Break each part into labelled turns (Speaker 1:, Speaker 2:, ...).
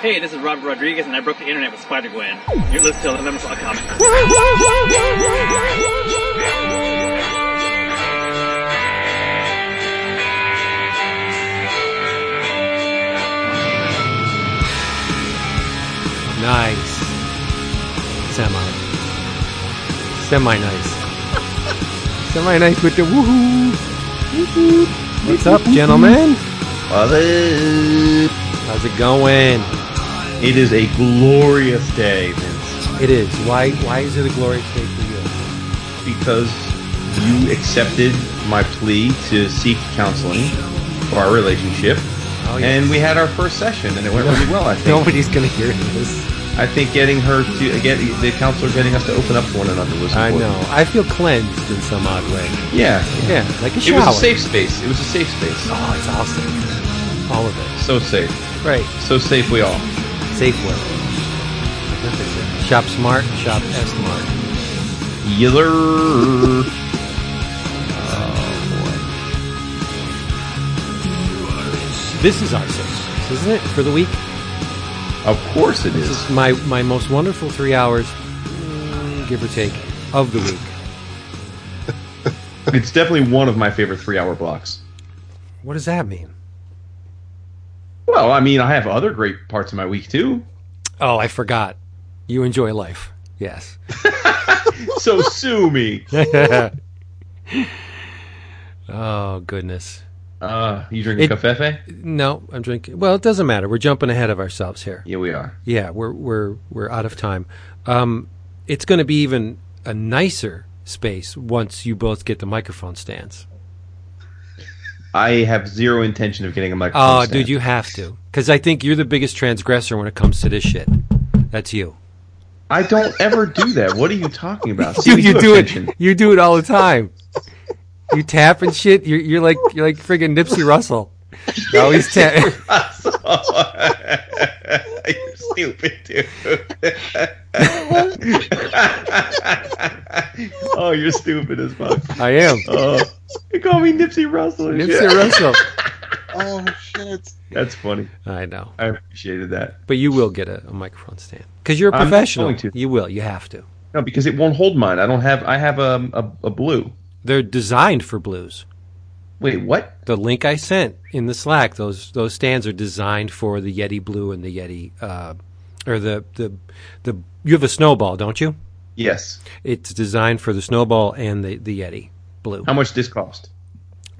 Speaker 1: Hey, this is Robert Rodriguez, and I broke the internet with Spider Gwen. You're listening to the Lemon Saw Comics.
Speaker 2: Nice. Semi. Semi nice. Semi nice with the woohoo. Woohoo. What's up, gentlemen? How's it going?
Speaker 3: It is a glorious day, Vince,
Speaker 2: It is. Why? Why is it a glorious day for you?
Speaker 3: because you accepted my plea to seek counseling for our relationship,
Speaker 2: Oh,
Speaker 3: and we had our first session, and it went really well. I think.
Speaker 2: Nobody's gonna hear this.
Speaker 3: I think getting her to get the counselor getting us to open up to one another was.
Speaker 2: I know. I feel cleansed in some odd way.
Speaker 3: Yeah,
Speaker 2: Yeah, like a shower.
Speaker 3: it was a safe space. It was a safe space.
Speaker 2: Oh, it's awesome. All of it.
Speaker 3: So safe,
Speaker 2: Right.
Speaker 3: so safe. We all.
Speaker 2: Safeway. Shop smart. Shop S smart.
Speaker 3: Yiller.
Speaker 2: This is our safe isn't it? For the week.
Speaker 3: Of course it
Speaker 2: This
Speaker 3: is.
Speaker 2: is my my most wonderful three hours, mm, give or take, of the week.
Speaker 3: It's definitely one of my favorite three-hour blocks.
Speaker 2: What does that mean?
Speaker 3: Well, I mean, I have other great parts of my week too.
Speaker 2: Oh, I forgot. You enjoy life. Yes.
Speaker 3: So sue me.
Speaker 2: oh goodness.
Speaker 3: Uh, you drinking
Speaker 2: It-
Speaker 3: cafefe?
Speaker 2: No, I'm drinking. Well, it doesn't matter. We're jumping ahead of ourselves here.
Speaker 3: Yeah, we are.
Speaker 2: Yeah, we're we're we're out of time. Um, it's going to be even a nicer space once you both get the microphone stands.
Speaker 3: I have zero intention of getting a microphone.
Speaker 2: Oh,
Speaker 3: stand.
Speaker 2: dude, you have to, because I think you're the biggest transgressor when it comes to this shit. That's you.
Speaker 3: I don't ever do that. What are you talking about? See,
Speaker 2: you, you do
Speaker 3: attention.
Speaker 2: it. You do it all the time. You tap and shit. You're, you're like you're like friggin' Nipsey Russell. You always tap.
Speaker 3: You're stupid, dude. oh, you're stupid as fuck.
Speaker 2: I am
Speaker 3: Oh, you call me Nipsey Russell. and
Speaker 2: Nipsey
Speaker 3: shit.
Speaker 2: Russell.
Speaker 4: Oh shit!
Speaker 3: That's funny.
Speaker 2: I know,
Speaker 3: I appreciated that.
Speaker 2: but you will get a, a microphone stand because you're a
Speaker 3: I'm
Speaker 2: professional.
Speaker 3: going to.
Speaker 2: You will. You have to.
Speaker 3: No, because it won't hold mine. I don't have. I have a a, a blue.
Speaker 2: They're designed for blues.
Speaker 3: Wait, what?
Speaker 2: The link I sent in the Slack, those those stands are designed for the Yeti Blue and the Yeti, uh, or the the the. You have a snowball, don't you?
Speaker 3: Yes.
Speaker 2: It's designed for the snowball and the the Yeti Blue.
Speaker 3: How much does this cost?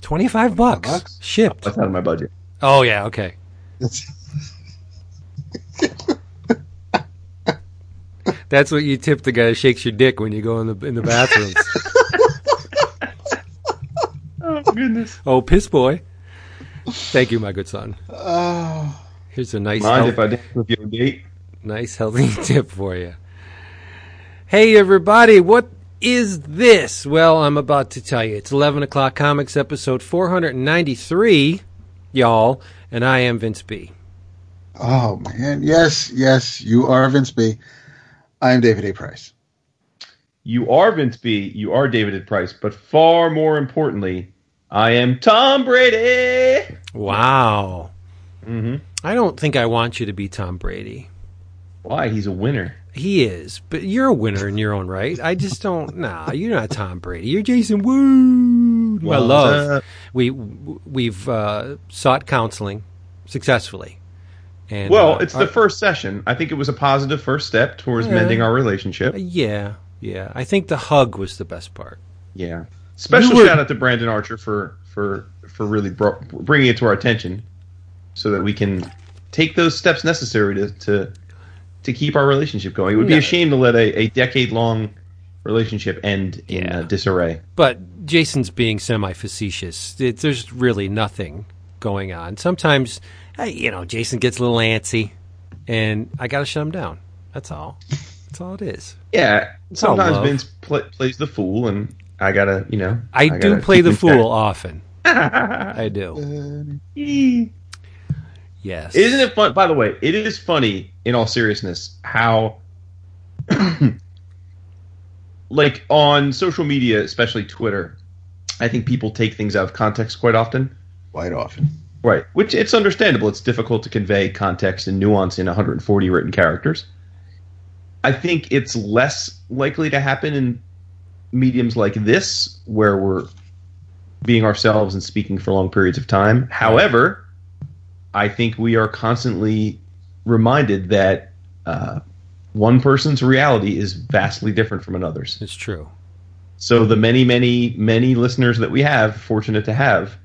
Speaker 2: Twenty five bucks
Speaker 4: Bucks?
Speaker 2: shipped.
Speaker 3: That's out of my budget.
Speaker 2: Oh yeah, okay. That's what you tip the guy who shakes your dick when you go in the in the bathrooms.
Speaker 3: Oh goodness.
Speaker 2: oh, piss boy. Thank you, my good son.
Speaker 4: Oh,
Speaker 2: Here's a nice
Speaker 3: Mind
Speaker 2: health-
Speaker 3: if I dance with your date?
Speaker 2: nice healthy tip for you. Hey everybody, what is this? Well, I'm about to tell you. It's 11 o'clock comics episode 493, y'all, and I am Vince B.
Speaker 4: oh man! Yes, yes, you are Vince B. I am David A. Price.
Speaker 3: You are Vince B. You are David at Price, but far more importantly, I am Tom Brady.
Speaker 2: Wow.
Speaker 3: Mm-hmm.
Speaker 2: I don't think I want you to be Tom Brady.
Speaker 3: Why? He's a winner.
Speaker 2: He is, but you're a winner in your own right. I just don't. Nah, you're not Tom Brady. You're Jason Wood. My
Speaker 3: Well,
Speaker 2: love.
Speaker 3: uh,
Speaker 2: we we've uh, sought counseling successfully. And
Speaker 3: Well,
Speaker 2: uh,
Speaker 3: it's
Speaker 2: our-
Speaker 3: the first session. I think it was a positive first step towards mending our relationship.
Speaker 2: Yeah, yeah. I think the hug was the best part.
Speaker 3: Yeah. Special
Speaker 2: were-
Speaker 3: shout out to Brandon Archer for for for really bro- bringing it to our attention, so that we can take those steps necessary to to, to keep our relationship going. It would be
Speaker 2: No.
Speaker 3: a shame to let a, a decade long relationship end in
Speaker 2: Yeah.
Speaker 3: uh, disarray.
Speaker 2: But Jason's being semi facetious. It, there's really nothing going on. Sometimes, you know, Jason gets a little antsy, and I got to shut him down. That's all. That's all it is.
Speaker 3: Yeah. Sometimes. Vince pl- plays the fool, and I gotta you know
Speaker 2: I, do play the
Speaker 3: him
Speaker 2: fool often. I do. Yes.
Speaker 3: Isn't it fun? By the way, it is funny in all seriousness how, like on social media, especially Twitter, I think people take things out of context quite often.
Speaker 4: Quite often.
Speaker 3: Right, which it's understandable. It's difficult to convey context and nuance in 140 written characters. I think it's less likely to happen in mediums like this, where we're being ourselves and speaking for long periods of time. However, I think we are constantly reminded that uh, one person's reality is vastly different from another's.
Speaker 2: It's true.
Speaker 3: So the many, many, many listeners that we have, fortunate to have,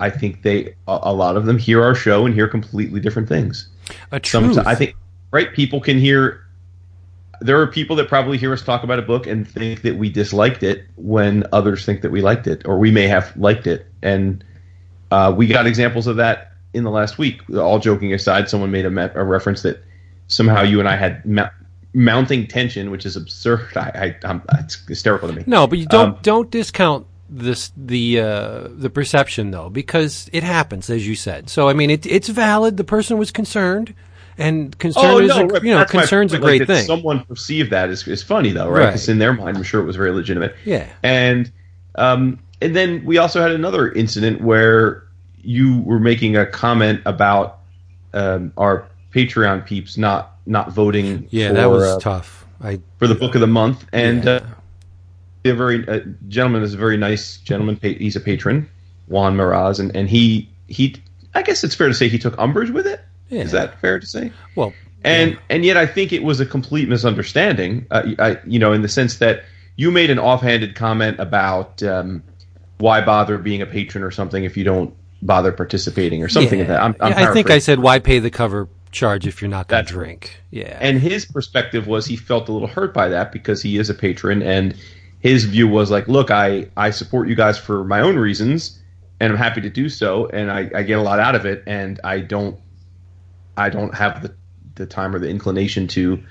Speaker 3: I think they a, lot of them hear our show and hear completely different things.
Speaker 2: A truth.
Speaker 3: Sometimes I think right people can hear. There are people that probably hear us talk about a book and think that we disliked it when others think that we liked it, or we may have liked it. And uh, we got examples of that in the last week. All joking aside, someone made a, me- a reference that somehow you and I had ma- mounting tension, which is absurd. I, I, I'm, it's hysterical to me.
Speaker 2: No, but you don't
Speaker 3: Um,
Speaker 2: don't discount this the uh, the perception though, because it happens as you said. So I mean, it, it's valid. The person was concerned, and concern is a,
Speaker 3: Oh, right,
Speaker 2: you know
Speaker 3: that's my
Speaker 2: concern's a
Speaker 3: point, like,
Speaker 2: great thing.
Speaker 3: Someone perceived that is, is funny though, right?
Speaker 2: Right.
Speaker 3: Because in their mind, I'm sure it was very legitimate.
Speaker 2: Yeah.
Speaker 3: And um, and then we also had another incident where you were making a comment about um, our Patreon peeps not not voting.
Speaker 2: yeah,
Speaker 3: for,
Speaker 2: that was
Speaker 3: uh,
Speaker 2: tough. I
Speaker 3: for the book of the month, and
Speaker 2: Yeah.
Speaker 3: uh, a very uh, gentleman is a very nice gentleman. He's a patron, Juan Miraz, and and he he. I guess it's fair to say he took umbrage with it. Is that fair to say?
Speaker 2: well,
Speaker 3: and and yet I think it was a complete misunderstanding. Uh, I, you know, in the sense that you made an offhanded comment about um, why bother being a patron or something if you don't bother participating or something like that. I'm, I'm
Speaker 2: Yeah, I think I said why pay the cover charge if you're not going to drink. Yeah,
Speaker 3: And his perspective was he felt a little hurt by that because he is a patron, and his view was like, look, I I support you guys for my own reasons, and I'm happy to do so, and I, I get a lot out of it, and I don't I don't have the the time or the inclination to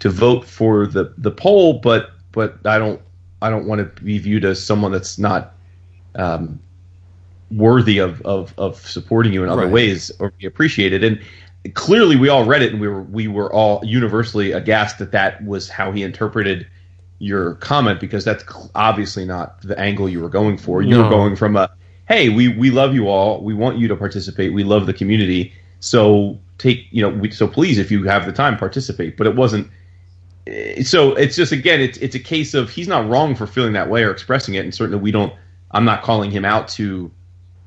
Speaker 3: to vote for the the poll, but but I don't I don't want to be viewed as someone that's not um, worthy of, of of supporting you in other
Speaker 2: Right.
Speaker 3: ways or be appreciated. And clearly, we all read it, and we were we were all universally aghast that that was how he interpreted your comment because that's obviously not the angle you were going for. You
Speaker 2: No.
Speaker 3: were going from a hey, we we love you all, we want you to participate, we love the community, so take you know, we, so please, if you have the time, participate. But it wasn't. eh, So it's just again, it's it's a case of he's not wrong for feeling that way or expressing it, and certainly we don't. I'm not calling him out to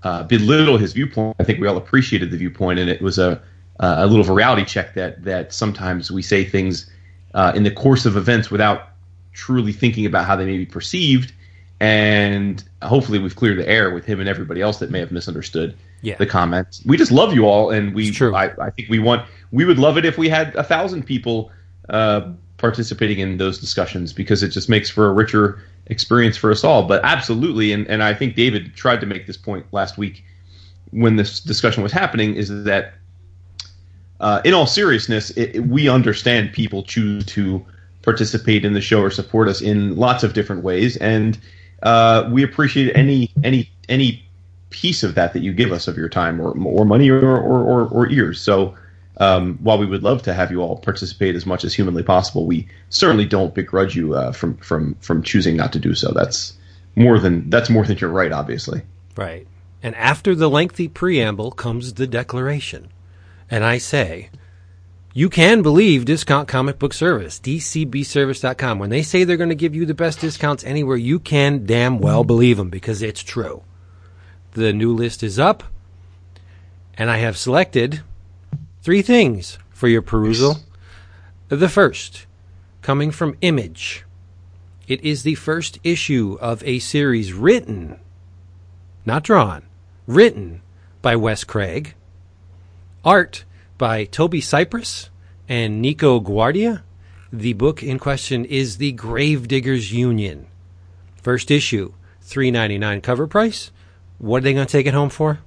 Speaker 3: uh, belittle his viewpoint. I think we all appreciated the viewpoint, and it was a a little reality check that that sometimes we say things uh, in the course of events without truly thinking about how they may be perceived, and hopefully we've cleared the air with him and everybody else that may have misunderstood
Speaker 2: Yeah.
Speaker 3: the comments. We just love you all, and we
Speaker 2: true.
Speaker 3: I, I think we want we would love it if we had a thousand people uh, participating in those discussions because it just makes for a richer experience for us all. But absolutely, and, and I think David tried to make this point last week when this discussion was happening is that uh, in all seriousness, it, it- we understand people choose to participate in the show or support us in lots of different ways, and uh, we appreciate any any any piece of that that you give us of your time or or money or or, or, or ears. So. Um, while we would love to have you all participate as much as humanly possible, we certainly don't begrudge you uh, from from from choosing not to do so. That's more than that's more than you're right, obviously.
Speaker 2: Right. And after the lengthy preamble comes the declaration. And I say, you can believe Discount Comic Book Service, dcbservice.com. When they say they're going to give you the best discounts anywhere, you can damn well believe them because it's true. The new list is up, and I have selected three things for your perusal. The first, coming from Image. It is the first issue of a series written not drawn, written by Wes Craig, art by Toby Cypress and Nico Guardia. The book in question is The Gravediggers Union. First issue, three ninety nine cover price. What are they going to take it home for?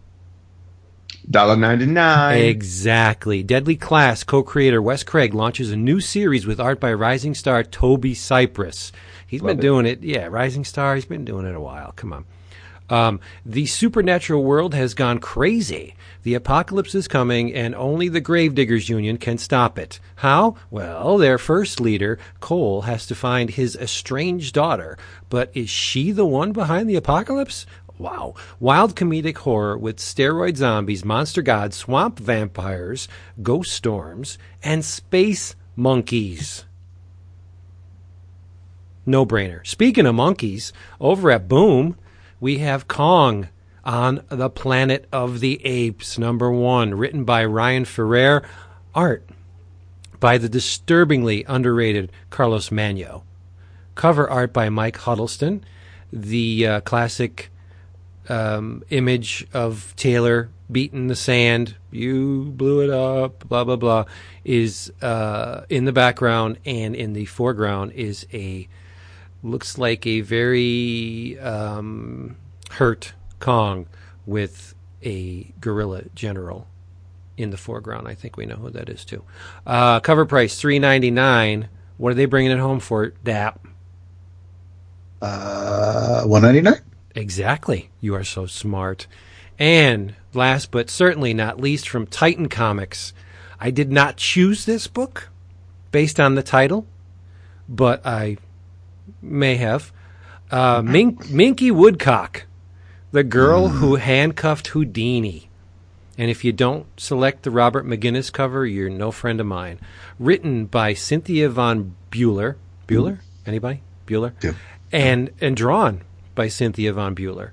Speaker 3: Dollar ninety nine.
Speaker 2: Exactly. Deadly Class co creator Wes Craig launches a new series with art by rising star Toby Cypress. He's been
Speaker 3: it.
Speaker 2: doing it. Yeah, Rising Star, he's been doing it a while. Come on. Um, the supernatural world has gone crazy. The apocalypse is coming, and only the Gravediggers Union can stop it. How? Well, their first leader, Cole, has to find his estranged daughter. But is she the one behind the apocalypse? Wow. Wild comedic horror with steroid zombies, monster gods, swamp vampires, ghost storms, and space monkeys. No brainer. Speaking of monkeys, over at Boom, we have Kong on the Planet of the Apes, number one, written by Ryan Ferrier, art by the disturbingly underrated Carlos Magno, cover art by Mike Huddleston, the uh, classic um, image of Taylor beating the sand, you blew it up, blah, blah, blah, is uh, in the background, and in the foreground is a looks like a very um, hurt Kong with a gorilla general in the foreground. I think we know who that is too. Uh, cover price three ninety nine. What are they bringing it home for? Dap.
Speaker 4: Uh, one ninety nine.
Speaker 2: Exactly. You are so smart. And last but certainly not least, from Titan Comics, I did not choose this book based on the title, but I may have. Uh, Mink, Minky Woodcock, the girl who handcuffed Houdini. And if you don't select the Robert McGinnis cover, you're no friend of mine. Written by Cynthia Von Buhler. Bueller? Anybody? Bueller?
Speaker 4: Yeah.
Speaker 2: And and drawn by Cynthia Von Buhler.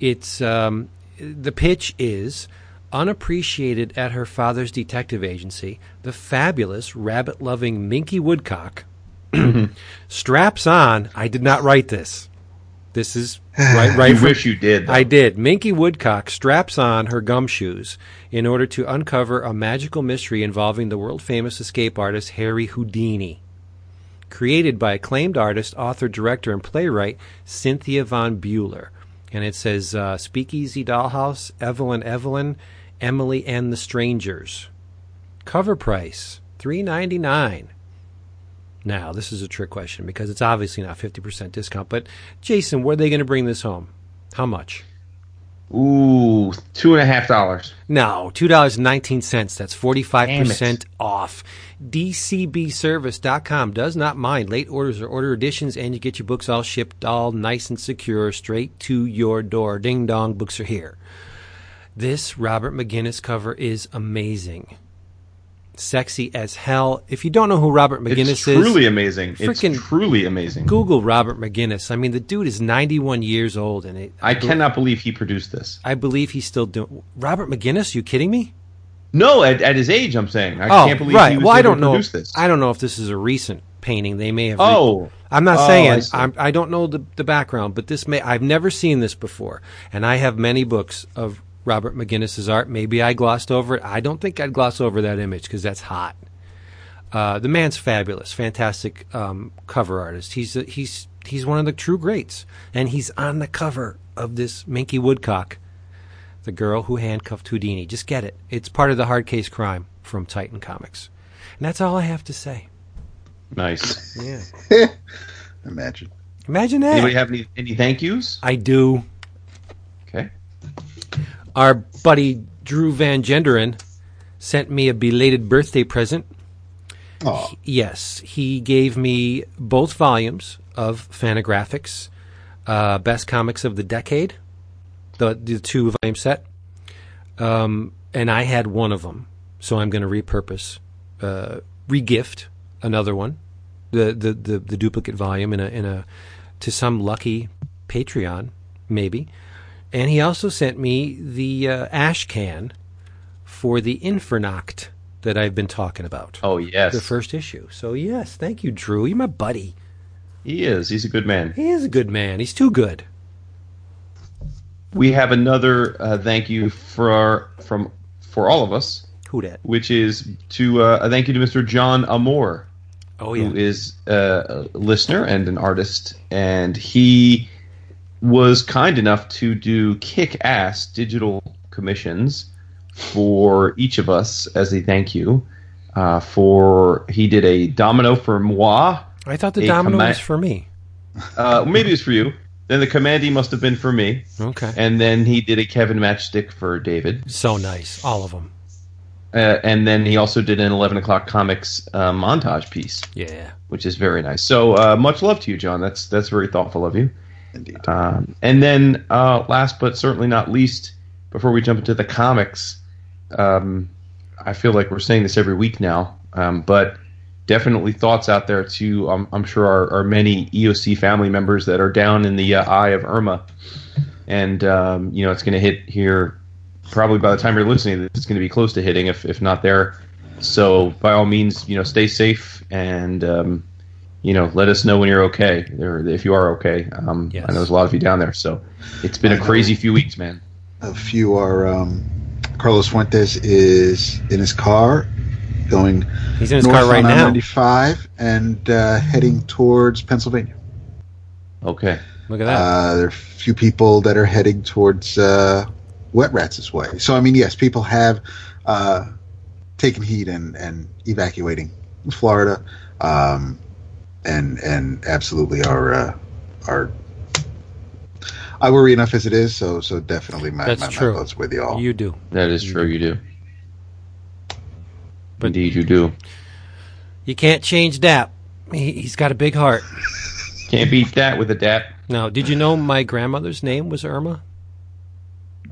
Speaker 2: It's um, the pitch is unappreciated at her father's detective agency. The fabulous rabbit-loving Minky Woodcock straps on. I did not write this. This is right. Right.
Speaker 3: you
Speaker 2: from-
Speaker 3: wish you did. though.
Speaker 2: I did. Minky Woodcock straps on her gumshoes in order to uncover a magical mystery involving the world famous escape artist Harry Houdini. Created by acclaimed artist, author, director, and playwright Cynthia Von Buhler. And it says uh, Speakeasy Dollhouse, Evelyn Evelyn, Emily and the Strangers. Cover price three ninety nine. Now, this is a trick question because it's obviously not 50% discount. But, Jason, where are they going to bring this home? How much?
Speaker 3: Ooh, two and a half dollars.
Speaker 2: No, $2.19. That's 45% off. DCBService.com does not mind late orders or order additions, and you get your books all shipped all nice and secure straight to your door. Ding dong, books are here. This Robert McGinnis cover is amazing. Sexy as hell. If you don't know who Robert McGinnis
Speaker 3: It's
Speaker 2: is,
Speaker 3: truly amazing.
Speaker 2: Freaking
Speaker 3: it's truly amazing.
Speaker 2: Google Robert McGinnis. I mean, the dude is 91 years old, and it,
Speaker 3: I cannot believe he produced this.
Speaker 2: I believe he's still doing. Robert McGinnis? You kidding me?
Speaker 3: No, at, at his age, I'm saying. I
Speaker 2: oh,
Speaker 3: can't believe
Speaker 2: right.
Speaker 3: he was
Speaker 2: well, I don't know.
Speaker 3: this.
Speaker 2: I don't know if this is a recent painting. They may have.
Speaker 3: Oh.
Speaker 2: I'm not
Speaker 3: Oh,
Speaker 2: saying.
Speaker 3: I.
Speaker 2: I'm, I don't know the, the background, but this may. I've never seen this before, and I have many books of Robert McGinnis's art. Maybe I glossed over it. I don't think I'd gloss over that image because that's hot. Uh, the man's fabulous, fantastic um, cover artist. He's a, he's he's one of the true greats, and he's on the cover of this Minky Woodcock, the girl who handcuffed Houdini. Just get it; it's part of the hard case crime from Titan Comics, and that's all I have to say.
Speaker 3: Nice.
Speaker 2: Yeah,
Speaker 4: Imagine.
Speaker 2: imagine that.
Speaker 3: Anybody have any, any thank yous?
Speaker 2: I do.
Speaker 3: Okay.
Speaker 2: Our buddy Drew Van Genderen sent me a belated birthday present.
Speaker 4: Oh,
Speaker 2: Yes, he gave me both volumes of Fantagraphics, uh, Best Comics of the Decade, the the two volume set, um, and I had one of them, so I'm going to repurpose, uh, regift another one, the, the the the duplicate volume in a in a to some lucky Patreon maybe, and he also sent me the uh, ash can for the Infernoct that I've been talking about
Speaker 3: Oh yes,
Speaker 2: the first issue. So yes, thank you, Drew. You're my buddy.
Speaker 3: he is. He's a good man.
Speaker 2: He is a good man. He's too good.
Speaker 3: We have another uh, thank you for our, from for all of us,
Speaker 2: Who dat?
Speaker 3: which is to uh, a thank you to Mr. John Amore.
Speaker 2: Oh
Speaker 3: who is uh, a listener and an artist, and he was kind enough to do kick-ass digital commissions for each of us as a thank you. Uh, for he did a domino for moi,
Speaker 2: I thought the domino was for me.
Speaker 3: uh, maybe it's for you. Then the Kamandi must have been for me,
Speaker 2: Okay.
Speaker 3: and then he did a Kevin matchstick for David,
Speaker 2: So nice, all of them.
Speaker 3: uh, and then he also did an eleven o'clock comics uh, montage piece.
Speaker 2: Yeah.
Speaker 3: which is very nice. So uh, much love to you, John. That's that's very thoughtful of you.
Speaker 4: Indeed.
Speaker 3: Um, and then, uh, last but certainly not least, before we jump into the comics, um, I feel like we're saying this every week now, um, but definitely thoughts out there to, um, I'm sure, our, our many EOC family members that are down in the uh, eye of Irma. And, um, you know, it's going to hit here probably by the time you're listening, it's going to be close to hitting, if, if not there. So, by all means, you know, stay safe and, um, you know, let us know when you're okay, or if you are okay. Um,
Speaker 2: Yes.
Speaker 3: I know there's a lot of you down there, so it's been a
Speaker 4: I know.
Speaker 3: crazy few weeks, man.
Speaker 4: A few are. Um, Carlos Fuentes is in his car, going
Speaker 2: He's in his
Speaker 4: north
Speaker 2: car right
Speaker 4: on
Speaker 2: now.
Speaker 4: I-95 and uh, heading towards Pennsylvania.
Speaker 3: Okay,
Speaker 2: Look at that.
Speaker 4: Uh, there are a few people that are heading towards uh, Wet Rats' way. So, I mean, yes, people have uh, taken heed and, and evacuating Florida, um, and and absolutely are uh, are. I worry enough as it is, so so definitely my
Speaker 2: That's
Speaker 4: my, my
Speaker 2: true.
Speaker 4: thoughts with y'all.
Speaker 2: you do.
Speaker 3: that is true. You do.
Speaker 2: But-
Speaker 3: Indeed, you do.
Speaker 2: You can't change that. He, he's got a big heart.
Speaker 3: Can't beat that with a dap.
Speaker 2: Now, did you know my grandmother's name was Irma?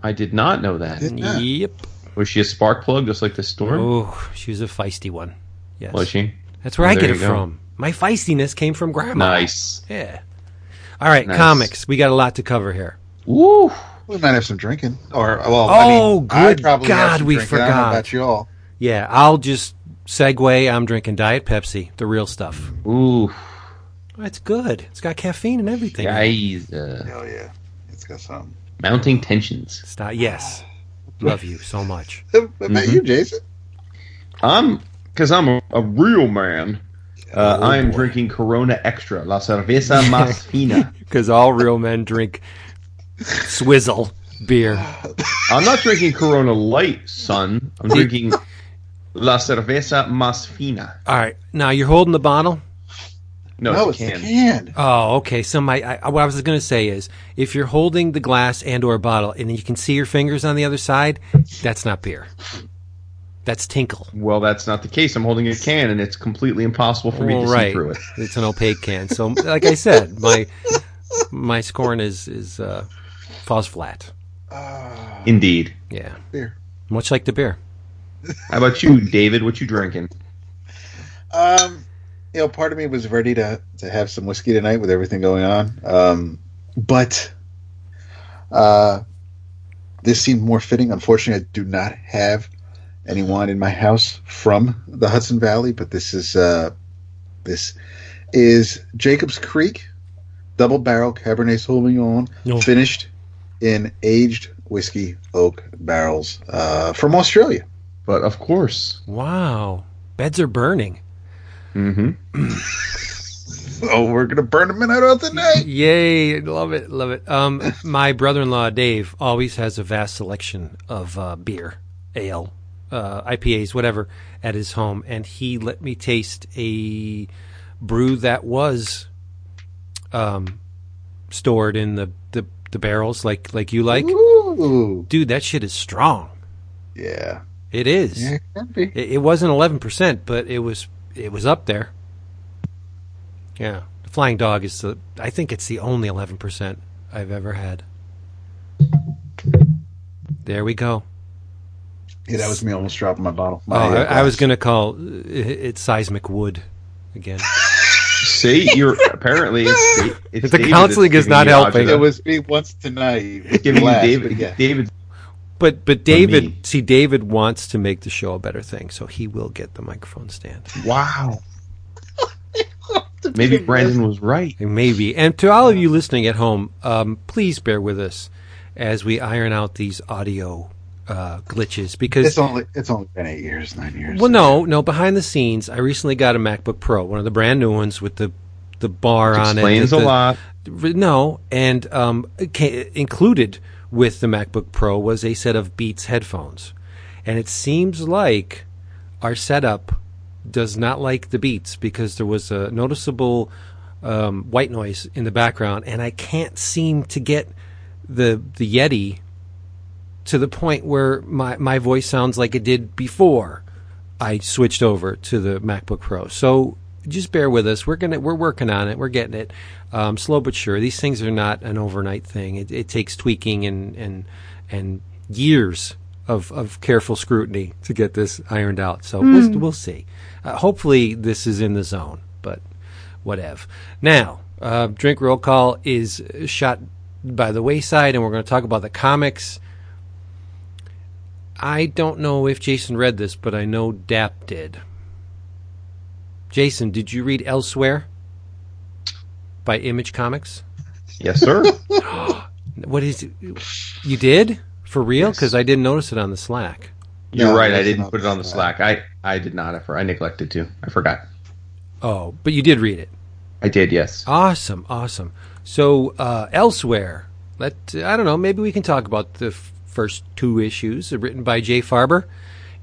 Speaker 3: I did not know that.
Speaker 4: Did- Yeah.
Speaker 2: Yep.
Speaker 3: Was she a spark plug, just like the storm?
Speaker 2: Oh, she was a feisty one. Yes.
Speaker 3: Was she?
Speaker 2: That's where
Speaker 3: Oh,
Speaker 2: I get it
Speaker 3: go.
Speaker 2: from. My feistiness came from grandma.
Speaker 3: Nice.
Speaker 2: Yeah. All right,
Speaker 3: Nice.
Speaker 2: comics. We got a lot to cover here.
Speaker 3: Woo!
Speaker 4: We might have some drinking, or well, I
Speaker 2: Oh,
Speaker 4: mean, I
Speaker 2: good
Speaker 4: probably have
Speaker 2: God,
Speaker 4: some
Speaker 2: we
Speaker 4: drinking. I don't know
Speaker 2: forgot.
Speaker 4: about you all.
Speaker 2: Yeah, I'll just segue. I'm drinking Diet Pepsi, the real stuff.
Speaker 3: Ooh,
Speaker 2: It's good. It's got caffeine and everything.
Speaker 3: guys, uh,
Speaker 4: Hell yeah, it's got some.
Speaker 3: mounting tensions.
Speaker 2: Stop. Yes. Love you so much.
Speaker 4: What about you, Jason?
Speaker 3: I'm because I'm a, a real man. Uh,
Speaker 2: Oh,
Speaker 3: I am
Speaker 2: boy.
Speaker 3: drinking Corona Extra, La Cerveza Más Fina.
Speaker 2: Because all real men drink swizzle beer.
Speaker 3: I'm not drinking Corona Light, son. I'm drinking La Cerveza Más Fina.
Speaker 2: All right. Now you're holding the bottle.
Speaker 3: No,
Speaker 4: no,
Speaker 3: it's
Speaker 4: it's
Speaker 3: a
Speaker 4: the
Speaker 3: can.
Speaker 4: can.
Speaker 2: Oh, okay. So my I, what I was going to say is, if you're holding the glass and or bottle, and you can see your fingers on the other side, that's not beer. That's tinkle.
Speaker 3: Well, that's not the case. I'm holding a can, and it's completely impossible for me
Speaker 2: Well,
Speaker 3: to
Speaker 2: right.
Speaker 3: see through it.
Speaker 2: It's an opaque can. So, like I said, my my scorn is is uh, falls flat.
Speaker 3: Indeed.
Speaker 2: Yeah,
Speaker 4: Beer.
Speaker 2: much like the beer.
Speaker 3: How about you, David? What you drinking?
Speaker 4: Um, you know, part of me was ready to to have some whiskey tonight with everything going on. Um, but uh, this seemed more fitting. Unfortunately, I do not have anyone in my house from the Hudson Valley, but this is uh, this is Jacob's Creek double barrel Cabernet Sauvignon
Speaker 2: No.
Speaker 4: finished in aged whiskey oak barrels uh, from Australia.
Speaker 3: But of course.
Speaker 2: Wow, beds are burning.
Speaker 3: Mm-hmm.
Speaker 4: Oh, we're gonna burn them out of the night.
Speaker 2: Yay! Love it, love it. Um, my brother-in-law Dave always has a vast selection of uh, beer, ale, uh, IPAs, whatever, at his home, and he let me taste a brew that was um, stored in the, the, the barrels, like like you like.
Speaker 4: Ooh,
Speaker 2: Dude, that shit is strong.
Speaker 4: yeah,
Speaker 2: It is.
Speaker 4: yeah, it can be.
Speaker 2: It, it wasn't eleven percent, but it was it was up there. Yeah, the Flying Dog is the. I think it's the only eleven percent I've ever had. There we go.
Speaker 4: Yeah, that was me almost dropping my bottle.
Speaker 2: Oh, I,
Speaker 4: uh,
Speaker 2: I was going to call it, it seismic wood again.
Speaker 3: See, you're apparently it's, it's
Speaker 2: The
Speaker 3: David
Speaker 2: counseling is not helping.
Speaker 4: It was me once tonight. with
Speaker 3: giving you David.
Speaker 4: but.
Speaker 3: David.
Speaker 2: But but. David, see, David wants to make the show a better thing, so he will get the microphone stand.
Speaker 3: Wow. Maybe Brandon was right.
Speaker 2: Maybe. And to all of you listening at home, um, please bear with us as we iron out these audio uh, glitches because
Speaker 4: It's only it's only been eight years, nine years.
Speaker 2: Well, no, no. Behind the scenes, I recently got a MacBook Pro, one of the brand new ones with the the bar on it.
Speaker 3: Explains a lot.
Speaker 2: No, and um, included with the MacBook Pro was a set of Beats headphones, and it seems like our setup does not like the Beats because there was a noticeable um, white noise in the background, and I can't seem to get the the Yeti to the point where my, my voice sounds like it did before I switched over to the MacBook Pro. So just bear with us. We're gonna we're working on it. We're getting it um, slow but sure. These things are not an overnight thing. It, it takes tweaking and and and years of of careful scrutiny to get this ironed out. So we'll, we'll see. Uh, hopefully, this is in the zone, but whatever. Now, uh, drink roll call is shot by the wayside, and we're going to talk about the comics. I don't know if Jason read this, but I know Dap did. Jason, did you read Elsewhere by Image Comics?
Speaker 3: Yes, sir.
Speaker 2: What is it? You did? For real?
Speaker 4: Yes.
Speaker 2: Because I didn't notice it on the Slack.
Speaker 3: You're
Speaker 4: No,
Speaker 3: right. I didn't put it on the
Speaker 4: the
Speaker 3: Slack. I, I did not. I, I neglected to. I forgot.
Speaker 2: Oh, but you did read it.
Speaker 3: I did. Yes.
Speaker 2: Awesome, awesome. So, uh, Elsewhere, let I don't know, maybe we can talk about the f- first two issues uh, written by Jay Faerber,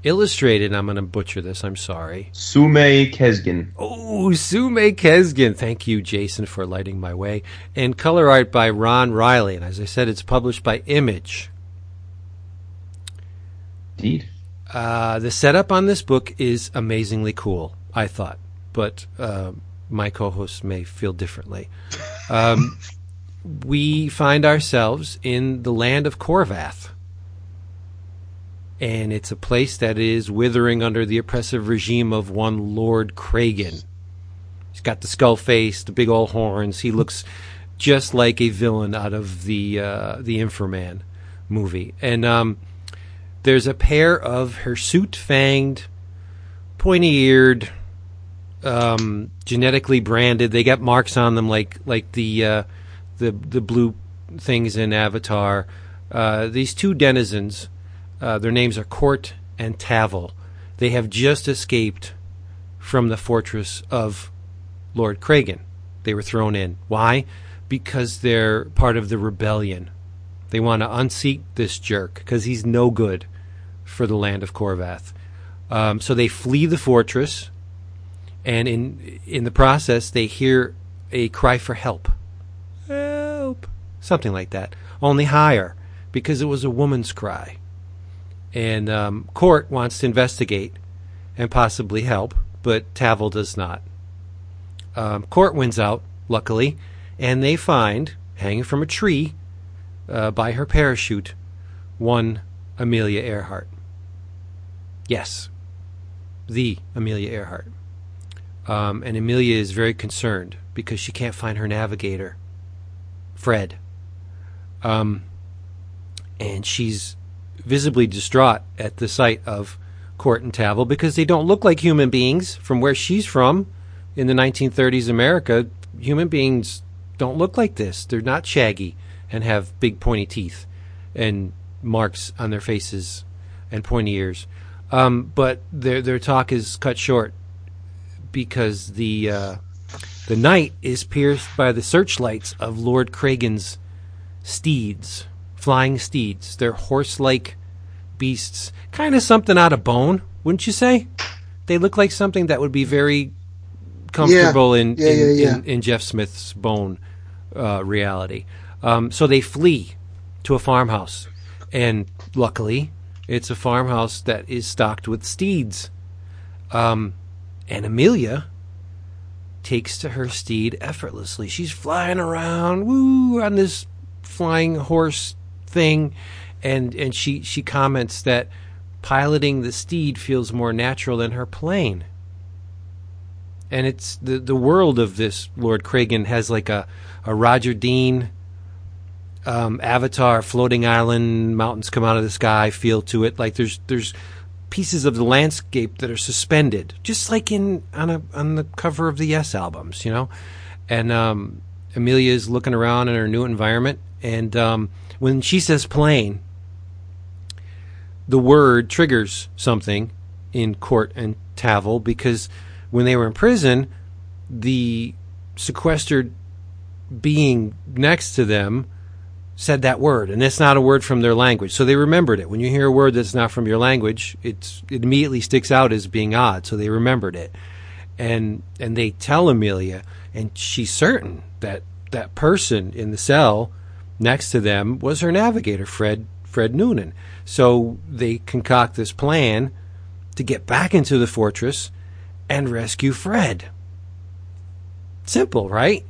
Speaker 2: illustrated, I'm going to butcher this, I'm sorry.
Speaker 3: Sume Kesgin.
Speaker 2: Oh, Sume Kesgin. Thank you, Jason, for lighting my way. And color art by Ron Riley. And as I said, it's published by Image.
Speaker 3: Indeed.
Speaker 2: Uh, the setup on this book is amazingly cool, I thought. But uh, my co hosts may feel differently. Um, we find ourselves in the land of Korvath. And it's a place that is withering under the oppressive regime of one Lord Cragen. He's got the skull face, the big old horns. He looks just like a villain out of the uh, the Inframan movie. And um, there's a pair of hirsute fanged, pointy eared, um, genetically branded. They got marks on them like like the uh, the the blue things in Avatar. Uh, these two denizens, uh, their names are Court and Tavel. They have just escaped from the fortress of Lord Kragan. They were thrown in. Why? Because they're part of the rebellion. They want to unseat this jerk because he's no good for the land of Korvath. Um, so they flee the fortress, and in in the process, they hear a cry for help. Help! Something like that. Only higher, because it was a woman's cry. And um, Court wants to investigate and possibly help, but Tavel does not. Um, Court wins out, luckily, and they find, hanging from a tree uh, by her parachute, one Amelia Earhart. Yes, the Amelia Earhart. Um, and Amelia is very concerned because she can't find her navigator, Fred. Um, and she's visibly distraught at the sight of Court and Tavel because they don't look like human beings from where she's from in the 1930s America. Human beings don't look like this. They're not shaggy and have big pointy teeth and marks on their faces and pointy ears. Um, but their their talk is cut short because the uh, the night is pierced by the searchlights of Lord Kragan's steeds, flying steeds. They're horse-like beasts, kind of something out of bone, wouldn't you say? They look like something that would be very comfortable in,
Speaker 4: Yeah,
Speaker 2: in,
Speaker 4: yeah, yeah.
Speaker 2: in in Jeff Smith's bone uh, reality. Um, so they flee to a farmhouse, and luckily, it's a farmhouse that is stocked with steeds. Um, and Amelia takes to her steed effortlessly. She's flying around, woo, on this flying horse thing, and and she she comments that piloting the steed feels more natural than her plane. And it's the the world of this Lord Kragan has like a a Roger Dean um, Avatar floating island, mountains come out of the sky feel to it. Like there's there's pieces of the landscape that are suspended, just like in on a on the cover of the Yes albums, you know. And um, Amelia is looking around in her new environment, and um, when she says plane, the word triggers something in Court and Tavel because when they were in prison, the sequestered being next to them said that word, and it's not a word from their language. So they remembered it. When you hear a word that's not from your language, it's, it immediately sticks out as being odd. So they remembered it, and and they tell Amelia, and she's certain that that person in the cell next to them was her navigator, Fred Fred Noonan. So they concoct this plan to get back into the fortress and rescue Fred. Simple, right?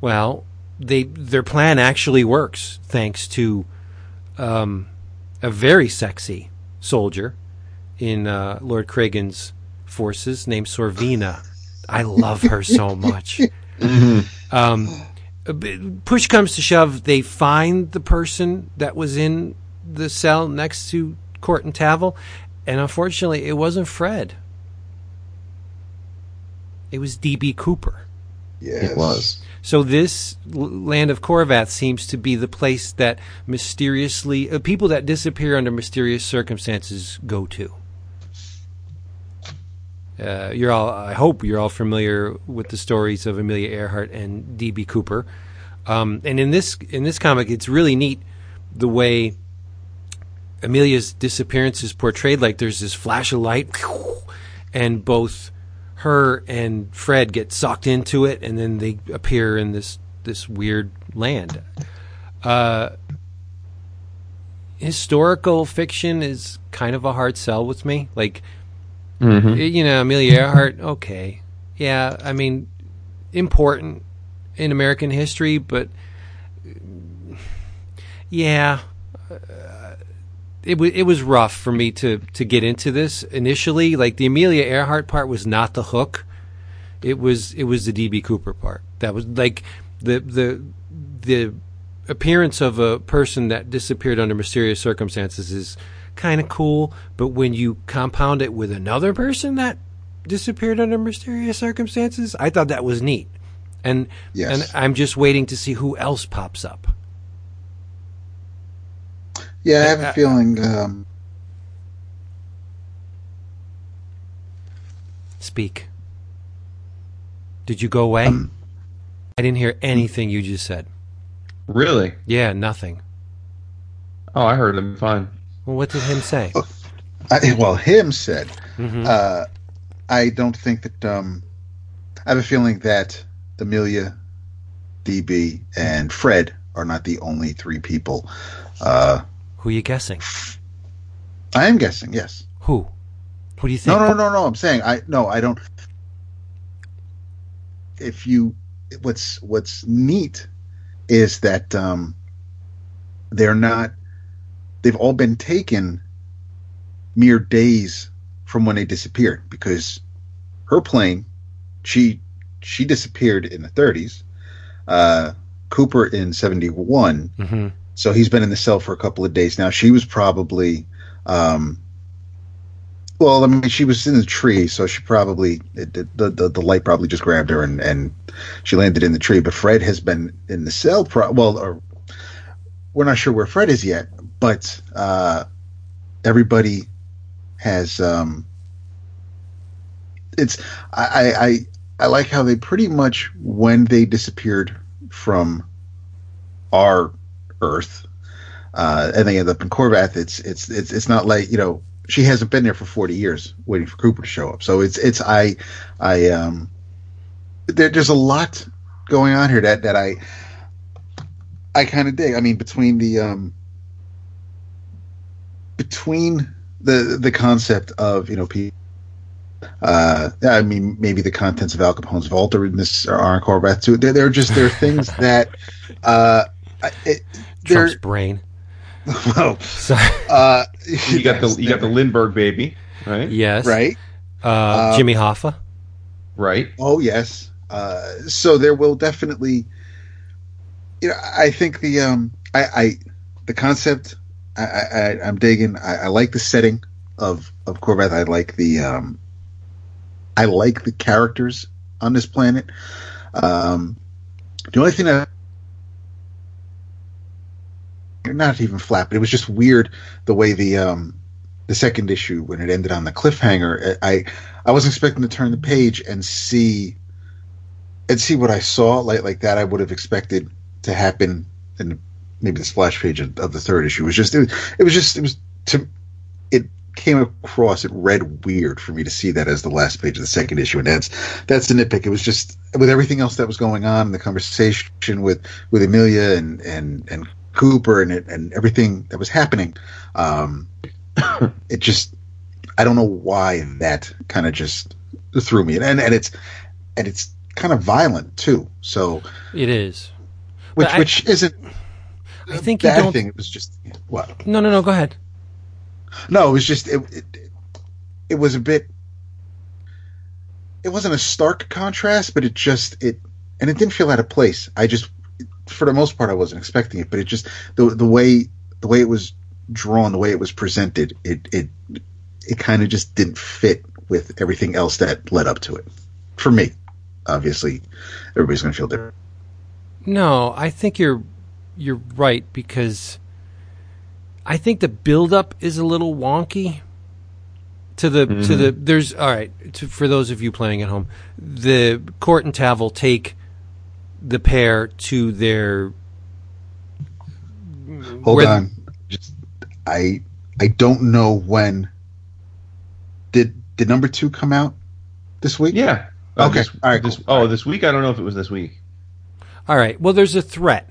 Speaker 2: Well, they their plan actually works thanks to um, a very sexy soldier in uh, Lord Kragan's forces named Sorvina. I love her so much. Um, push comes to shove, they find the person that was in the cell next to Court and Tavel, and unfortunately, it wasn't Fred. It was D.B. Cooper.
Speaker 4: Yes.
Speaker 3: It was.
Speaker 2: So this land of Korvath seems to be the place that mysteriously uh, people that disappear under mysterious circumstances go to. Uh, you're all. I hope you're all familiar with the stories of Amelia Earhart and D.B. Cooper. Um, and in this in this comic, it's really neat the way Amelia's disappearance is portrayed. Like there's this flash of light, and both her and Fred get sucked into it, and then they appear in this this weird land. Uh, historical fiction is kind of a hard sell with me. Like, you know, Amelia Earhart. Okay, yeah, I mean, important in American history, but yeah, uh, it was it was rough for me to to get into this initially. Like the Amelia Earhart part was not the hook; it was it was the DB Cooper part. That was like the the the appearance of a person that disappeared under mysterious circumstances is kind of cool, but when you compound it with another person that disappeared under mysterious circumstances, I thought that was neat. And
Speaker 4: Yes.
Speaker 2: and I'm just waiting to see who else pops up.
Speaker 4: Yeah, I have
Speaker 2: Uh,
Speaker 4: a feeling. Um,
Speaker 2: Speak. Did you go away?
Speaker 4: Um,
Speaker 2: I didn't hear anything you just said.
Speaker 3: Really?
Speaker 2: Yeah, nothing.
Speaker 3: Oh, I heard him fine.
Speaker 2: Well, what did him say?
Speaker 4: I, well, him said,
Speaker 2: Mhm.
Speaker 4: uh, I don't think that. Um, I have a feeling that Amelia, DB, and Fred are not the only three people. Uh,
Speaker 2: Who are you guessing?
Speaker 4: I am guessing, yes.
Speaker 2: Who? What do you think?
Speaker 4: No, no, no, no. I'm saying I no, I don't. If you, what's what's neat is that um, they're not. They've all been taken mere days from when they disappeared because her plane, she she disappeared in the 30s. Uh, Cooper in 71
Speaker 2: hmm
Speaker 4: so he's been in the cell for a couple of days now. She was probably, um, well, I mean, she was in the tree, so she probably it, it- the, the the light probably just grabbed her and and she landed in the tree. But Fred has been in the cell. Pro- well, or, we're not sure where Fred is yet, but uh, everybody has. Um, it's I, I I like how they pretty much when they disappeared from our Earth, uh, and they end up in Corvath. It's it's it's it's not like you know she hasn't been there for forty years waiting for Cooper to show up. So it's it's I I um there, there's a lot going on here that that I I kind of dig. I mean between the um between the the concept of you know people. Uh, I mean, maybe the contents of Al Capone's vault are in this are in Corvath too. They're, they're just they're things that uh, I- it,
Speaker 2: Trump's brain.
Speaker 4: well,
Speaker 2: So,
Speaker 4: uh,
Speaker 3: You got the you got the Lindbergh baby, right?
Speaker 2: yes.
Speaker 4: right.
Speaker 2: Uh,
Speaker 4: Uh,
Speaker 2: Jimmy Hoffa.
Speaker 3: Right.
Speaker 4: Oh yes. Uh, so there will definitely, you know, I think the um, I, I the concept, I, I'm digging. I, I like the setting of of Corvette. I like the um, I like the characters on this planet. Um, the only thing that not even flat, but it was just weird the way the um the second issue when it ended on the cliffhanger. I I wasn't expecting to turn the page and see and see what I saw like like that. I would have expected to happen in maybe the splash page of, of the third issue. Was just it, was- it was just it was to it came across it read weird for me to see that as the last page of the second issue and that's that's the nitpick it was just with everything else that was going on the conversation with with amelia and and and cooper and it, and everything that was happening um it just i don't know why that kind of just threw me and and it's and it's kind of violent too. So
Speaker 2: It is.
Speaker 4: which
Speaker 2: I-
Speaker 4: which isn't
Speaker 2: I think you don't.
Speaker 4: thing. It was just what?
Speaker 2: No, no, no. Go ahead.
Speaker 4: No, it was just it, it. It was a bit. It wasn't a stark contrast, but it just it, and it didn't feel out of place. I just, for the most part, I wasn't expecting it, but it just the the way the way it was drawn, the way it was presented, it it it kind of just didn't fit with everything else that led up to it. For me, obviously, everybody's going to feel different.
Speaker 2: No, I think you're you're right because I think the buildup is a little wonky. To the to the there's all right to, for those of you playing at home, the Court and Tavel take the pair to their
Speaker 4: Hold
Speaker 2: Where-
Speaker 4: on, just I I don't know when. Did did number two come out this week?
Speaker 3: Yeah. Uh,
Speaker 4: Okay.
Speaker 3: This,
Speaker 4: All right,
Speaker 3: this-
Speaker 4: cool.
Speaker 3: oh, this week? I don't know if it was this week.
Speaker 2: All right. Well, there's a threat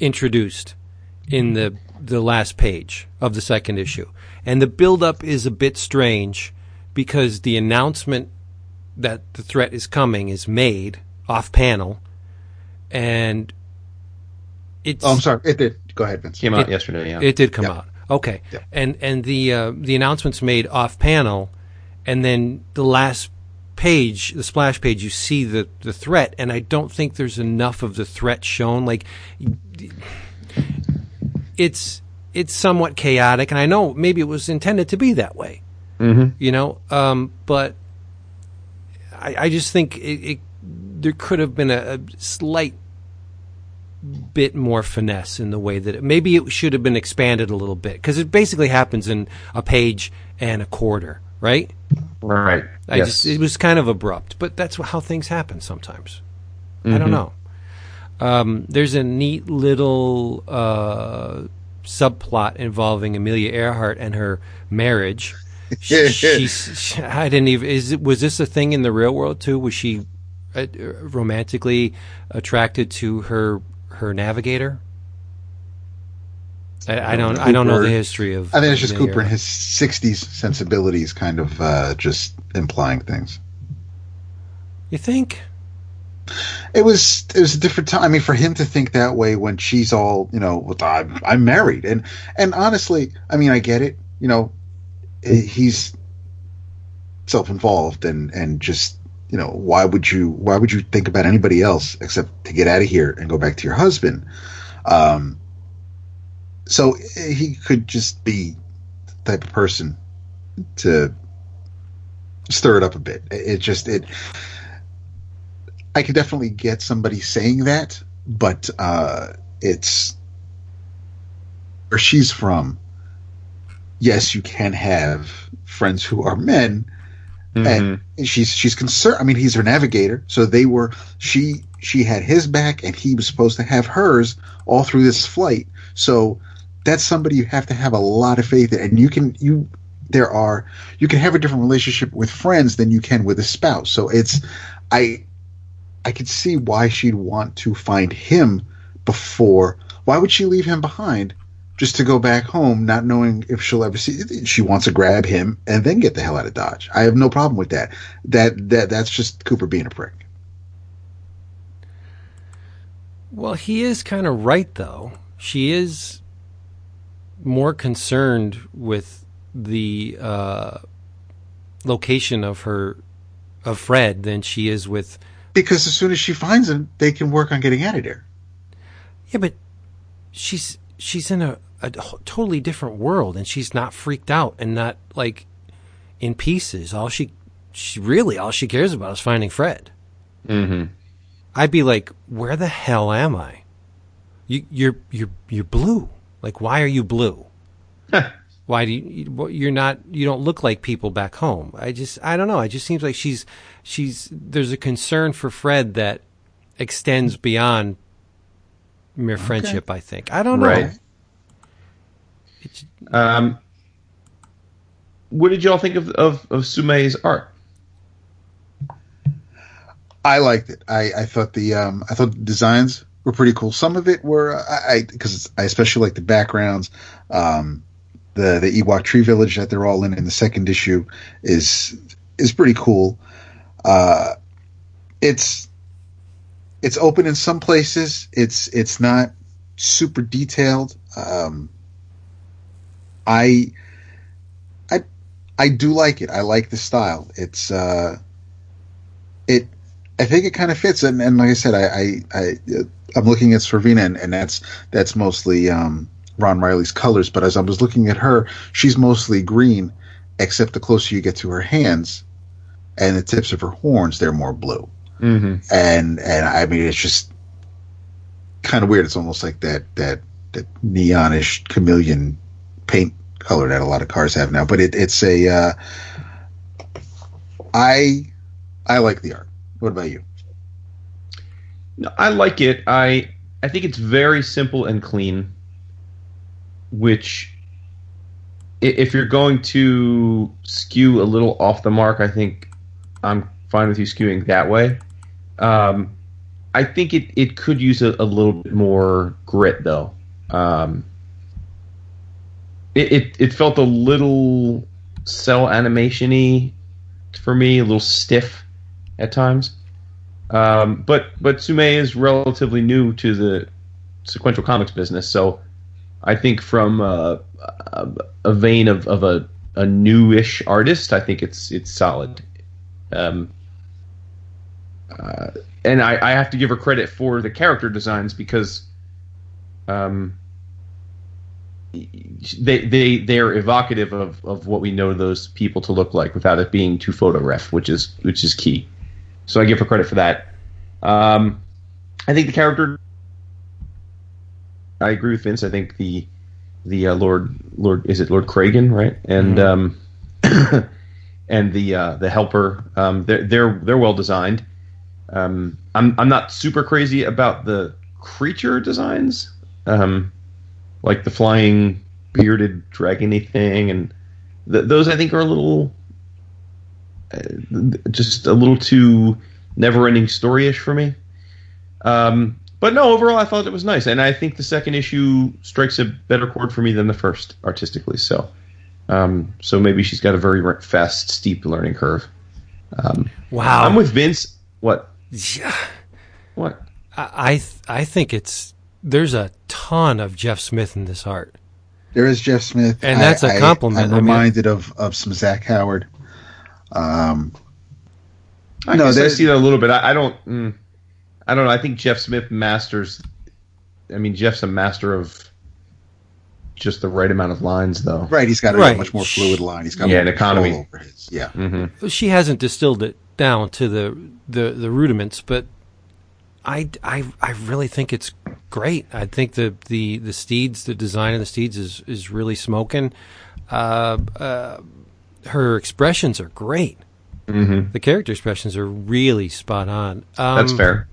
Speaker 2: introduced in the the last page of the second issue, and the buildup is a bit strange because the announcement that the threat is coming is made off panel, and it's
Speaker 4: Oh, I'm sorry. It did. Go ahead, Vince.
Speaker 3: Came out
Speaker 2: It-
Speaker 3: yesterday. Yeah.
Speaker 2: it did come
Speaker 4: Yeah.
Speaker 2: out. Okay.
Speaker 4: Yeah.
Speaker 2: And and the uh, the announcement's made off panel and then the last page, the splash page, you see the the threat and I don't think there's enough of the threat shown like it's it's somewhat chaotic and I know maybe it was intended to be that way.
Speaker 3: Mhm.
Speaker 2: You know, um, but I, I just think it, it there could have been a, a slight bit more finesse in the way that it, maybe it should have been expanded a little bit because it basically happens in a page and a quarter, right?
Speaker 3: Right.
Speaker 2: I
Speaker 3: yes.
Speaker 2: just it was kind of abrupt, but that's how things happen sometimes. I
Speaker 3: Mm-hmm.
Speaker 2: don't know. Um, there's a neat little uh, subplot involving Amelia Earhart and her marriage. She, she's, she, I didn't even. Is it, was this a thing in the real world too? Was she uh, romantically attracted to her her navigator? I, I don't. I don't know the history of.
Speaker 4: I think it's just
Speaker 2: Amelia
Speaker 4: Cooper and his '60s sensibilities, kind of uh, just implying things.
Speaker 2: You think?
Speaker 4: It was it was a different time. I mean, for him to think that way when she's all you know, with, I'm, I'm married, and and honestly, I mean, I get it. You know, eh, he's self-involved, and and just you know, why would you why would you think about anybody else except to get out of here and go back to your husband? Um, so eh, he could just be the type of person to stir it up a bit. It, just it. I could definitely get somebody saying that, but uh, it's where she's from. Yes, you can have friends who are men,
Speaker 3: Mhm.
Speaker 4: and she's she's concerned. I mean, he's her navigator, so they were she she had his back, and he was supposed to have hers all through this flight. So that's somebody you have to have a lot of faith in, and you can you there are you can have a different relationship with friends than you can with a spouse. So it's I I could see why she'd want to find him before. Why would she leave him behind just to go back home, not knowing if she'll ever see? She wants to grab him and then get the hell out of Dodge. I have no problem with that. That that that's just Cooper being a prick.
Speaker 2: Well, he is kind of right, though. She is more concerned with the uh, location of her of Fred than she is with.
Speaker 4: Because as soon as she finds him, they can work on getting out of there.
Speaker 2: Yeah, but she's she's in a, a totally different world, and she's not freaked out and not like in pieces. All she she really all she cares about is finding Fred.
Speaker 3: Mhm.
Speaker 2: I'd be like, where the hell am I? You, you're you're you're blue. Like, why are you blue? why do you? You're not. You don't look like people back home. I just. I don't know. It just seems like she's she's. There's a concern for Fred that extends beyond mere friendship. I think. I don't know.
Speaker 3: Right.
Speaker 2: It's,
Speaker 3: Um, what did y'all think of of, of Sumeyye's art?
Speaker 4: I liked it. I, I thought the um, I thought the designs were pretty cool. Some of it were I because I, especially like the backgrounds. Um, the the Ewok tree village that they're all in in the second issue is is pretty cool. Uh, it's it's open in some places. It's it's not super detailed. Um, I I I do like it. I like the style. It's uh, it. I think it kind of fits, and, and like I said, I I, I I'm looking at Sorvina, and, and that's that's mostly um, Ron Riley's colors. But as I was looking at her, she's mostly green, except the closer you get to her hands and the tips of her horns, they're more blue.
Speaker 3: Mm-hmm.
Speaker 4: And and I mean, it's just kind of weird. It's almost like that that that neonish chameleon paint color that a lot of cars have now. But it, it's a uh, I I like the art. What about you?
Speaker 3: I like it. I I think it's very simple and clean, which if you're going to skew a little off the mark, I think I'm fine with you skewing that way. Um, I think it, it could use a, a little bit more grit though. Um, it, it it felt a little cell animation-y for me, a little stiff at times. Um, but but Sumeyye is relatively new to the sequential comics business, so I think from uh, a, vein of, of a, a newish artist, I think it's it's solid. Um, uh, and I, I have to give her credit for the character designs because um, they they they are evocative of, of what we know those people to look like without it being too photo ref, which is which is key. So I give her credit for that. Um, I think the character. I agree with Vince. I think the the uh, Lord Lord is it Lord Kragan right and um, and the uh, the helper um, they're they're they're well designed. Um, I'm I'm not super crazy about the creature designs, um, like the flying bearded dragony thing, and th- those I think are a little just a little too never-ending story-ish for me. Um, but no, overall, I thought it was nice, and I think the second issue strikes a better chord for me than the first artistically. So, um, so maybe she's got a very fast, steep learning curve. Um,
Speaker 2: Wow.
Speaker 3: I'm with Vince. What?
Speaker 2: Yeah.
Speaker 3: What?
Speaker 2: I I, th- I think it's there's a ton of Jeff Smith in this art.
Speaker 4: There is Jeff Smith,
Speaker 2: And that's a
Speaker 4: a
Speaker 2: compliment.
Speaker 4: I'm
Speaker 2: I mean-
Speaker 4: reminded of of some Zach Howard. Um,
Speaker 3: I
Speaker 4: No,
Speaker 3: guess I see that a little bit. I, I don't. Mm, I don't know. I think Jeff Smith masters. I mean, Jeff's a master of just the right amount of lines, though.
Speaker 4: right, he's got a
Speaker 2: Right.
Speaker 4: much more fluid line. He's got
Speaker 3: Yeah, an economy.
Speaker 4: control over his. Yeah,
Speaker 3: hmm
Speaker 2: She hasn't distilled it down to the the, the rudiments, but I, I, I really think it's great. I think the, the, the steeds, the design of the steeds is, is really smoking. Uh, uh, her expressions are great.
Speaker 3: hmm
Speaker 2: The character expressions are really spot on. Um,
Speaker 3: That's fair.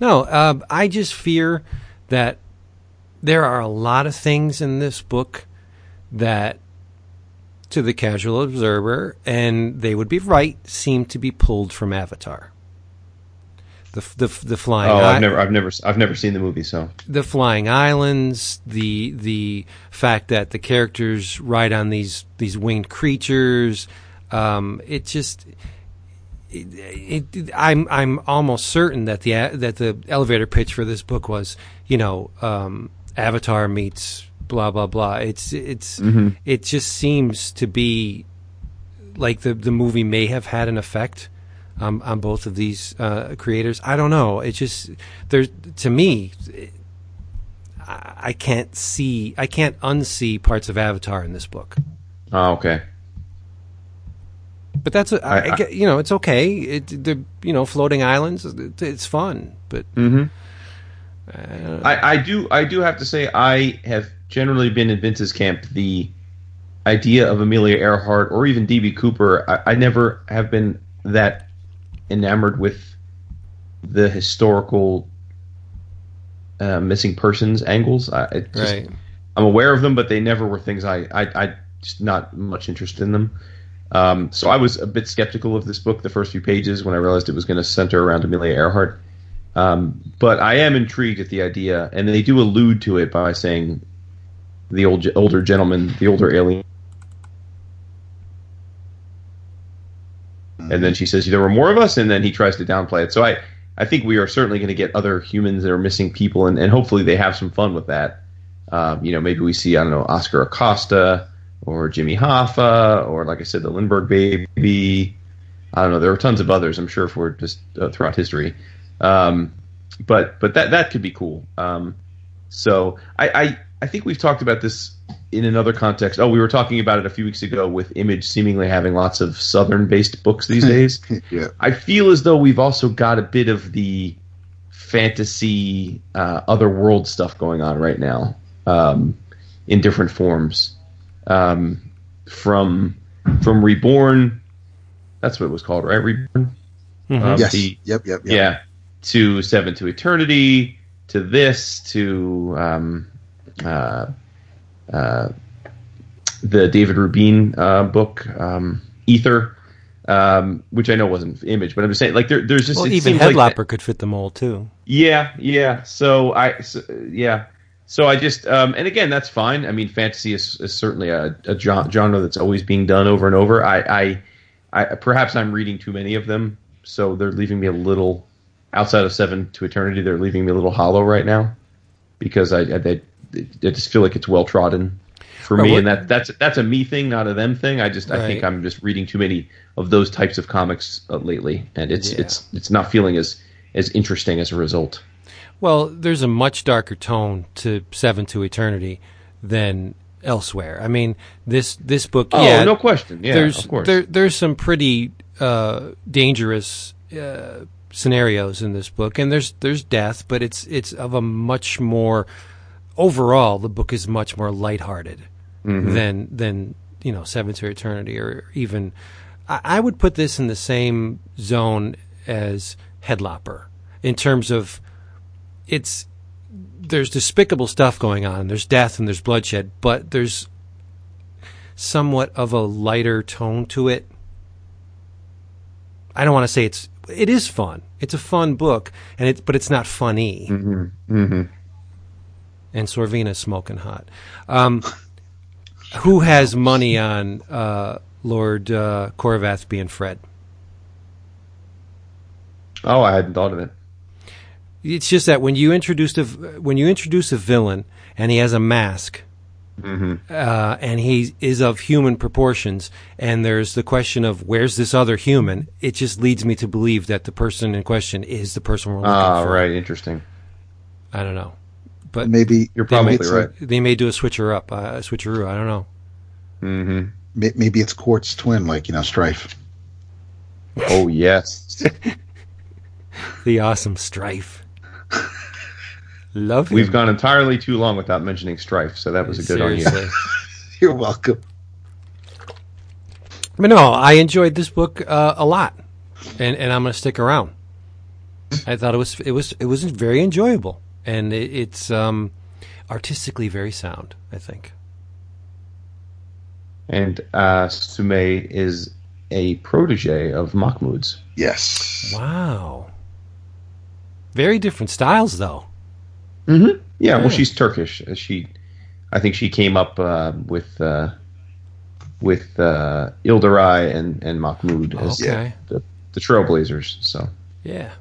Speaker 2: No, uh, I just fear that there are a lot of things in this book that, to the casual observer, and they would be right, seem to be pulled from Avatar. The the the flying
Speaker 3: Oh,
Speaker 2: i-
Speaker 3: I've never, I've never, I've never seen the movie, so
Speaker 2: the flying islands, the the fact that the characters ride on these these winged creatures, um, it just. It, it, I'm I'm almost certain that the that the elevator pitch for this book was you know um, Avatar meets blah blah blah. It's it's it just seems to be like the the movie may have had an effect um, on both of these uh, creators. I don't know. It just there's to me, I, I can't see, I can't unsee parts of Avatar in this book.
Speaker 3: oh, okay.
Speaker 2: But that's a, I,
Speaker 3: I-
Speaker 2: I get- you know it's okay. It the you know floating islands, it, it's fun. But
Speaker 3: hmm
Speaker 2: uh,
Speaker 3: I, I do, I do have to say, I have generally been in Vince's camp. The idea of Amelia Earhart or even DB Cooper, I, I never have been that enamored with the historical uh, missing persons angles. I, just,
Speaker 2: right,
Speaker 3: I'm aware of them, but they never were things I, I, I just not much interest in them. Um, so I was a bit skeptical of this book the first few pages when I realized it was going to center around Amelia Earhart. Um, but I am intrigued at the idea, and they do allude to it by saying the old older gentleman, the older alien, and then she says there were more of us, and then he tries to downplay it. So I I think we are certainly going to get other humans that are missing people, and, and hopefully they have some fun with that. Um, you know, maybe we see I don't know Oscar Acosta or Jimmy Hoffa or like I said the Lindbergh baby. I don't know. There are tons of others. I'm sure we're just uh, throughout history. Um, but but that that could be cool. Um, so I, I I think we've talked about this in another context. Oh, we were talking about it a few weeks ago with Image seemingly having lots of southern based books these days.
Speaker 4: yeah.
Speaker 3: I feel as though we've also got a bit of the fantasy uh, other world stuff going on right now um, in different forms. Um, from from Reborn, that's what it was called, right? Reborn.
Speaker 2: Mhm.
Speaker 3: Um,
Speaker 4: yes.
Speaker 3: the-
Speaker 4: yep. Yep. Yep.
Speaker 3: yeah to seven to eternity to this to um, uh, the david rubin uh, book um, ether um, which i know wasn't image but i'm just saying like there, there's just
Speaker 2: Well, even
Speaker 3: seems like that-
Speaker 2: could fit the mold too.
Speaker 3: yeah yeah. So i so, yeah. So i just um, and again that's fine. I mean fantasy is, is certainly a, a genre that's always being done over and over. I, I i perhaps i'm reading too many of them so they're leaving me a little outside of seven to eternity they're leaving me a little hollow right now because i i, they, I just feel like it's well trodden for
Speaker 2: Right,
Speaker 3: me and that that's that's a me thing not a them thing i just i think i'm just reading too many of those types of comics uh, lately and it's
Speaker 2: Yeah.
Speaker 3: it's it's not feeling as as interesting as a result
Speaker 2: Well, there's a much darker tone to Seven to Eternity than elsewhere. I mean, this this book,
Speaker 3: Oh,
Speaker 2: yeah,
Speaker 3: no question. Yeah,
Speaker 2: there's
Speaker 3: of course.
Speaker 2: there there's some pretty uh, dangerous uh, scenarios in this book, and there's there's death, but it's it's of a much more overall. The book is much more lighthearted
Speaker 3: Mm-hmm.
Speaker 2: than than you know Seven to Eternity, or even I, I would put this in the same zone as Headlopper in terms of it's there's despicable stuff going on. There's death and there's bloodshed, but there's somewhat of a lighter tone to it. I don't want to say it's it is fun. It's a fun book, and it but it's not funny.
Speaker 3: Mm-hmm.
Speaker 2: And Sorvina's smoking hot. Um, who has money on uh, Lord uh, Corvath being Fred?
Speaker 3: Oh, I hadn't thought of it.
Speaker 2: It's just that when you introduce a when you introduce a villain and he has a mask,
Speaker 3: Mm-hmm.
Speaker 2: uh, and he is of human proportions, and there's the question of where's this other human. It just leads me to believe that the person in question is the person we're looking
Speaker 3: Ah,
Speaker 2: for.
Speaker 3: right. Interesting.
Speaker 2: I don't know, but
Speaker 4: Maybe
Speaker 3: You're
Speaker 2: They
Speaker 3: probably
Speaker 2: might-
Speaker 3: right.
Speaker 2: they may do a switcher up, uh, a switcheroo. I don't know.
Speaker 3: Mm-hmm.
Speaker 4: maybe it's Quartz twin, like you know, Strife.
Speaker 3: Oh yes,
Speaker 2: The awesome strife. Love him.
Speaker 3: we've gone entirely too long without mentioning Strife, so that was a good on you.
Speaker 4: you're welcome.
Speaker 2: But no, I enjoyed this book uh, a lot, and and I'm going to stick around. I thought it was it was it was very enjoyable, and it, it's um, artistically very sound. I think.
Speaker 3: And uh, Sumeyye is a protege of Mahmoud's.
Speaker 4: Yes.
Speaker 2: Wow. Very different styles, though.
Speaker 3: Mm-hmm. Yeah, well, she's Turkish. Uh, She, I think she came up uh, with uh, with uh, Yildiray and and Mahmoud as
Speaker 2: Okay.
Speaker 3: the the Trailblazers. So,
Speaker 2: Yeah.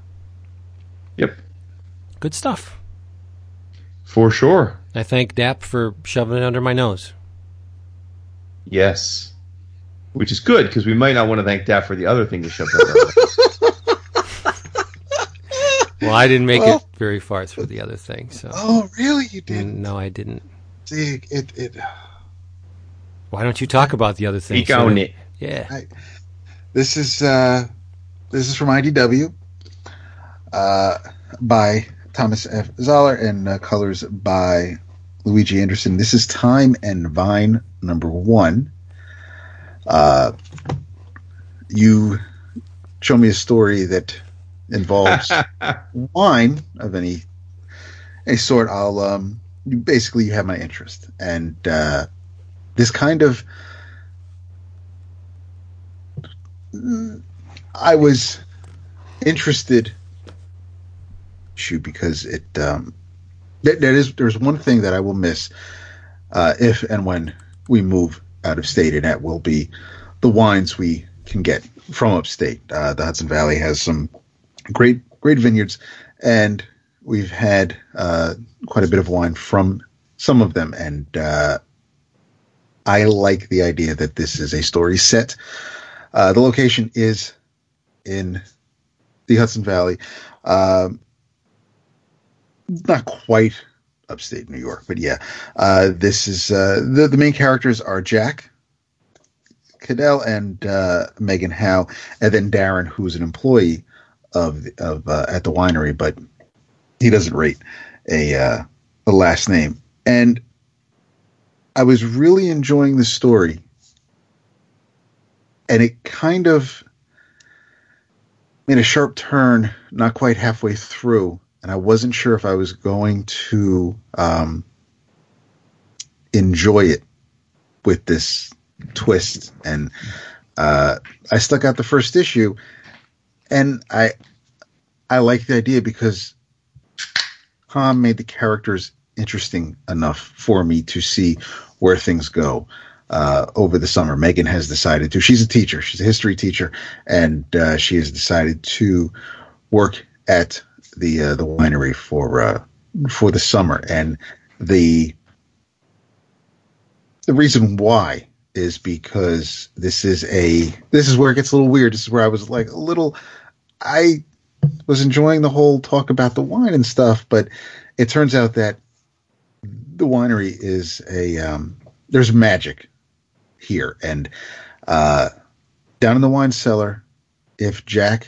Speaker 3: yep,
Speaker 2: Good stuff.
Speaker 3: For sure.
Speaker 2: I thank Dap for shoving it under my nose.
Speaker 3: Yes, which is good because we might not want to thank Dap for the other thing we shoved under.
Speaker 2: Well, I didn't make
Speaker 4: Well-
Speaker 2: it very far through the other thing, so
Speaker 4: Oh, really? You didn't?
Speaker 2: no, I didn't.
Speaker 4: See, it, it.
Speaker 2: Why don't you talk about the other thing?
Speaker 3: Speak on it.
Speaker 2: Yeah.
Speaker 4: This is uh, this is from IDW, uh, by Thomas F. Zahler and uh, colors by Luigi Anderson. This is Time and Vine number one. Uh, you show me a story that involves wine of any any sort. I'll um, you basically you have my interest, and uh, this kind of I was interested because it um that, that is there's one thing that I will miss uh if and when we move out of state and that will be the wines we can get from upstate. Uh, the Hudson Valley has some great great vineyards, and we've had uh, quite a bit of wine from some of them. And uh, I like the idea that this is a story set. Uh, the location is in the Hudson Valley. Um, not quite upstate New York, but yeah, uh, this is uh, the the main characters are Jack Cadell and uh, Megan Howe, and then Darren, who's an employee of of uh, at the winery, but he doesn't rate a uh, a last name. And I was really enjoying the story, and it kind of made a sharp turn, not quite halfway through and I wasn't sure if I was going to um, enjoy it with this twist. And uh, I stuck out the first issue, and I I like the idea because Tom made the characters interesting enough for me to see where things go. Uh, over the summer, Megan has decided to. She's a teacher. She's a history teacher, and uh, she has decided to work at the uh, the winery for uh, for the summer, and the the reason why is because this is a this is where it gets a little weird. This is where I was like a little I was enjoying the whole talk about the wine and stuff, but it turns out that the winery is a um, there's magic here, and uh, down in the wine cellar, if Jack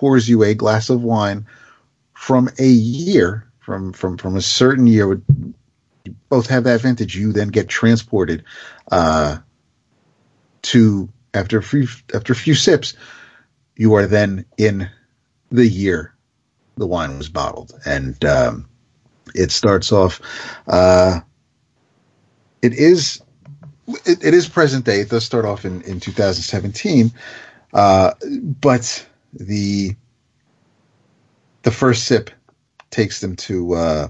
Speaker 4: pours you a glass of wine from a year, from from from a certain year, would both have that vintage. You then get transported uh, to after a few after a few sips, you are then in the year the wine was bottled, and um, it starts off. Uh, it is it, it is present day. It does start off in in 2017, uh, but the the first sip takes them to uh,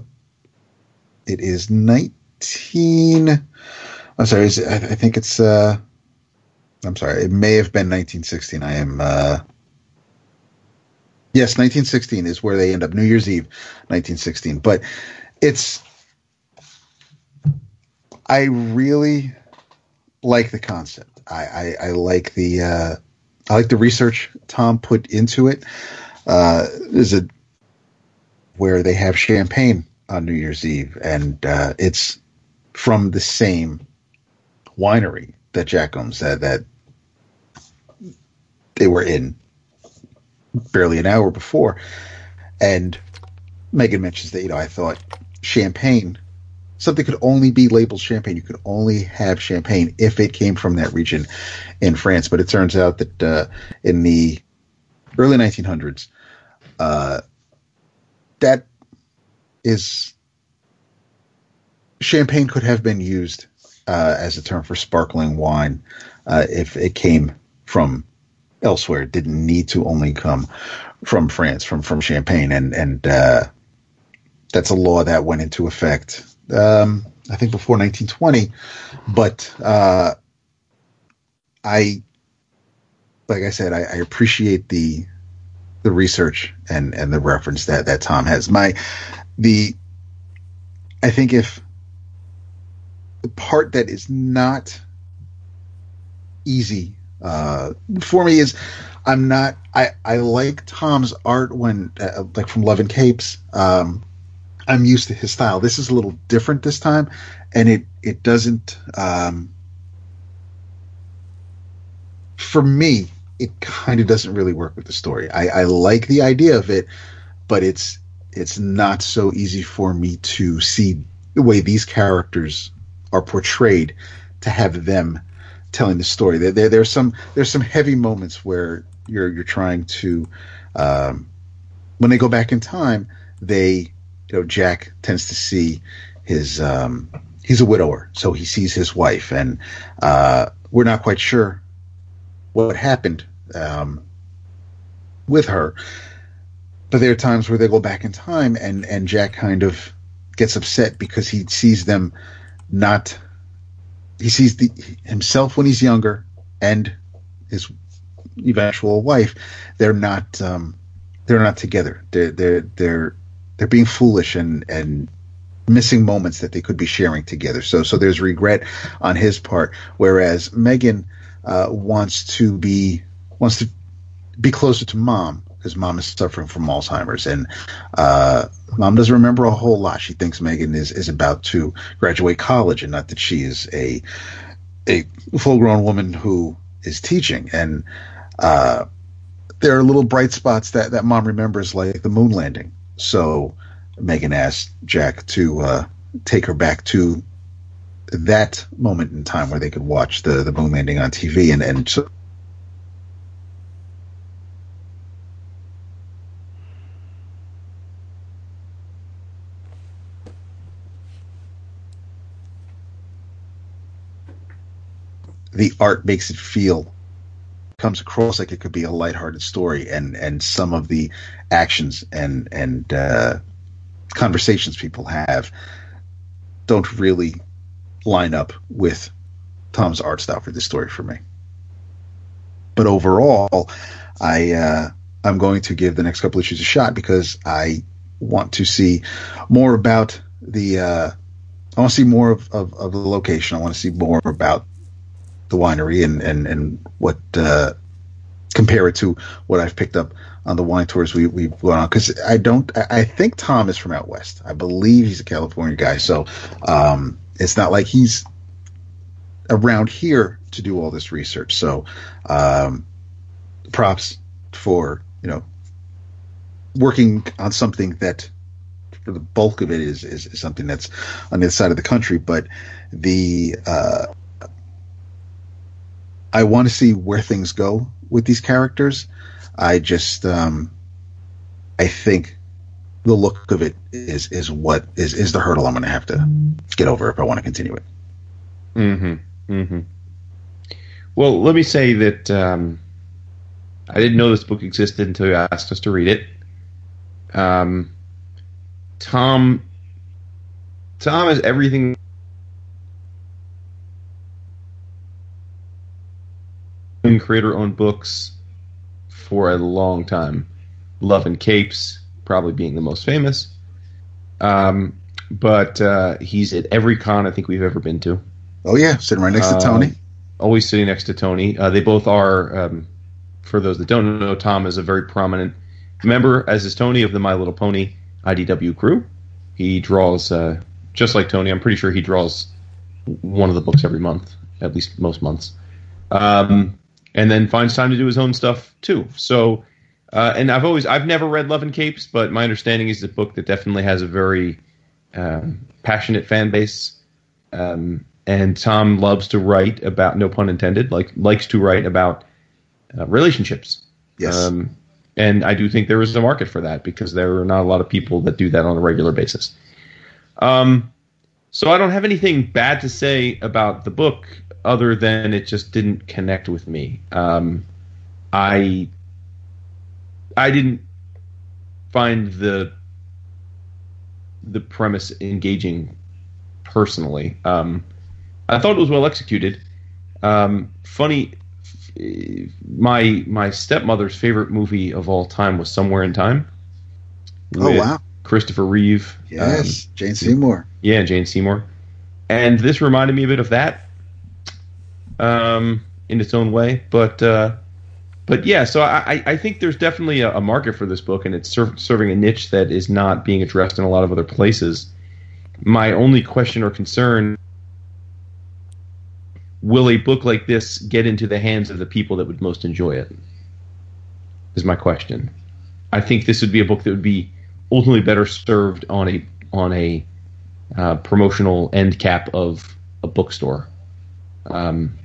Speaker 4: it is 19 i'm sorry it, I, I, think it's uh, i'm sorry it may have been 1916 i am uh, yes 1916 is where they end up new year's eve 1916 but it's i really like the concept. I i, I like the uh, I like the research Tom put into it. Uh, there's a where they have champagne on New Year's Eve, and uh, it's from the same winery that Jack owns that that they were in barely an hour before. And Megan mentions that you know I thought champagne something could only be labeled champagne. You could only have champagne if it came from that region in France. But it turns out that uh, in the early 1900s, uh, that is champagne could have been used uh, as a term for sparkling wine uh, if it came from elsewhere. It didn't need to only come from France, from from Champagne, and and uh, that's a law that went into effect um, I think before 1920, but uh, I, like I said, I, I, appreciate the the research and and the reference that that Tom has. My the I think if the part that is not easy uh, for me is I'm not I I like Tom's art when uh, like from Love and Capes. Um, I'm used to his style. This is a little different this time, and it it doesn't. Um, for me, it kind of doesn't really work with the story. I, I like the idea of it, but it's it's not so easy for me to see the way these characters are portrayed to have them telling the story. There, there there's some there's some heavy moments where you're you're trying to um, when they go back in time, they you know, Jack tends to see his, um, he's a widower, so he sees his wife, and uh, we're not quite sure what happened um, with her. But there are times where they go back in time, and and Jack kind of gets upset because he sees them not. He sees the, himself when he's younger, and his eventual wife, they're not um, they're not together. They're they're they're they're being foolish and and missing moments that they could be sharing together. So so there's regret on his part, whereas Megan uh, wants to be wants to be closer to mom because mom is suffering from Alzheimer's and uh, mom doesn't remember a whole lot. She thinks Megan is is about to graduate college and not that she is a a full grown woman who is teaching and uh, there are little bright spots that, that mom remembers, like the moon landing. So Megan asked Jack to uh, take her back to that moment in time where they could watch the, the moon landing on TV. And, and so the art makes it feel comes across like it could be a lighthearted story, and and some of the actions and and uh, conversations people have don't really line up with Tom's art style for this story for me. But overall, I uh, I'm going to give the next couple issues a shot because I want to see more about the. Uh, I want to see more of, of, of the location. I want to see more about the winery and and and what uh, compare it to what I've picked up on the wine tours we we've gone on because I don't I think Tom is from out west. I believe he's a California guy, so um, it's not like he's around here to do all this research. So um, props for you know working on something that for the bulk of it is, is, is something that's on the other side of the country, but the uh, I want to see where things go with these characters. I just, um, I think the look of it is is what is is the hurdle I'm going to have to get over if I want to continue it.
Speaker 3: Hmm. Hmm. Well, let me say that um, I didn't know this book existed until you asked us to read it. Um, Tom. Tom is everything creator owned books for a long time. Love and Capes, probably being the most famous. Um, but uh, he's at every con I think we've ever been to.
Speaker 4: Oh yeah, sitting right next to Tony.
Speaker 3: Uh, always sitting next to Tony. Uh, they both are. Um, for those that don't know, Tom is a very prominent member, as is Tony, of the My Little Pony IDW crew. He draws uh, just like Tony. I'm pretty sure he draws one of the books every month, at least most months. Um, and then finds time to do his own stuff too. So, uh, and I've always I've never read Love and Capes, but my understanding is a book that definitely has a very um, passionate fan base. Um, and Tom loves to write about, no pun intended, like likes to write about uh, relationships.
Speaker 4: Yes.
Speaker 3: Um, and I do think there is a market for that because there are not a lot of people that do that on a regular basis. Um, so I don't have anything bad to say about the book other than it just didn't connect with me. Um, I I didn't find the the premise engaging personally. Um, I thought it was well executed. Um, funny, my my stepmother's favorite movie of all time was Somewhere in Time.
Speaker 4: Oh wow!
Speaker 3: Christopher Reeve.
Speaker 4: Yes, um, Jane Seymour.
Speaker 3: Yeah, Jane Seymour. And this reminded me a bit of that um, in its own way. But uh, but yeah, so I, I think there's definitely a, a market for this book, and it's ser- serving a niche that is not being addressed in a lot of other places. My only question or concern will a book like this get into the hands of the people that would most enjoy it? Is my question. I think this would be a book that would be ultimately better served on a on a uh, promotional end cap of a bookstore. Um,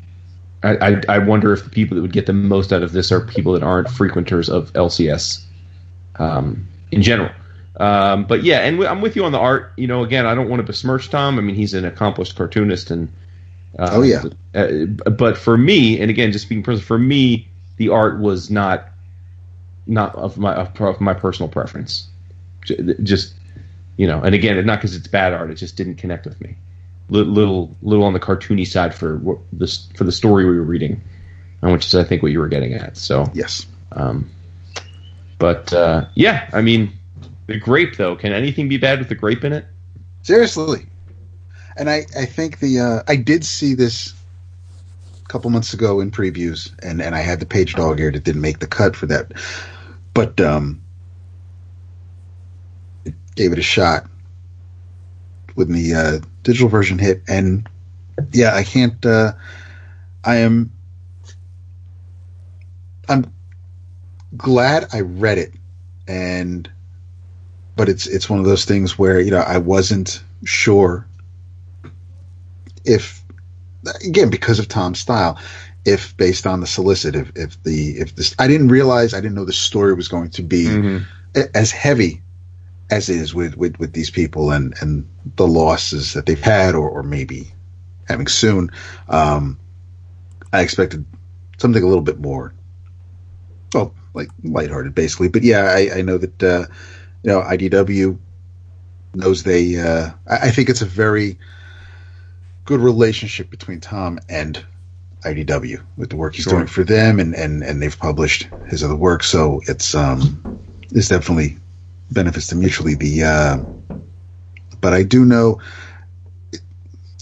Speaker 3: I, I, wonder if the people that would get the most out of this are people that aren't frequenters of LCS um, in general. Um, but yeah, and I'm with you on the art. You know, again, I don't want to besmirch Tom. I mean, he's an accomplished cartoonist, and
Speaker 4: uh, oh yeah.
Speaker 3: Uh, but for me, and again, just speaking personally, for me, the art was not not of my of my personal preference. Just you know, and again, not because it's bad art; it just didn't connect with me little little on the cartoony side for this for the story we were reading. which is I think what you were getting at. So
Speaker 4: Yes.
Speaker 3: um, but uh, yeah, I mean, the grape though. Can anything be bad with the grape in it?
Speaker 4: Seriously. And I, I think the uh, I did see this a couple months ago in previews, and, and I had the page dog ear that didn't make the cut for that, but um, gave it a shot when the uh, digital version hit, and yeah, I can't. Uh, I am. I'm glad I read it, and but it's it's one of those things where you know I wasn't sure if again because of Tom's style if based on the solicit if, if the if this I didn't realize I didn't know the story was going to be a- as heavy as is with, with with these people and and the losses that they've had or, or maybe having soon um I expected something a little bit more. Well like lighthearted basically. But yeah I, I know that uh you know IDW knows they uh I, I think it's a very good relationship between Tom and IDW with the work he's
Speaker 3: Sure.
Speaker 4: doing for them and, and and they've published his other work. So it's um it's definitely benefits them mutually the uh but I do know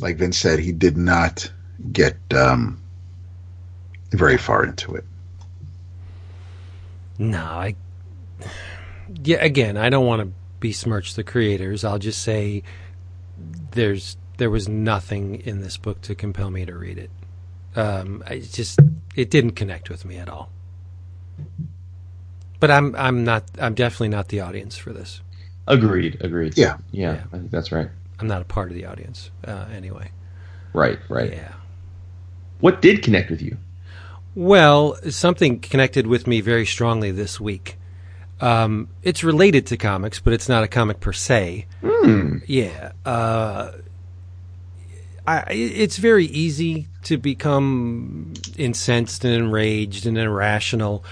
Speaker 4: like Vince said he did not get um very far into it
Speaker 2: No, I. Yeah, again, I don't want to besmirch the creators. I'll just say there's there was nothing in this book to compel me to read it. Um, I just it didn't connect with me at all. But I'm I'm not I'm definitely not the audience for this.
Speaker 3: Agreed. Agreed.
Speaker 4: Yeah.
Speaker 3: Yeah.
Speaker 2: Yeah.
Speaker 3: I think that's right.
Speaker 2: I'm not a part of the audience uh, anyway.
Speaker 3: Right. Right.
Speaker 2: Yeah.
Speaker 3: What did connect with you?
Speaker 2: Well, something connected with me very strongly this week. Um, it's related to comics, but it's not a comic per se. Yeah. Uh, I, it's very easy to become incensed and enraged and irrational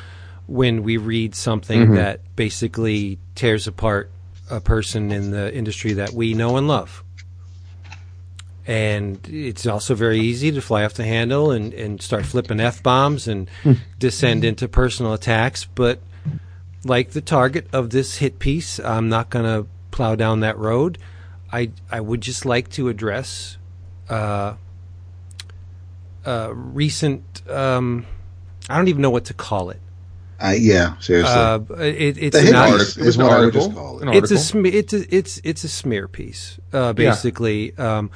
Speaker 2: when we read something that basically tears apart a person in the industry that we know and love. And it's also very easy to fly off the handle and, and start flipping F bombs and descend into personal attacks. But like the target of this hit piece, I'm not going to plow down that road. I, I would just like to address uh, uh, recent, um, I don't even know what to call it.
Speaker 4: I yeah seriously
Speaker 2: Uh, it it's
Speaker 4: the hit
Speaker 2: not,
Speaker 4: piece is
Speaker 3: an
Speaker 4: what I would
Speaker 3: article.
Speaker 4: just call it
Speaker 3: An
Speaker 2: it's a
Speaker 3: article.
Speaker 2: sm- it's a, it's it's a smear piece, uh, basically um,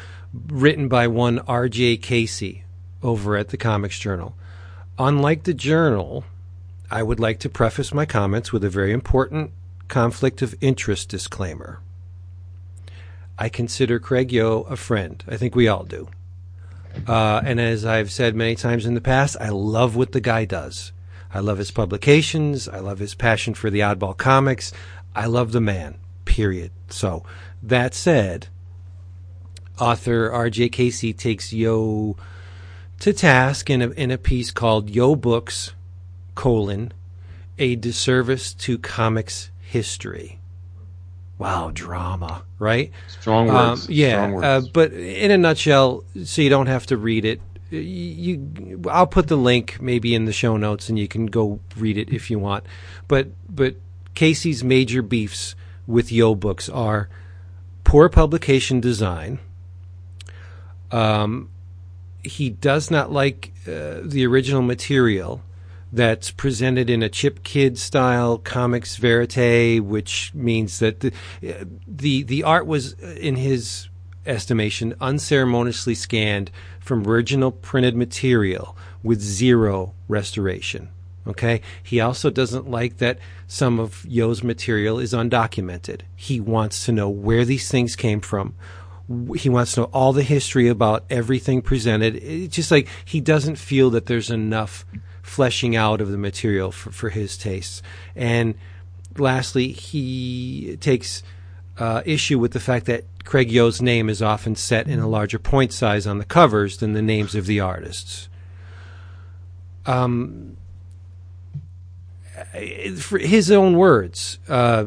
Speaker 2: written by one R.J. Casey over at the Comics Journal. Unlike the Journal, I would like to preface my comments with a very important conflict of interest disclaimer. I consider Craig Yoe a friend. I think we all do. Uh, and as I've said many times in the past, I love what the guy does. I love his publications. I love his passion for the oddball comics. I love the man, period. So, that said, author R.J. Casey takes Yoe to task in a, in a piece called Yoe Books, colon, a disservice to comics history. Wow, drama, right?
Speaker 3: Strong
Speaker 2: Um,
Speaker 3: words.
Speaker 2: yeah,
Speaker 3: Strong words.
Speaker 2: uh, but in a nutshell, so you don't have to read it. You, you, I'll put the link maybe in the show notes, and you can go read it if you want. But but Casey's major beefs with Yoe books are poor publication design. Um, he does not like uh, the original material that's presented in a Chip Kidd style comics verite, which means that the the the art was, in his estimation, unceremoniously scanned from original printed material with zero restoration. Okay. He also doesn't like that some of Yoe's material is undocumented. He wants to know where these things came from. He wants to know all the history about everything presented. It's just like he doesn't feel that there's enough fleshing out of the material for, for his tastes. And lastly, he takes uh, issue with the fact that Craig Yoe's name is often set in a larger point size on the covers than the names of the artists. Um, for his own words, uh,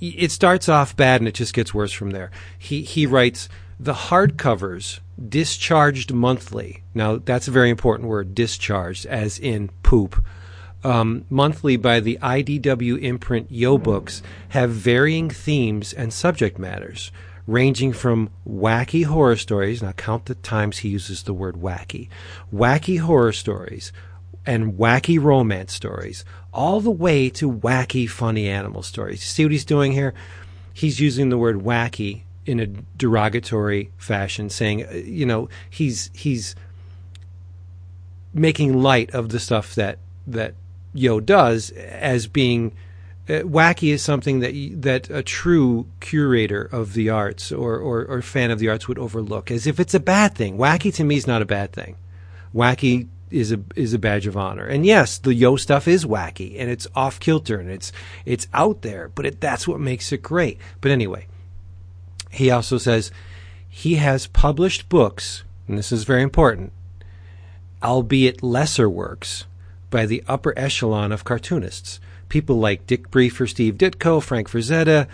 Speaker 2: it starts off bad and it just gets worse from there. He he writes the hardcovers discharged monthly. Now that's a very important word, discharged, as in poop. Um, monthly by the IDW imprint Yoe books have varying themes and subject matters, ranging from wacky horror stories. Now count the times he uses the word wacky, wacky horror stories, and wacky romance stories, all the way to wacky funny animal stories. See what he's doing here? He's using the word wacky in a derogatory fashion, saying, uh, you know, he's he's making light of the stuff that that Yoe does as being uh, wacky is something that that a true curator of the arts or, or, or fan of the arts would overlook as if it's a bad thing. Wacky to me is not a bad thing. Wacky is a is a badge of honor. And yes, the Yoe stuff is wacky and it's off kilter and it's it's out there, but it, that's what makes it great. But anyway, he also says he has published books, and this is very important, albeit lesser works by the upper echelon of cartoonists. People like Dick Briefer, Steve Ditko, Frank Frazetta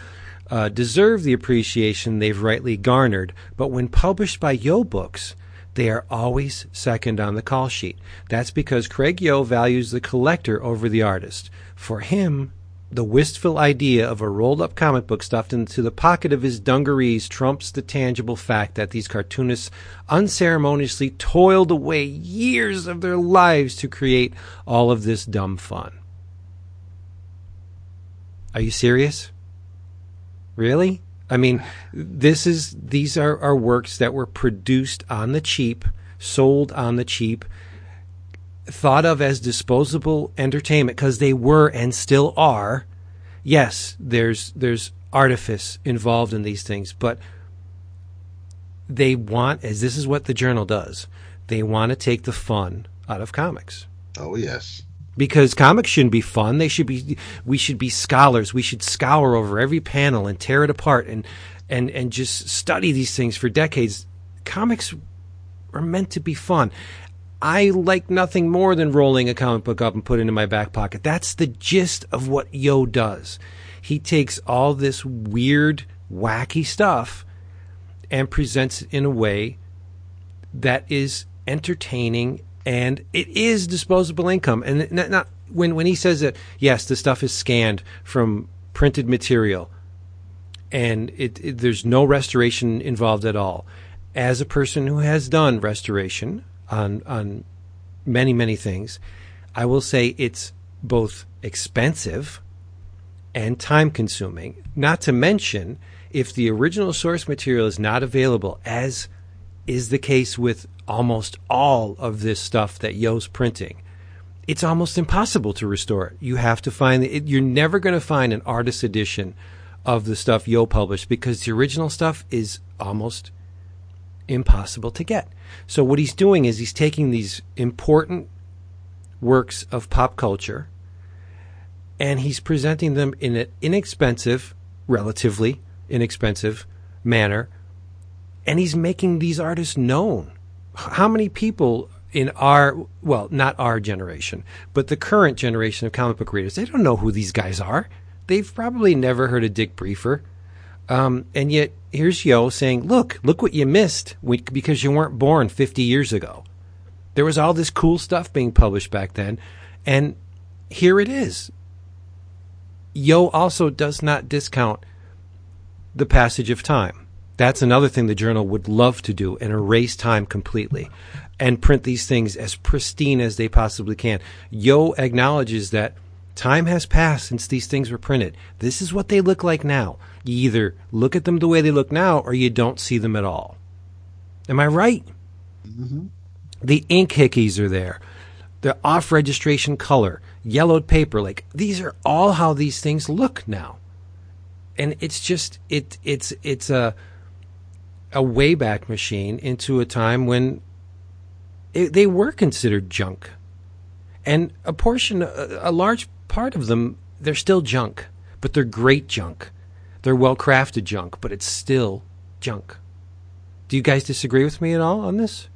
Speaker 2: uh, deserve the appreciation they've rightly garnered, but when published by Yoe Books, they are always second on the call sheet. That's because Craig Yoe values the collector over the artist. For him, the wistful idea of a rolled up comic book stuffed into the pocket of his dungarees trumps the tangible fact that these cartoonists unceremoniously toiled away years of their lives to create all of this dumb fun. Are you serious? Really? I mean, this is these are, are works that were produced on the cheap, sold on the cheap, thought of as disposable entertainment because they were and still are. Yes, there's there's artifice involved in these things, but they want as this is what the journal does. They want to take the fun out of comics.
Speaker 4: Oh yes.
Speaker 2: Because comics shouldn't be fun. They should be we should be scholars. We should scour over every panel and tear it apart and and and just study these things for decades. Comics are meant to be fun. I like nothing more than rolling a comic book up and put it in my back pocket. That's the gist of what Yoe does. He takes all this weird, wacky stuff and presents it in a way that is entertaining and it is disposable income. And not, not when when he says that, yes, the stuff is scanned from printed material, and it, it, there's no restoration involved at all. As a person who has done restoration, on on many many things. I will say it's both expensive and time consuming. Not to mention if the original source material is not available, as is the case with almost all of this stuff that Yoe's printing, it's almost impossible to restore it. You have to find it. You're never going to find an artist edition of the stuff Yoe published because the original stuff is almost impossible to get. So what he's doing is he's taking these important works of pop culture and he's presenting them in an inexpensive, relatively inexpensive manner, and he's making these artists known. How many people in our, well, not our generation, but the current generation of comic book readers, they don't know who these guys are. They've probably never heard of Dick Briefer. Um, and yet, here's Yoe saying, "Look, look what you missed because you weren't born 50 years ago. There was all this cool stuff being published back then, and here it is." Yoe also does not discount the passage of time. That's another thing the journal would love to do and erase time completely and print these things as pristine as they possibly can. Yoe acknowledges that time has passed since these things were printed. This is what they look like now. You either look at them the way they look now or you don't see them at all. Am I right? Mm-hmm. The ink hickeys are there. The off registration color, yellowed paper, like these are all how these things look now. And it's just it it's it's a a wayback machine into a time when it, they were considered junk. And a portion a, a large part of them they're still junk, but they're great junk. They're well crafted junk, but it's still junk. Do you guys disagree with me at all on this?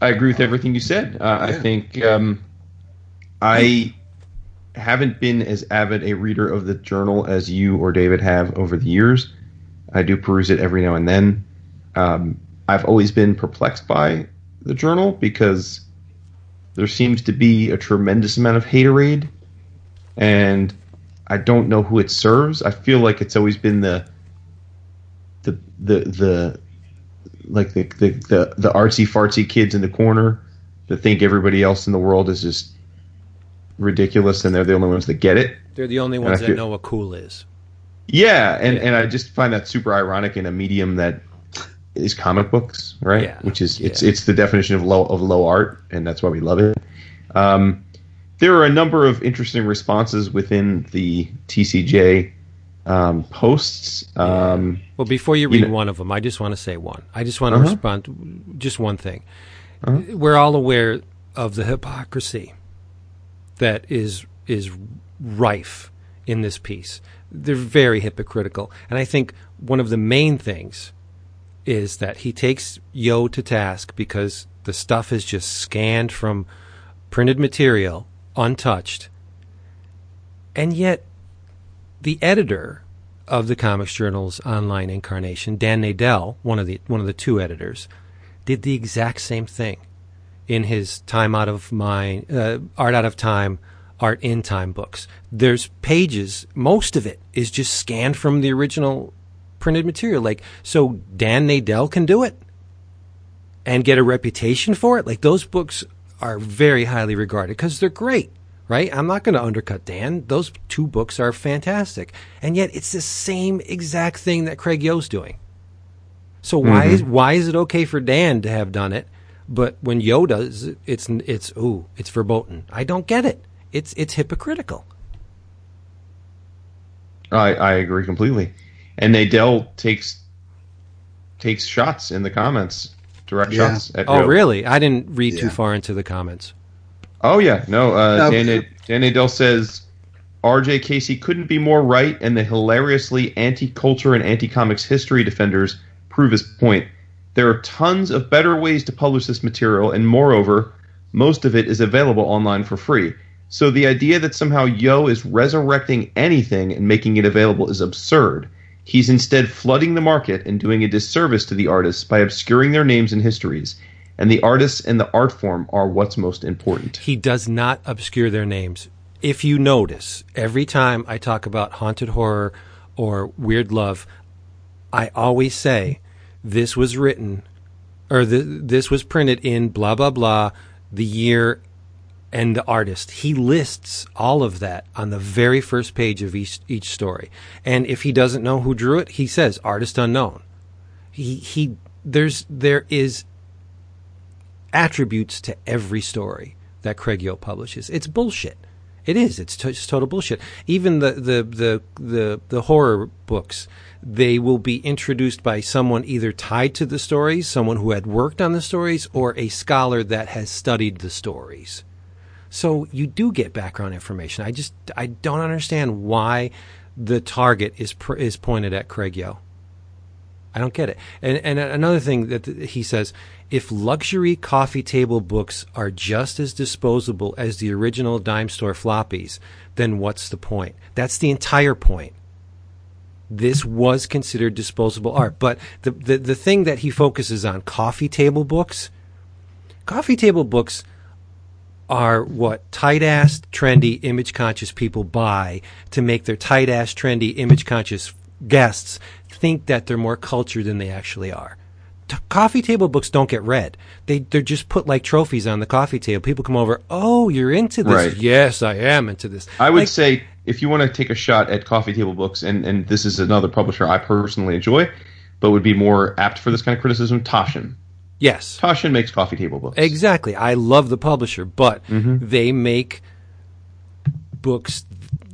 Speaker 3: I agree with everything you said. Uh, yeah. I think um, I haven't been as avid a reader of the journal as you or David have over the years. I do peruse it every now and then. Um, I've always been perplexed by the journal because there seems to be a tremendous amount of haterade, and I don't know who it serves. I feel like it's always been the the the the like the the the, the artsy fartsy kids in the corner that think everybody else in the world is just ridiculous and they're the only ones that get it.
Speaker 2: They're the only ones that know what cool is.
Speaker 3: Yeah, and,
Speaker 2: Yeah.
Speaker 3: and I just find that super ironic in a medium that is comic books, right?
Speaker 2: Yeah,
Speaker 3: Which is it's
Speaker 2: yeah.
Speaker 3: it's the definition of low of low art, and that's why we love it. Um, there are a number of interesting responses within the TCJ um, posts. Um,
Speaker 2: Well, before you
Speaker 3: You
Speaker 2: read
Speaker 3: know-
Speaker 2: one of them, I just want to say one. I just want to
Speaker 3: Uh-huh.
Speaker 2: respond to just one thing. We're all aware of the hypocrisy that is is rife in this piece. They're very hypocritical, and I think one of the main things is that he takes Yoe to task because the stuff is just scanned from printed material, untouched, and yet the editor of the Comics Journal's online incarnation, Dan Nadel, one of the one of the two editors, did the exact same thing in his Time Out of Mind, uh, Art Out of Time, Art in Time books. There's pages, most of it is just scanned from the original printed material. Like so, Dan Nadel can do it and get a reputation for it. Like those books are very highly regarded because they're great, right? I'm not going to undercut Dan. Those two books are fantastic, and yet it's the same exact thing that Craig Yoe's doing. So why mm-hmm. is why is it okay for Dan to have done it, but when Yoe does it, it's it's ooh it's verboten. I don't get it. It's it's hypocritical.
Speaker 3: I, I agree completely, and Nadel takes takes shots in the comments, direct
Speaker 4: Yeah.
Speaker 3: shots at
Speaker 2: Oh
Speaker 3: Yoe.
Speaker 2: really? I didn't read too far into the comments.
Speaker 3: Oh yeah, no. Uh,
Speaker 4: No,
Speaker 3: Dan,
Speaker 4: but-
Speaker 3: Dan Nadel says R.J. Casey couldn't be more right, and the hilariously anti-culture and anti-comics history defenders prove his point. There are tons of better ways to publish this material, and moreover, most of it is available online for free. So the idea that somehow Yoe is resurrecting anything and making it available is absurd. He's instead flooding the market and doing a disservice to the artists by obscuring their names and histories. And the artists and the art form are what's most important.
Speaker 2: He does not obscure their names. If you notice, every time I talk about haunted horror or weird love, I always say this was written or the, this was printed in blah blah blah the year and the artist. He lists all of that on the very first page of each each story. And if he doesn't know who drew it, he says artist unknown. He he there's there is attributes to every story that Craig Yoe publishes. It's bullshit. It is. It's t- just total bullshit. Even the, the, the, the, the horror books, they will be introduced by someone either tied to the stories, someone who had worked on the stories, or a scholar that has studied the stories. So you do get background information. I just I don't understand why the target is pr- is pointed at Craig Yoe. I don't get it. And and another thing that th- he says, if luxury coffee table books are just as disposable as the original dime store floppies, then what's the point? That's the entire point. This was considered disposable art, but the the, the thing that he focuses on, coffee table books, coffee table books are what tight ass, trendy, image conscious people buy to make their tight ass, trendy, image conscious guests think that they're more cultured than they actually are. T- coffee table books don't get read. They they're just put like trophies on the coffee table. People come over. Oh, you're into this?
Speaker 3: Right.
Speaker 2: Yes, I am into this.
Speaker 3: I would
Speaker 2: Like,
Speaker 3: say if you want to take a shot at coffee table books, and, and this is another publisher I personally enjoy, but would be more apt for this kind of criticism, Taschen.
Speaker 2: Yes,
Speaker 3: Taschen makes coffee table books.
Speaker 2: Exactly. I love the publisher, but
Speaker 3: Mm-hmm.
Speaker 2: they make books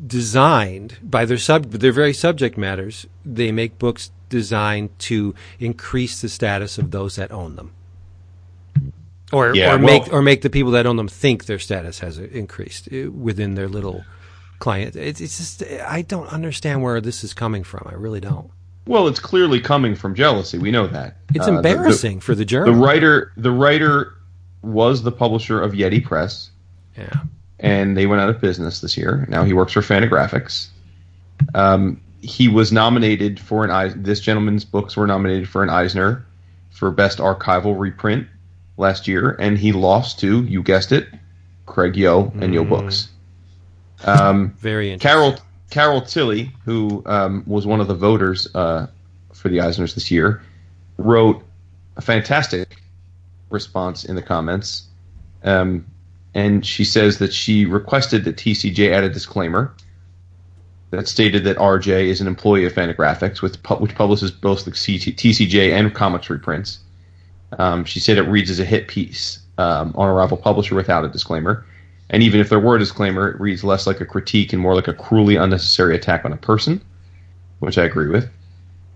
Speaker 2: designed by their sub their very subject matters. They make books designed to increase the status of those that own them. Or,
Speaker 3: Yeah,
Speaker 2: or
Speaker 3: well-
Speaker 2: make or make the people that own them think their status has increased uh, within their little client. It's, it's just I don't understand where this is coming from. I really don't.
Speaker 3: Well, it's clearly coming from jealousy. We know that.
Speaker 2: It's
Speaker 3: Uh, the- the-
Speaker 2: embarrassing for the journal.
Speaker 3: The, writer, the writer, was the publisher of Yeti Press,
Speaker 2: yeah.
Speaker 3: and they went out of business this year. Now he works for Fantagraphics. Um, he was nominated for an this gentleman's books were nominated for an Eisner for best archival reprint last year, and he lost to you guessed it, Craig Yoe and Yoe Books. Um,
Speaker 2: Very interesting.
Speaker 3: Carol Carol Tilley, who um, was one of the voters uh, for the Eisners this year, wrote a fantastic response in the comments, um, and she says that she requested that TCJ add a disclaimer that stated that RJ is an employee of Fantagraphics, which, which publishes both the TCJ and comics reprints. Um, she said it reads as a hit piece um, on a rival publisher without a disclaimer. And even if there were a disclaimer, it reads less like a critique and more like a cruelly unnecessary attack on a person, which I agree with.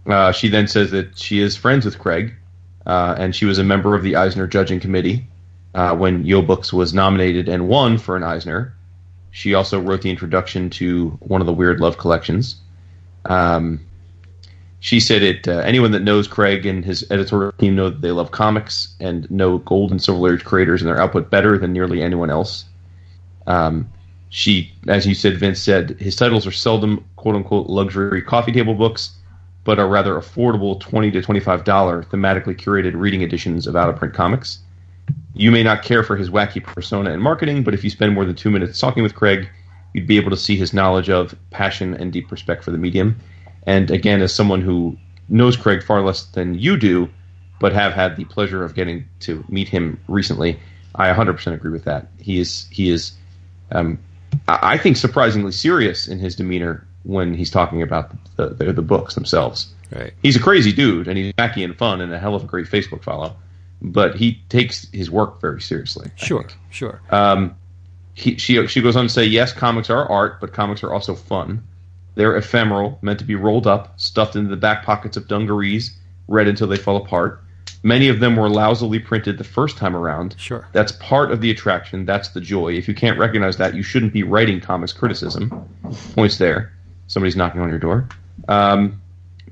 Speaker 3: Uh, she then says that she is friends with Craig, uh, and she was a member of the Eisner judging committee uh, when Yoe Books was nominated and won for an Eisner. She also wrote the introduction to one of the Weird Love collections. Um, she said it. Uh, anyone that knows Craig and his editorial team know that they love comics and know Gold and Silver Age creators and their output better than nearly anyone else. Um, she, as you said, Vince said his titles are seldom "quote unquote" luxury coffee table books, but are rather affordable twenty to twenty-five dollar thematically curated reading editions of out-of-print comics. You may not care for his wacky persona and marketing, but if you spend more than two minutes talking with Craig, you'd be able to see his knowledge of, passion, and deep respect for the medium. And again, as someone who knows Craig far less than you do, but have had the pleasure of getting to meet him recently, I 100% agree with that. He is he is, um, I think, surprisingly serious in his demeanor when he's talking about the, the, the books themselves.
Speaker 2: Right.
Speaker 3: He's a crazy dude, and he's wacky and fun, and a hell of a great Facebook follow. But he takes his work very seriously.
Speaker 2: Sure. Sure.
Speaker 3: Um, he, she she goes on to say, yes, comics are art, but comics are also fun. They're ephemeral, meant to be rolled up, stuffed into the back pockets of dungarees, read until they fall apart. Many of them were lousily printed the first time around.
Speaker 2: Sure.
Speaker 3: That's part of the attraction. That's the joy. If you can't recognize that, you shouldn't be writing comics criticism. Points there. Somebody's knocking on your door. Um,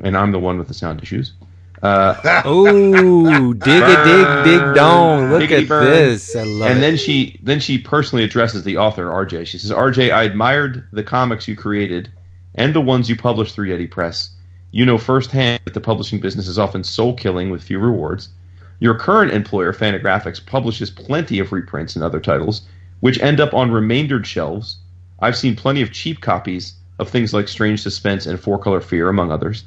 Speaker 3: and I'm the one with the sound issues. Uh,
Speaker 2: Oh, dig a dig, dig dong. Look
Speaker 3: Diggity
Speaker 2: at
Speaker 3: burn.
Speaker 2: this. I love
Speaker 3: and
Speaker 2: it.
Speaker 3: then she then she personally addresses the author RJ. She says, "RJ, I admired the comics you created and the ones you published through Yeti Press. You know firsthand that the publishing business is often soul killing with few rewards. Your current employer, Fantagraphics, publishes plenty of reprints and other titles, which end up on remaindered shelves. I've seen plenty of cheap copies of things like Strange Suspense and Four Color Fear, among others.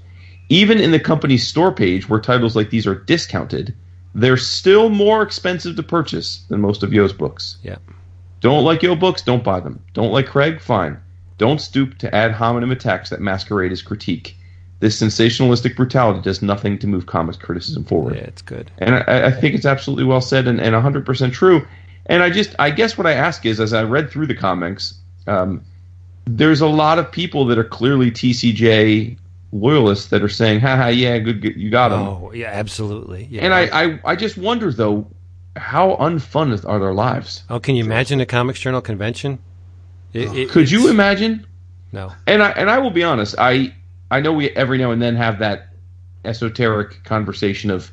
Speaker 3: Even in the company's store page, where titles like these are discounted, they're still more expensive to purchase than most of Yoe's books.
Speaker 2: Yeah.
Speaker 3: Don't like Yoe books? Don't buy them. Don't like Craig? Fine. Don't stoop to ad hominem attacks that masquerade as critique. This sensationalistic brutality does nothing to move comics criticism forward.
Speaker 2: Yeah, it's good.
Speaker 3: And I, I think it's absolutely well said and, and 100% true. And I just, I guess what I ask is, as I read through the comics, um, there's a lot of people that are clearly TCJ loyalists that are saying, haha, yeah, good, good you got them.
Speaker 2: Oh, yeah, absolutely. Yeah.
Speaker 3: And I, I, I just wonder, though, how unfun are their lives?
Speaker 2: oh, can you imagine a Comics Journal convention? It, it-
Speaker 3: Could you imagine?
Speaker 2: No.
Speaker 3: And I and I will be honest. I I know we every now and then have that esoteric conversation of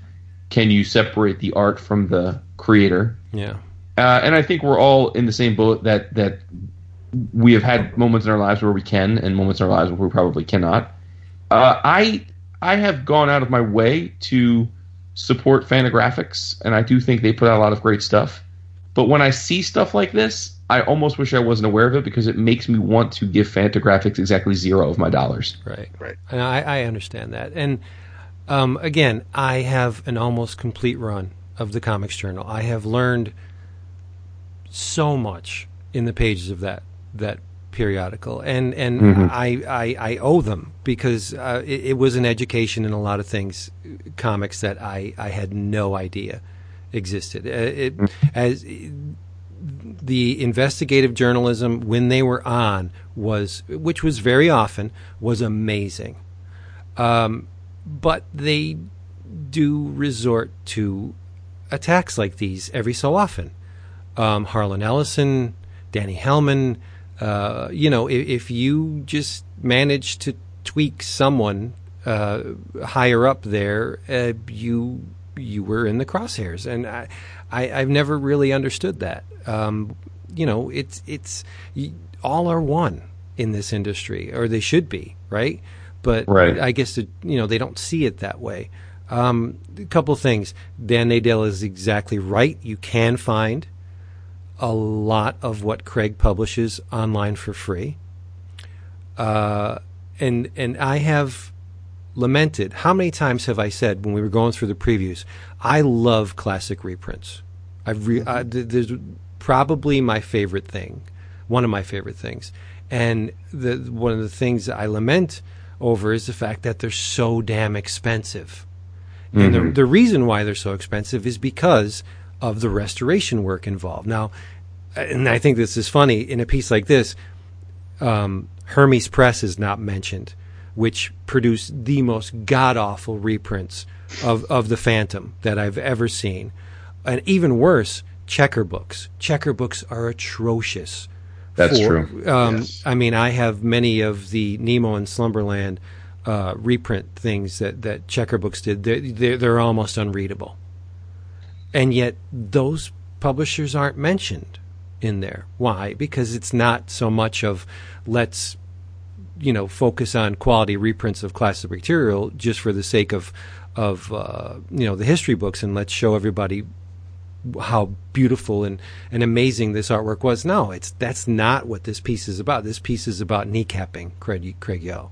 Speaker 3: can you separate the art from the creator?
Speaker 2: Yeah.
Speaker 3: Uh, and I think we're all in the same boat that that we have had moments in our lives where we can, and moments in our lives where we probably cannot. Uh, I I have gone out of my way to support Fantagraphics, and I do think they put out a lot of great stuff. But when I see stuff like this, I almost wish I wasn't aware of it because it makes me want to give Fantagraphics exactly zero of my dollars.
Speaker 2: Right.
Speaker 4: Right.
Speaker 2: And I, I understand that. And um, again, I have an almost complete run of the Comics Journal. I have learned so much in the pages of that that periodical, and and I, I I owe them because uh, it, it was an education in a lot of things, comics that I I had no idea existed. Uh, it as the investigative journalism when they were on was, which was very often, was amazing. Um, but they do resort to attacks like these every so often. Um, Harlan Ellison, Danny Hellman, uh, you know, if, if you just manage to tweak someone uh, higher up there, uh, you you were in the crosshairs, and I, I I've never really understood that. Um, you know, it's it's all are one in this industry, or they should be, right? But
Speaker 3: Right.
Speaker 2: I guess that, you know they don't see it that way. Um, a couple things. Dan Nadel is exactly right. You can find a lot of what Craig publishes online for free. Uh, and and I have lamented how many times have I said when we were going through the previews, I love classic reprints. I've re- I, th- there's probably my favorite thing, one of my favorite things, and the one of the things I lament over is the fact that they're so damn expensive. And the, the reason why they're so expensive is because of the restoration work involved. Now, and I think this is funny in a piece like this, um, Hermes Press is not mentioned, which produced the most god awful reprints of, of the Phantom that I've ever seen. And even worse, checker books. Checker books are atrocious.
Speaker 3: That's
Speaker 2: for-
Speaker 3: true.
Speaker 2: Um,
Speaker 4: Yes.
Speaker 2: I mean, I have many of the Nemo and Slumberland uh, reprint things that, that checker books did. They're, they're, they're almost unreadable. And yet, those publishers aren't mentioned in there. Why? Because it's not so much of let's you know focus on quality reprints of classic material just for the sake of of uh, you know the history books and let's show everybody how beautiful and, and amazing this artwork was. No, it's that's not what this piece is about. This piece is about kneecapping Craig Craig Yoe.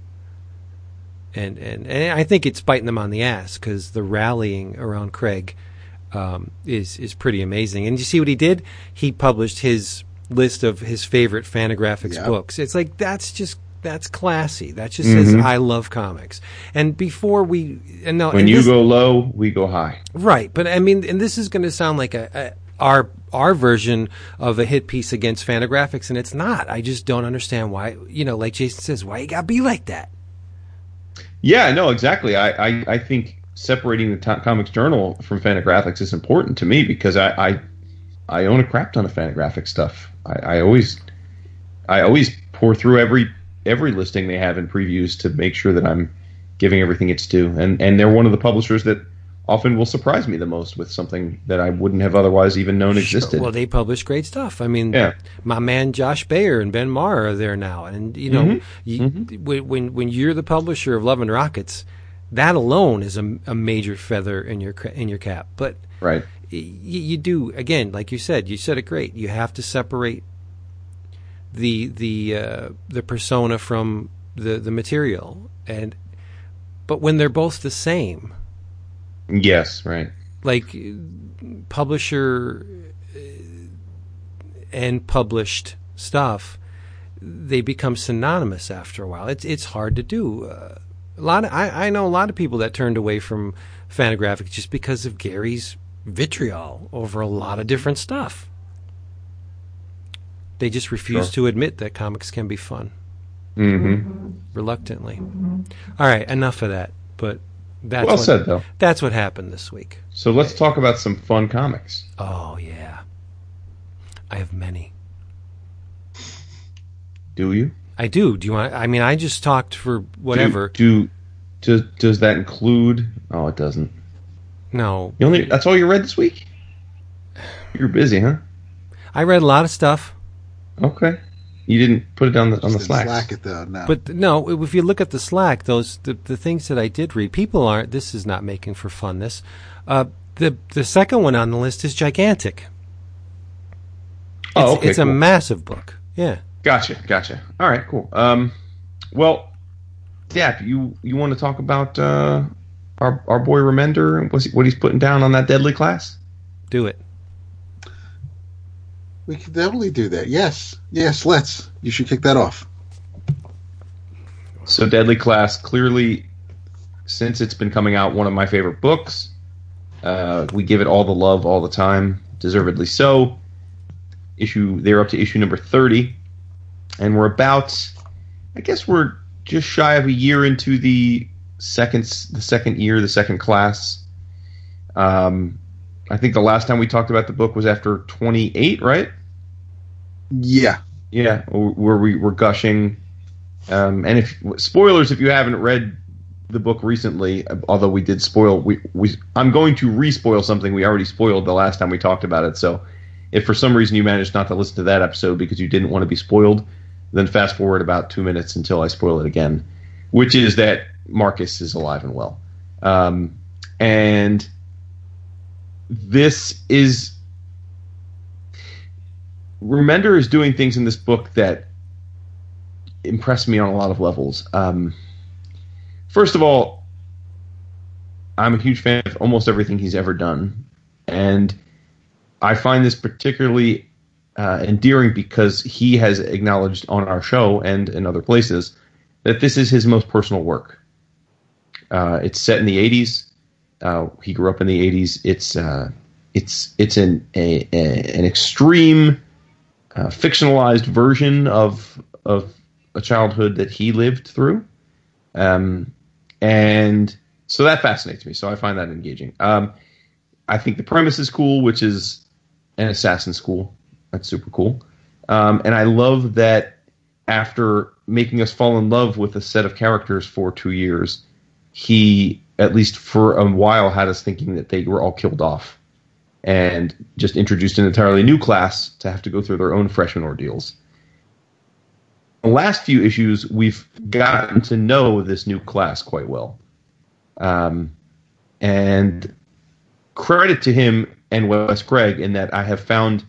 Speaker 2: And, and and I think it's biting them on the ass because the rallying around Craig um, is is pretty amazing. And you see what he did? He published his list of his favorite Fantagraphics
Speaker 4: Yeah.
Speaker 2: books. It's like that's just that's classy. That just says mm-hmm. I love comics. And before we and no,
Speaker 3: When you
Speaker 2: this-
Speaker 3: go low, we go high.
Speaker 2: Right, but I mean, and this is going to sound like a, a our our version of a hit piece against Fantagraphics, and it's not. I just don't understand why. You know, like Jason says, why you got to be like that?
Speaker 3: Yeah, no, exactly. I, I, I think separating the to- Comics Journal from Fantagraphics is important to me because I, I, I own a crap ton of Fantagraphic stuff. I, I always, I always pour through every every listing they have in previews to make sure that I'm giving everything its due. And and they're one of the publishers that often will surprise me the most with something that I wouldn't have otherwise even known existed.
Speaker 2: Well, they publish great stuff. I mean,
Speaker 3: Yeah.
Speaker 2: my man Josh Bayer and Ben Marr are there now, and you know, mm-hmm. you, mm-hmm. when when when you're the publisher of Love and Rockets, that alone is a, a major feather in your in your cap. But
Speaker 3: right.
Speaker 2: you do again, like you said, you said it great. You have to separate the the uh, the persona from the the material, and but when they're both the same,
Speaker 3: Yes, right.
Speaker 2: like publisher uh, and published stuff, they become synonymous after a while. It's it's hard to do. Uh, a lot of, I, I know a lot of people that turned away from Fantagraphics just because of Gary's vitriol over a lot of different stuff. They just refuse
Speaker 3: Sure.
Speaker 2: to admit that comics can be fun
Speaker 3: Mm-hmm.
Speaker 2: reluctantly. All right, enough of that. But that's
Speaker 3: Well
Speaker 2: what,
Speaker 3: said, though.
Speaker 2: That's what happened this week.
Speaker 3: So let's talk about some fun comics.
Speaker 2: Oh yeah, I have many.
Speaker 3: Do you?
Speaker 2: I do. Do you want? I mean, I just talked for whatever.
Speaker 3: Do, do does does that include? Oh, it doesn't.
Speaker 2: no,
Speaker 3: You only that's all you read this week. You're busy, huh?
Speaker 2: I read a lot of stuff,
Speaker 3: Okay. You didn't put it down the, on the slack.
Speaker 4: slack it though. No.
Speaker 2: but no. If you look at the Slack, those the, the things that I did read, people aren't. This is not making for funness. Uh, the the second one on the list is gigantic. It's,
Speaker 3: Oh, okay,
Speaker 2: it's a massive book. Yeah.
Speaker 3: Gotcha, gotcha. All right, cool. Um, well, yeah, you you want to talk about uh, our our boy Remender and what's he, what he's putting down on that deadly class?
Speaker 2: Do it.
Speaker 4: We can definitely do that. Yes, yes. Let's. You should kick that off.
Speaker 3: So, Deadly Class clearly, since it's been coming out, one of my favorite books. Uh, we give it all the love all the time, deservedly so. Issue they're up to issue number thirty, and we're about, I guess we're just shy of a year into the second the second year, the second class. Um, I think the last time we talked about the book was after twenty eight, right?
Speaker 4: Yeah.
Speaker 3: Yeah, where we were gushing. Um, and if spoilers, if you haven't read the book recently, although we did spoil, we, we I'm going to re-spoil something we already spoiled the last time we talked about it. So if for some reason you managed not to listen to that episode because you didn't want to be spoiled, then fast forward about two minutes until I spoil it again, which is that Marcus is alive and well. Um, and this is. Remender is doing things in this book that impress me on a lot of levels. Um, first of all, I'm a huge fan of almost everything he's ever done. And I find this particularly uh, endearing because he has acknowledged on our show and in other places that this is his most personal work. Uh, it's set in the 80s. Uh, he grew up in the 80s. It's uh, it's it's an a, a, an extreme uh, fictionalized version of of a childhood that he lived through, um, and so that fascinates me. So I find that engaging. Um, I think the premise is cool, which is an assassin school. That's super cool. Um, and I love that after making us fall in love with a set of characters for two years, he, at least for a while, had us thinking that they were all killed off and just introduced an entirely new class to have to go through their own freshman ordeals. The last few issues, we've gotten to know this new class quite well. Um, and credit to him and Wes Craig in that I have found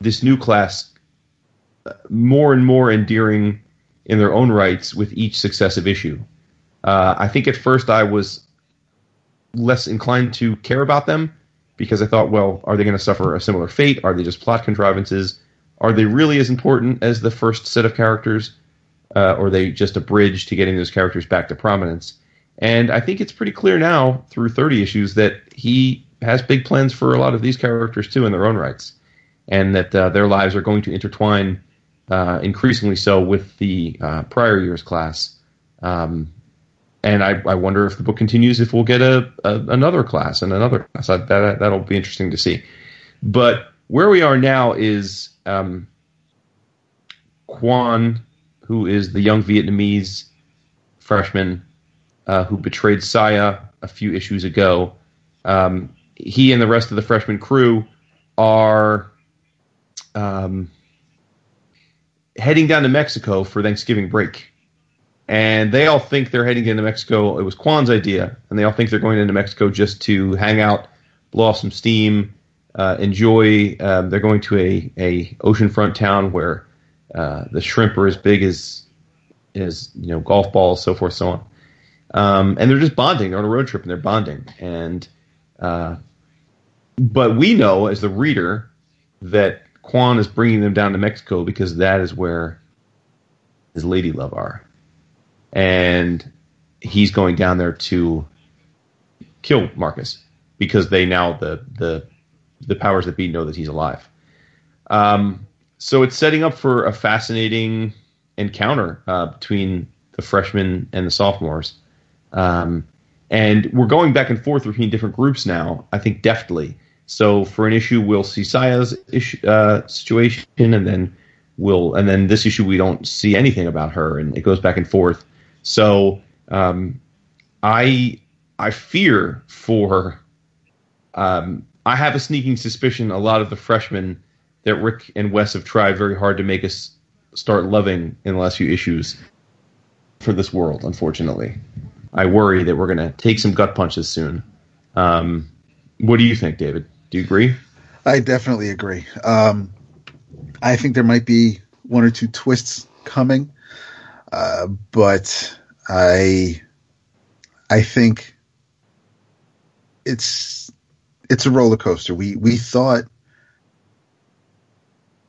Speaker 3: this new class more and more endearing in their own rights with each successive issue. Uh, I think at first I was less inclined to care about them because I thought, well, are they going to suffer a similar fate? Are they just plot contrivances? Are they really as important as the first set of characters? Uh, or are they just a bridge to getting those characters back to prominence? And I think it's pretty clear now through 30 issues that he has big plans for a lot of these characters too in their own rights, and that uh, their lives are going to intertwine uh, increasingly so with the uh, prior year's class. Um, and I, I, wonder if the book continues if we'll get a, a another class and another class. I, that that'll be interesting to see. But where we are now is um, Quan, who is the young Vietnamese freshman uh, who betrayed Saya a few issues ago. Um, he and the rest of the freshman crew are um, heading down to Mexico for Thanksgiving break and they all think they're heading into Mexico. It was Quan's idea, and they all think they're going into Mexico just to hang out, blow off some steam, uh, enjoy. Um, they're going to a a oceanfront town where uh, the shrimp are as big as as you know golf balls, so forth, so on. Um, and they're just bonding. They're on a road trip and they're bonding. And uh, but we know as the reader that Quan is bringing them down to Mexico because that is where his lady love are and he's going down there to kill Marcus because they now the the the powers that be know that he's alive. Um, so it's setting up for a fascinating encounter uh, between the freshmen and the sophomores. Um, and we're going back and forth between different groups now. I think deftly. So for an issue, we'll see Saya's issue, uh, situation, and then we'll, and then this issue we don't see anything about her, and it goes back and forth. So um, I I fear for. Um, I have a sneaking suspicion a lot of the freshmen that Rick and Wes have tried very hard to make us start loving in the last few issues for this world. Unfortunately, I worry that we're going to take some gut punches soon. Um, what do you think, David? Do you agree?
Speaker 4: I definitely agree. Um, I think there might be one or two twists coming uh, but I I think it's it's a roller coaster. We we thought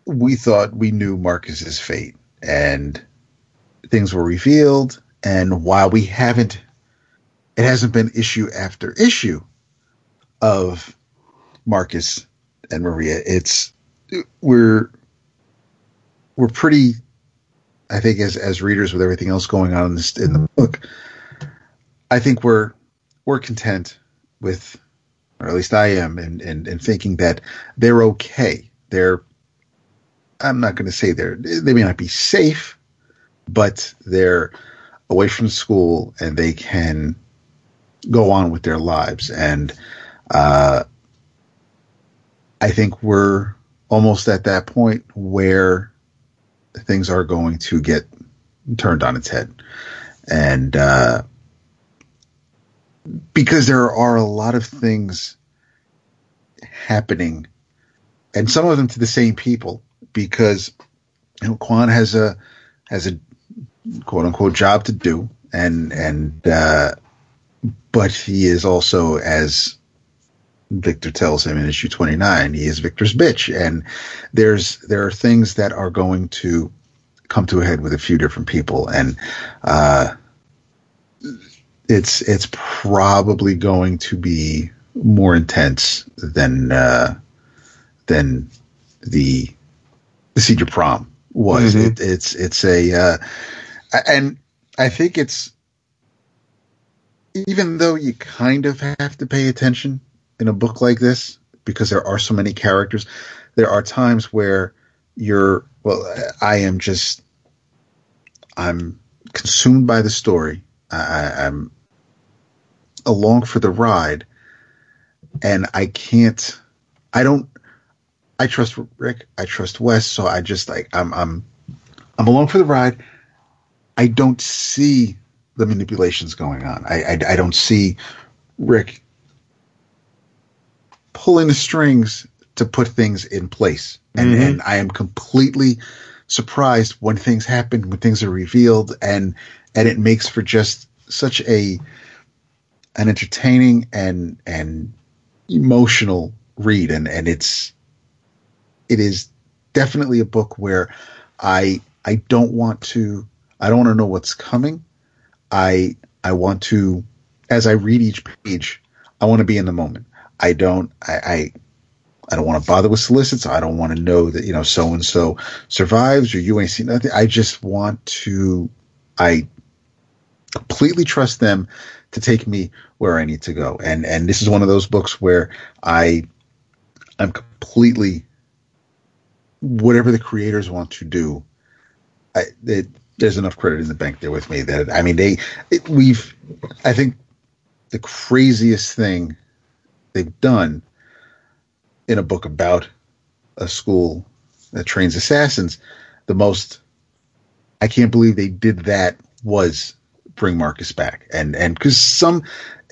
Speaker 4: we thought we knew Marcus's fate and things were revealed and while we haven't it hasn't been issue after issue of Marcus and Maria. It's we're we're pretty I think as as readers with everything else going on in, this, in the book, I think we're we're content with, or at least I am, and in, in thinking that they're okay. They're I'm not going to say they're they may not be safe, but they're away from school and they can go on with their lives. And uh, I think we're almost at that point where things are going to get turned on its head. And uh, because there are a lot of things happening, and some of them to the same people, because you know Quan has a has a quote unquote job to do, and and uh, but he is also as Victor tells him in issue 29, he is Victor's bitch. And there's, there are things that are going to come to a head with a few different people. And, uh, it's, it's probably going to be more intense than, uh, than the, the senior prom was.
Speaker 3: Mhm.
Speaker 4: It, it's, it's a, uh, and I think it's, even though you kind of have to pay attention in a book like this because there are so many characters, there are times where you're well, I am just I'm consumed by the story. I, I'm along for the ride, and I can't. I don't. I trust Rick. I trust Wes. So I just like I'm. I'm. I'm along for the ride. I don't see the manipulations going on. I, I, I don't see Rick pulling the strings to put things in place. And,
Speaker 3: Mhm.
Speaker 4: and I am completely surprised when things happen, when things are revealed, and and it makes for just such a an entertaining and and emotional read. And and it's it is definitely a book where I I don't want to I don't want to know what's coming. I I want to as I read each page, I want to be in the moment. I don't I I, I don't want to bother with solicits. I don't want to know that, you know, so and so survives or you ain't seen nothing. I just want to I completely trust them to take me where I need to go. And and this is one of those books where I I'm completely whatever the creators want to do. I it, there's enough credit in the bank there with me that I mean they it, we've I think the craziest thing they've done in a book about a school that trains assassins the most I can't believe they did that was bring Marcus back. And and because some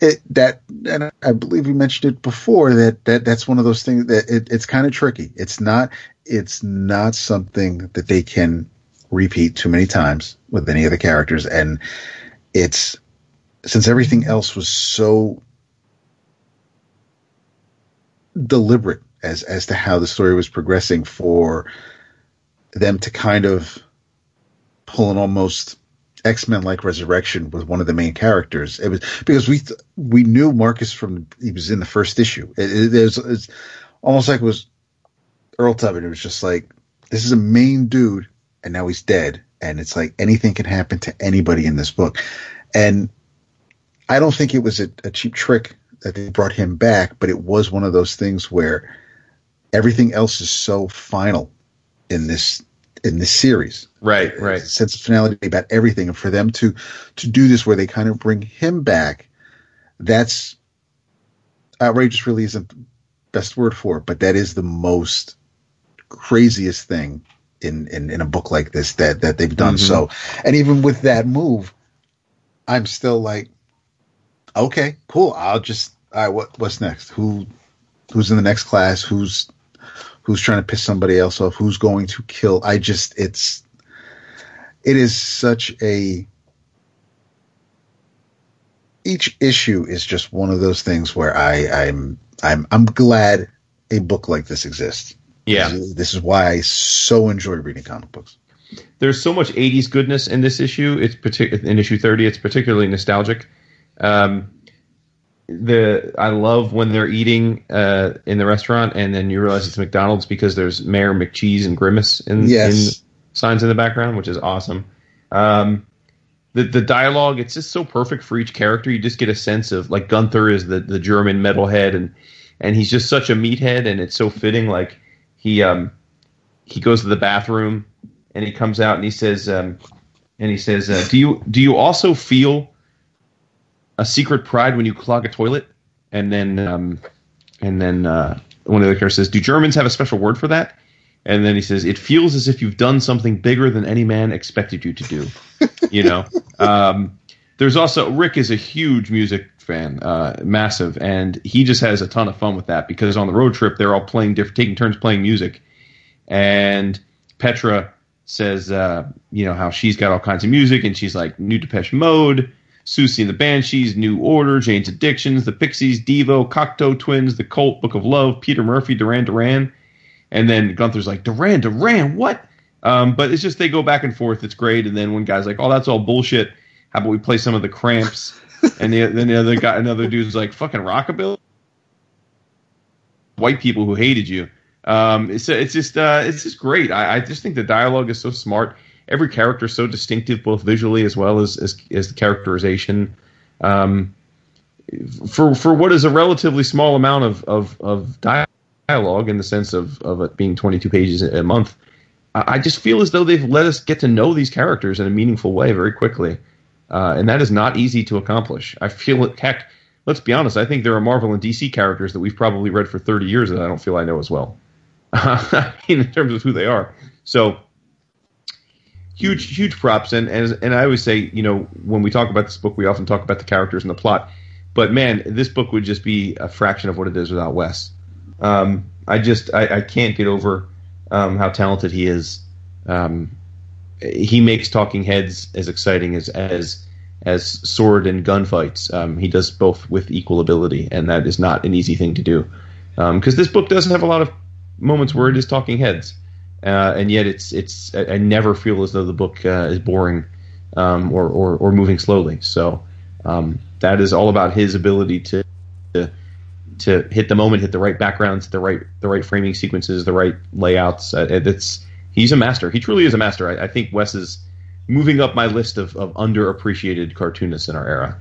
Speaker 4: it, that and I believe we mentioned it before that that that's one of those things that it, it's kind of tricky. It's not it's not something that they can repeat too many times with any of the characters. And it's since everything else was so deliberate as as to how the story was progressing for them to kind of pull an almost X-Men like resurrection with one of the main characters. It was because we we knew Marcus from he was in the first issue. It, it, it was it's almost like it was Earl Tubman it was just like this is a main dude and now he's dead and it's like anything can happen to anybody in this book. And I don't think it was a, a cheap trick that they brought him back, but it was one of those things where everything else is so final in this in this series.
Speaker 3: Right, right.
Speaker 4: Sense of finality about everything, and for them to to do this where they kind of bring him back, that's outrageous. Really isn't the best word for it, but that is the most craziest thing in in, in a book like this that that they've done.
Speaker 3: Mhm.
Speaker 4: So, and even with that move, I'm still like, okay, cool. I'll just all right. What what's next? Who who's in the next class? Who's who's trying to piss somebody else off? Who's going to kill? I just it's it is such a each issue is just one of those things where I I'm I'm I'm glad a book like this exists.
Speaker 3: Yeah.
Speaker 4: This, is why I so enjoy reading comic books.
Speaker 3: There's so much 80s goodness in this issue. It's partic- in issue 30. It's particularly nostalgic. Um, the I love when they're eating uh, in the restaurant and then you realize it's McDonald's because there's Mayor McCheese and Grimace in,
Speaker 4: Yes.
Speaker 3: in signs in the background, which is awesome. Um, the the dialogue it's just so perfect for each character. You just get a sense of like Gunther is the the German metalhead and and he's just such a meathead and it's so fitting. Like he um he goes to the bathroom and he comes out and he says um and he says uh, do you do you also feel a secret pride when you clog a toilet and then um and then uh one of the characters says do Germans have a special word for that and then he says, "It feels as if you've done something bigger than any man expected you to do." you know. Um, there's also Rick is a huge music fan, uh, massive, and he just has a ton of fun with that because on the road trip they're all playing different, taking turns playing music, and Petra says, uh, you know, how she's got all kinds of music, and she's like New Depeche Mode, Siouxsie and the Banshees, New Order, Jane's Addictions, the Pixies, Devo, Cocteau Twins, The Cult, Book of Love, Peter Murphy, Duran Duran, and then Gunther's like Duran Duran, what? Um, but it's just they go back and forth. It's great, and then one guy's like, oh, that's all bullshit. How about we play some of the Cramps? and the, then the other guy, another dude's like, fucking rockabilly. White people who hated you. Um, it's it's just uh, it's just great. I, I just think the dialogue is so smart. Every character is so distinctive, both visually as well as as, as the characterization. Um, for for what is a relatively small amount of of, of dialogue in the sense of of it being 22 pages a month, I, just feel as though they've let us get to know these characters in a meaningful way very quickly, uh, and that is not easy to accomplish. I feel it. Heck, let's be honest. I think there are Marvel and DC characters that we've probably read for 30 years that I don't feel I know as well. in terms of who they are. So huge, huge props. And, and and I always say, you know, when we talk about this book, we often talk about the characters and the plot. But man, this book would just be a fraction of what it is without Wes. Um, I just I, I, can't get over um, how talented he is. Um, he makes Talking Heads as exciting as as as sword and gunfights. Um, he does both with equal ability, and that is not an easy thing to do. Because um, this book doesn't have a lot of moments where it is talking heads, uh, and yet it's it's I, never feel as though the book uh, is boring um, or, or, or moving slowly. So um, that is all about his ability to, to to hit the moment, hit the right backgrounds, the right the right framing sequences, the right layouts. Uh, it's he's a master. He truly is a master. I, I think Wes is moving up my list of, of underappreciated cartoonists in our era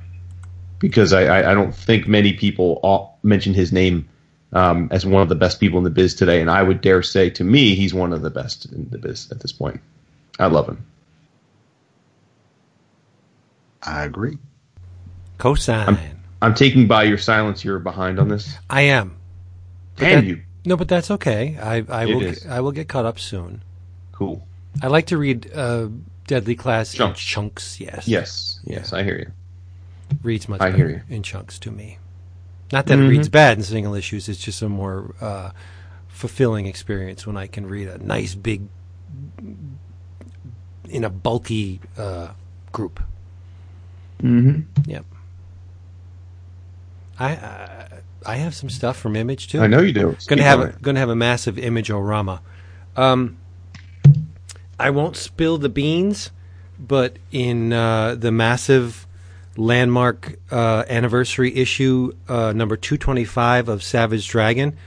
Speaker 3: because I, I, I don't think many people mention his name um, as one of the best people in the biz today, and I would dare say to me, he's one of the best in the biz at this point. I love him.
Speaker 4: I agree.
Speaker 2: Cosign.
Speaker 3: I'm, I'm taking by your silence. You're behind on this.
Speaker 2: I am.
Speaker 3: Damn that, you.
Speaker 2: No, but that's okay. I, I will. Get, I will get caught up soon.
Speaker 3: Cool.
Speaker 2: I like to read uh, Deadly Class chunks. in chunks. Yes.
Speaker 3: Yes. Yes. Yeah. I hear you.
Speaker 2: Reads much I hear you. in chunks to me. Not that mm-hmm. it reads bad in single issues. It's just a more uh, fulfilling experience when I can read a nice big in a bulky uh, group.
Speaker 3: Mm-hmm.
Speaker 2: Yep. I uh, I have some stuff from Image too.
Speaker 3: I know you do.
Speaker 2: Going to have going to have a massive Image orama. Um, I won't spill the beans, but in uh, the massive landmark uh, anniversary issue uh, number 225 of Savage Dragon,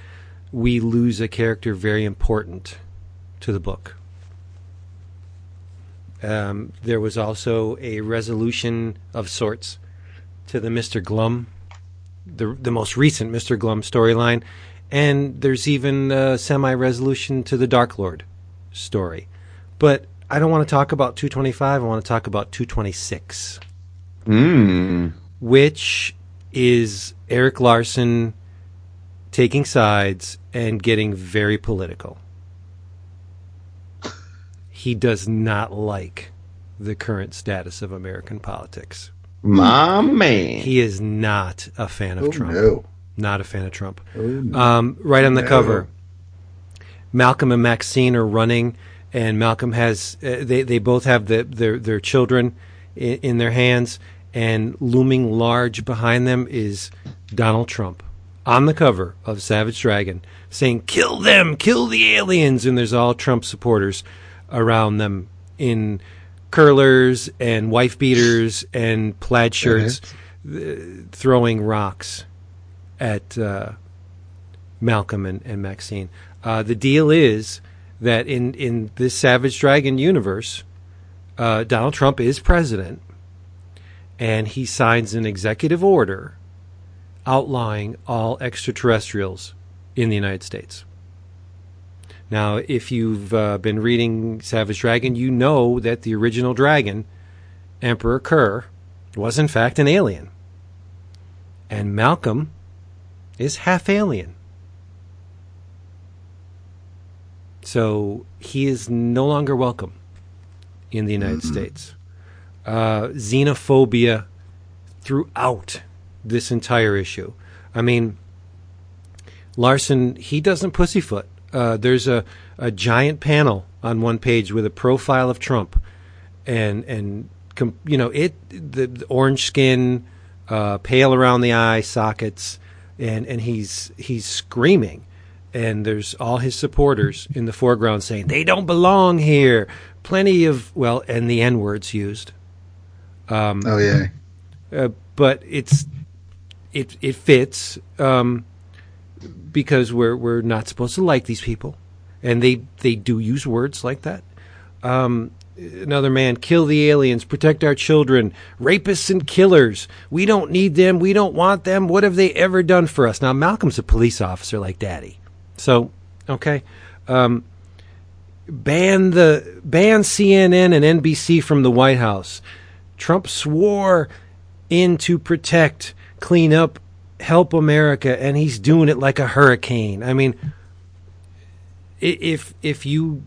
Speaker 2: we lose a character very important to the book. Um, there was also a resolution of sorts to the Mr. Glum, the, the most recent Mr. Glum storyline, and there's even a semi resolution to the Dark Lord story. But I don't want to talk about 225, I want to talk about 226.
Speaker 3: Mm.
Speaker 2: Which is Erik Larsen taking sides and getting very political. he does not like the current status of American politics.
Speaker 3: My man.
Speaker 2: He is not a fan of
Speaker 4: oh,
Speaker 2: Trump.
Speaker 4: No.
Speaker 2: Not a fan of Trump.
Speaker 4: Oh, no.
Speaker 2: um, right on the no. cover, Malcolm and Maxine are running, and Malcolm has uh, they they both have the, their their children in, in their hands, and looming large behind them is Donald Trump on the cover of Savage Dragon saying, Kill them, kill the aliens. And there's all Trump supporters around them in curlers and wife beaters and plaid shirts mm-hmm. th- throwing rocks at uh, Malcolm and, and Maxine. Uh, the deal is that in, in this Savage Dragon universe, uh, Donald Trump is president and he signs an executive order outlawing all extraterrestrials in the United States. Now, if you've uh, been reading Savage Dragon, you know that the original dragon, Emperor Kurr, was in fact an alien. And Malcolm is half alien. So he is no longer welcome in the United States. Uh, xenophobia throughout this entire issue. I mean, Larsen, he doesn't pussyfoot. Uh, there's a, a giant panel on one page with a profile of Trump, and and you know it the, the orange skin, uh, pale around the eye sockets, and and he's he's screaming, and there's all his supporters in the foreground saying they don't belong here. Plenty of well, and the n words used.
Speaker 4: Oh yeah.
Speaker 2: Uh, but it's it it fits um, because we're we're not supposed to like these people, and they they do use words like that. Um, another man, kill the aliens, protect our children, rapists and killers. We don't need them. We don't want them. What have they ever done for us? Now Malcolm's a police officer like Daddy, so okay. Um, ban the ban CNN and NBC from the White House. Trump swore in to protect, clean up, help America, and he's doing it like a hurricane. I mean, if if you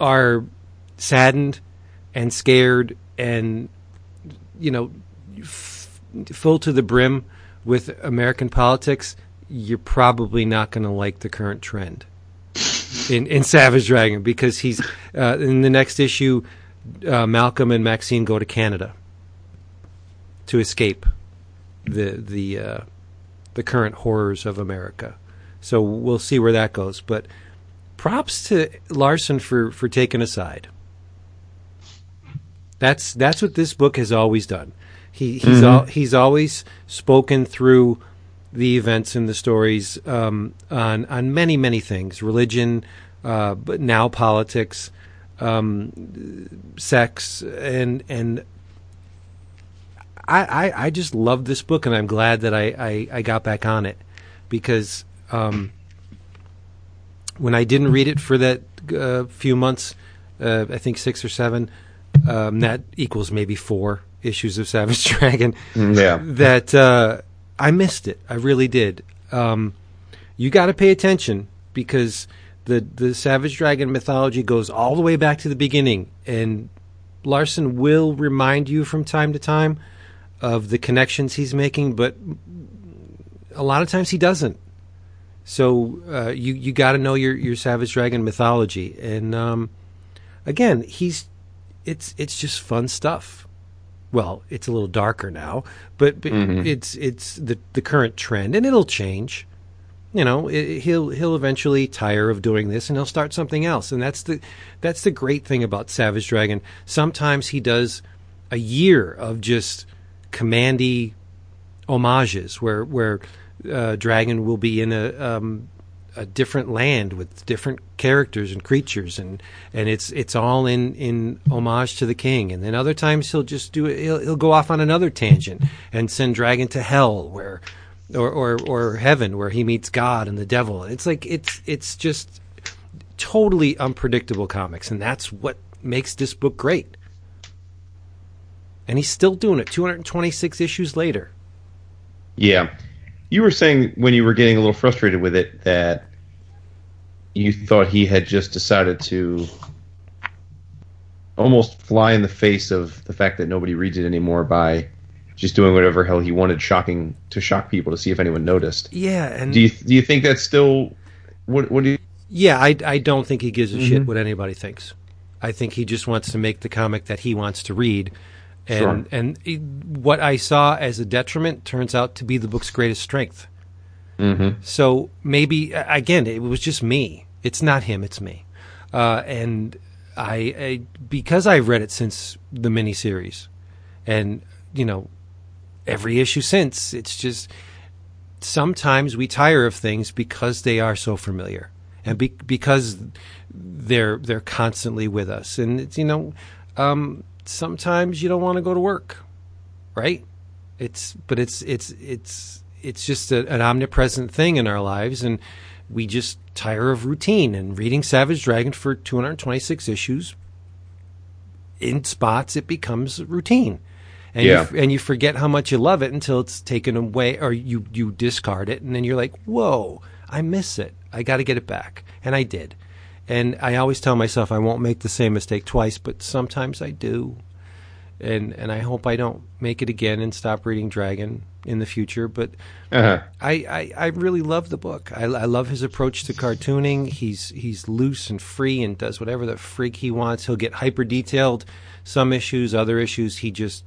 Speaker 2: are saddened and scared and you know f- full to the brim with American politics, you're probably not going to like the current trend in in Savage Dragon because he's uh, in the next issue. Uh, Malcolm and Maxine go to Canada to escape the the uh, the current horrors of America. So we'll see where that goes. But props to Larsen for for taking a side. That's that's what this book has always done. He he's al- he's always spoken through the events and the stories um, on on many many things, religion, uh, but now politics, um, sex, and and I, I, I just love this book, and I'm glad that I, I, I got back on it because um, when I didn't read it for that uh, few months, uh, I think six or seven, um, that equals maybe four issues of Savage Dragon.
Speaker 3: Yeah.
Speaker 2: That uh, I missed it. I really did. Um, you got to pay attention because the the Savage Dragon mythology goes all the way back to the beginning, and Larsen will remind you from time to time of the connections he's making, but a lot of times he doesn't. So uh, you you got to know your your Savage Dragon mythology, and um, again, he's it's it's just fun stuff. Well, it's a little darker now, but, but it's it's the the current trend, and it'll change. You know, it, he'll he'll eventually tire of doing this, and he'll start something else. And that's the that's the great thing about Savage Dragon. Sometimes he does a year of just Kamandi homages, where where uh, Dragon will be in a um, a different land with different characters and creatures, and and it's it's all in in homage to the king. And then other times he'll just do it. He'll, he'll go off on another tangent and send Dragon to hell, where or or or heaven, where he meets God and the devil. It's like it's it's just totally unpredictable comics, and that's what makes this book great. And he's still doing it. 226 issues later.
Speaker 3: Yeah. You were saying when you were getting a little frustrated with it that you thought he had just decided to almost fly in the face of the fact that nobody reads it anymore by just doing whatever hell he wanted, shocking to shock people to see if anyone noticed.
Speaker 2: Yeah, and
Speaker 3: Do you do you think that's still what what do you
Speaker 2: Yeah, I, I don't think he gives a shit mm-hmm. what anybody thinks. I think he just wants to make the comic that he wants to read. And
Speaker 3: Sure.
Speaker 2: and it- what I saw as a detriment turns out to be the book's greatest strength.
Speaker 3: Mhm.
Speaker 2: So maybe again, it was just me. It's not him. It's me. Uh, and I, I because I've read it since the miniseries, and you know, every issue since. It's just sometimes we tire of things because they are so familiar and be, because they're they're constantly with us and it's, you know um, sometimes you don't want to go to work right? It's but it's it's it's it's just a, an omnipresent thing in our lives and we just tire of routine and reading savage dragon for 226 issues in spots it becomes routine. And
Speaker 3: Yeah.
Speaker 2: you, and you forget how much you love it until it's taken away or you you discard it and then you're like whoa i miss it. I got to get it back. And i did And I always tell myself I won't make the same mistake twice, but sometimes I do. And and I hope I don't make it again and stop reading Dragon in the future. But
Speaker 3: Uh-huh.
Speaker 2: I, I, I really love the book. I, I love his approach to cartooning. He's he's loose and free and does whatever the freak he wants. He'll get hyper detailed. Some issues, other issues, he just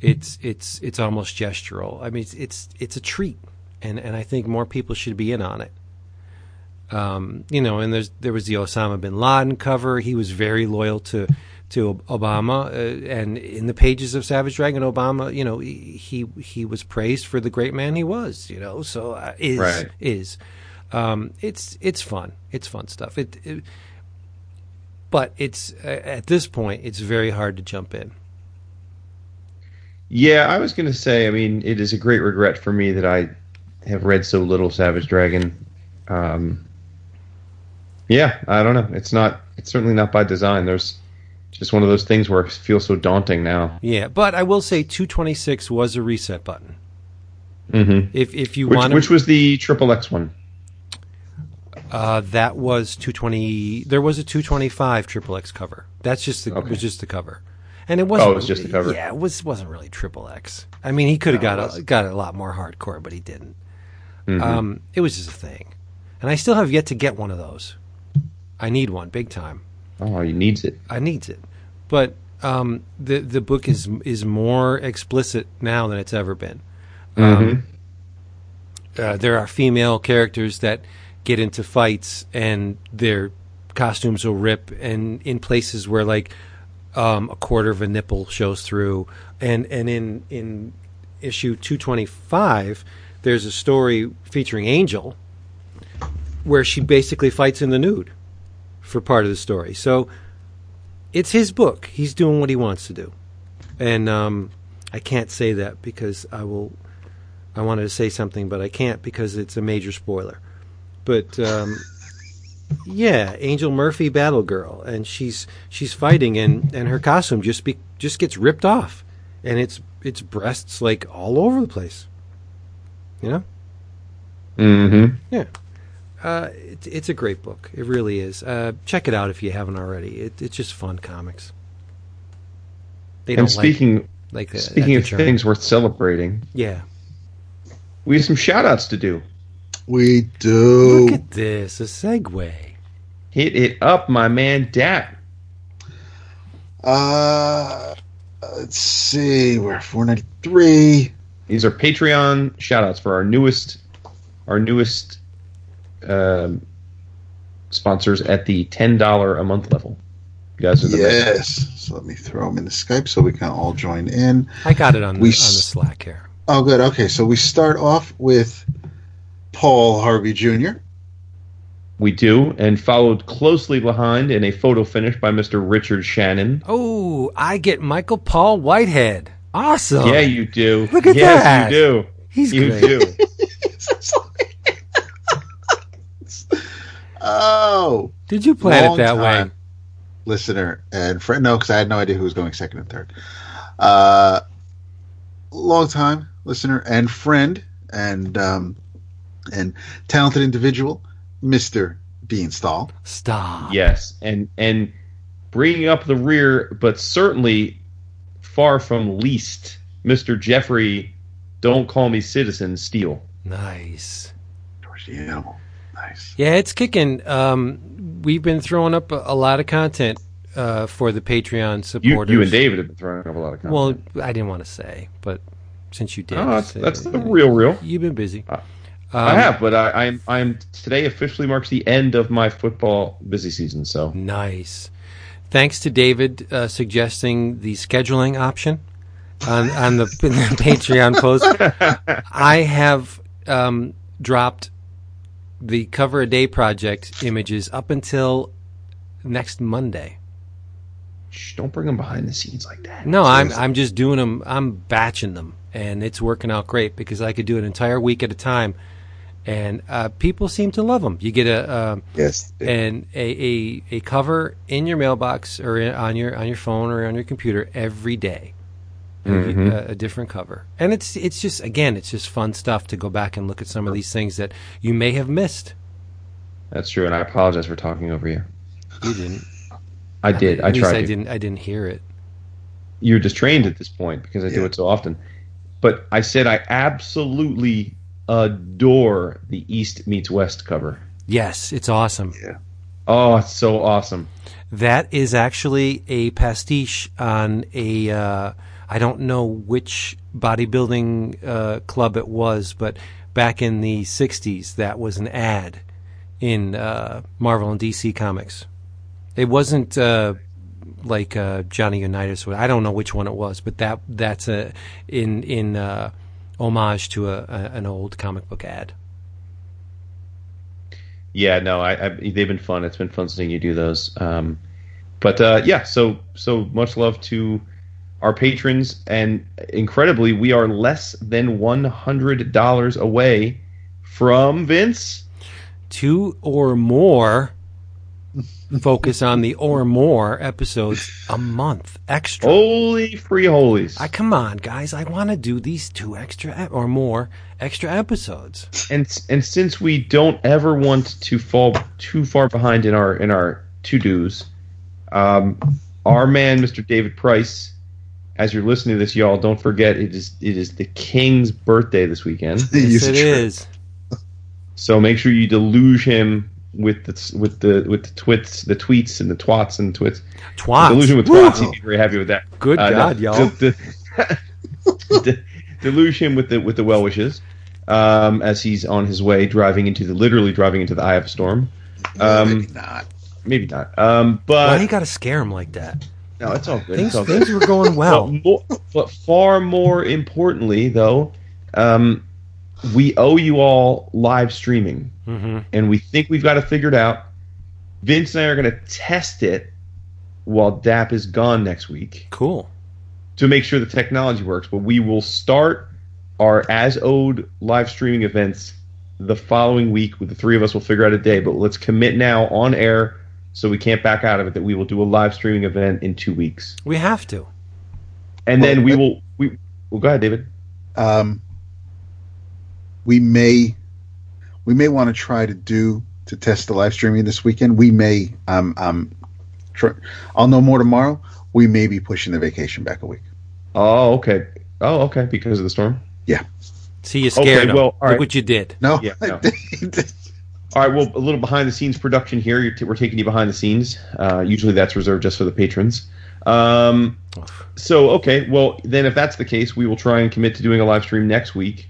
Speaker 2: it's it's it's almost gestural. I mean, it's it's, it's a treat, and and I think more people should be in on it. Um, you know, and there's there was the Osama bin Laden cover. He was very loyal to to Obama, uh, and in the pages of Savage Dragon, Obama, you know, he he was praised for the great man he was. You know, so uh, is
Speaker 3: Right.
Speaker 2: is um, it's it's fun. It's fun stuff. It, it but it's uh, at this point, it's very hard to jump in.
Speaker 3: Yeah, I was going to say. I mean, it is a great regret for me that I have read so little Savage Dragon. Um, yeah, I don't know. It's not. It's certainly not by design. There's just one of those things where it feels so daunting now.
Speaker 2: Yeah, but I will say 226 was a reset button.
Speaker 3: Mm-hmm.
Speaker 2: If if you
Speaker 3: Which,
Speaker 2: want
Speaker 3: which was the triple X one?
Speaker 2: uh, that was 220. There was a 225 triple X cover. That's just the
Speaker 3: Okay.
Speaker 2: was just the cover, and it wasn't.
Speaker 3: Oh, it was just the cover.
Speaker 2: Yeah, it was wasn't really triple X. I mean, he could have
Speaker 3: No,
Speaker 2: got a, got a lot more hardcore, but he didn't.
Speaker 3: Mhm.
Speaker 2: Um, it was just a thing, and I still have yet to get one of those. I need one big time.
Speaker 3: oh, he needs it.
Speaker 2: I needs it, but um, the the book is is more explicit now than it's ever been. Um, uh, there are female characters that get into fights and their costumes will rip, and in places where like um, a quarter of a nipple shows through, and and in in issue two twenty five, there's a story featuring Angel where she basically fights in the nude for part of the story. So it's his book. He's doing what he wants to do, and um, I can't say that because I will. I wanted to say something, but I can't because it's a major spoiler. But um, yeah, Angel Murphy, Battle Girl, and she's she's fighting, and, and her costume just be, just gets ripped off, and it's it's breasts like all over the place. You know,
Speaker 3: Mm-hmm.
Speaker 2: Uh, it, it's a great book. It really is. Uh, check it out if you haven't already. It, it's just fun comics. They
Speaker 3: And
Speaker 2: don't
Speaker 3: speaking
Speaker 2: like like
Speaker 3: speaking of
Speaker 2: the
Speaker 3: things worth celebrating,
Speaker 2: Yeah.
Speaker 3: we have some shout outs to do.
Speaker 4: We do.
Speaker 2: Look at this, a segue.
Speaker 3: Hit it up, my man Dat.
Speaker 4: Uh, let's see. We're 493.
Speaker 3: These are Patreon shout outs for our newest our newest um, sponsors at the ten dollar a month level. You guys are the best.
Speaker 4: Yes. So let me throw them in the Skype so we can all join in.
Speaker 2: I got it on the, on the Slack here.
Speaker 4: Oh, good. Okay. So we start off with Paul Harvey Jr.
Speaker 3: We do, and followed closely behind in a photo finish by Mr. Richard Shannon.
Speaker 2: Oh, I get Michael Paul Whitehead. Awesome.
Speaker 3: Yeah, you do.
Speaker 2: Look at
Speaker 3: yes,
Speaker 2: that.
Speaker 3: you do.
Speaker 2: He's
Speaker 3: you
Speaker 2: great.
Speaker 3: do.
Speaker 4: oh,
Speaker 2: Did you plan it that
Speaker 4: time.
Speaker 2: way?
Speaker 4: listener and friend. No, because I had no idea who was going second and third. Uh, long time listener and friend and um, and talented individual, Mister Beanstall.
Speaker 2: Stop.
Speaker 3: Yes, and and bringing up the rear, but certainly far from least, Mr. Jeffrey. Don't call me citizen. Steele.
Speaker 2: Nice.
Speaker 4: George the Animal. Nice.
Speaker 2: Yeah, it's kicking. Um, we've been throwing up a, a lot of content uh, for the Patreon
Speaker 3: You,
Speaker 2: supporters.
Speaker 3: you and David have been throwing up a lot of content.
Speaker 2: Well, I didn't want to say, but since you did,
Speaker 3: Oh, that's, that's the real, real.
Speaker 2: You've been busy.
Speaker 3: Uh,
Speaker 2: Um,
Speaker 3: I have, but I, I'm I'm today officially marks the end of my football busy season. So
Speaker 2: Nice. Thanks to David uh, suggesting the scheduling option on on the, the Patreon post. I have um, dropped the cover a day project images up until next Monday.
Speaker 3: Shh, don't bring them behind the scenes like that.
Speaker 2: No, I'm I'm just doing them. I'm batching them, and it's working out great because I could do an entire week at a time, and uh, people seem to love them. You get a. Uh,
Speaker 4: Yes.
Speaker 2: and a, a, a cover in your mailbox or in, on your on your phone or on your computer every day.
Speaker 3: Mhm.
Speaker 2: A, a different cover, and it's it's just again it's just fun stuff to go back and look at some of these things that you may have missed.
Speaker 3: That's true, and I apologize for talking over you.
Speaker 2: You didn't.
Speaker 3: I did. I
Speaker 2: least
Speaker 3: tried
Speaker 2: I
Speaker 3: to.
Speaker 2: didn't. I didn't hear it.
Speaker 3: You're just trained at this point because I do it so often. But I said I absolutely adore the East meets West cover.
Speaker 2: Yes, it's awesome. Yeah.
Speaker 3: Oh, it's so awesome.
Speaker 2: That is actually a pastiche on a. Uh, I don't know which bodybuilding uh, club it was, but back in the '60s, that was an ad in uh, Marvel and DC comics. It wasn't uh, like uh, Johnny Unitas. I don't know which one it was, but that that's a in in uh, homage to a, a an old comic book ad.
Speaker 3: Yeah, no, I, I they've been fun. It's been fun seeing you do those. Um, but uh, yeah, so so much love to our patrons, and incredibly, we are less than one hundred dollars away from Vince.
Speaker 2: two or more focus on the or more episodes a month extra.
Speaker 3: Holy free holies!
Speaker 2: I come on, guys! I want to do these two extra ep- or more extra episodes.
Speaker 3: and and since we don't ever want to fall too far behind in our in our to dos, um, our man Mr. David Price, as you're listening to this, y'all don't forget it is it is the King's birthday this weekend.
Speaker 2: Yes,
Speaker 4: Use
Speaker 2: it
Speaker 4: a trick.
Speaker 2: is.
Speaker 3: So make sure you deluge him with the with the with the twits, the tweets, and the twats and twits.
Speaker 2: Twats.
Speaker 3: Delusion with
Speaker 2: Woo!
Speaker 3: twats. He'd be very happy with that.
Speaker 2: Good
Speaker 3: Uh,
Speaker 2: God,
Speaker 3: de-
Speaker 2: y'all.
Speaker 3: de- de- deluge him with the with the well wishes um, as he's on his way driving into the literally driving into the eye of a storm. Um,
Speaker 4: Maybe not.
Speaker 3: Maybe not. Um,
Speaker 2: Why
Speaker 3: but
Speaker 2: you got to scare him like that?
Speaker 3: No, it's all good.
Speaker 2: Things,
Speaker 3: all good.
Speaker 2: things were going well.
Speaker 3: But, more, but far more importantly, though, um, we owe you all live streaming,
Speaker 2: hmm
Speaker 3: and we think we've got to figure it figured out. Vince and I are going to test it while DAP is gone next week
Speaker 2: Cool.
Speaker 3: to make sure the technology works. But we will start our as owed live streaming events the following week. With the three of us, we'll figure out a day. But let's commit now on air, so we can't back out of it. That we will do a live streaming event in two weeks,
Speaker 2: We have to.
Speaker 3: and
Speaker 4: Well,
Speaker 3: then we
Speaker 4: but-
Speaker 3: will. We well, go ahead, David.
Speaker 4: Um, we may we may want to try to do to test the live streaming this weekend. We may um um tr- I'll know more tomorrow. We may be pushing the vacation back a week.
Speaker 3: Oh, okay. Oh, okay. Because of the storm. Yeah.
Speaker 2: See, you scared him.
Speaker 3: well, all
Speaker 2: Look
Speaker 3: right.
Speaker 2: what you did.
Speaker 4: No,
Speaker 3: Yeah, no. All right. Well, a little behind the scenes production here. You're t- we're taking you behind the scenes. Uh, usually, that's reserved just for the patrons. Um, so, okay. Well, then, if that's the case, we will try and commit to doing a live stream next week.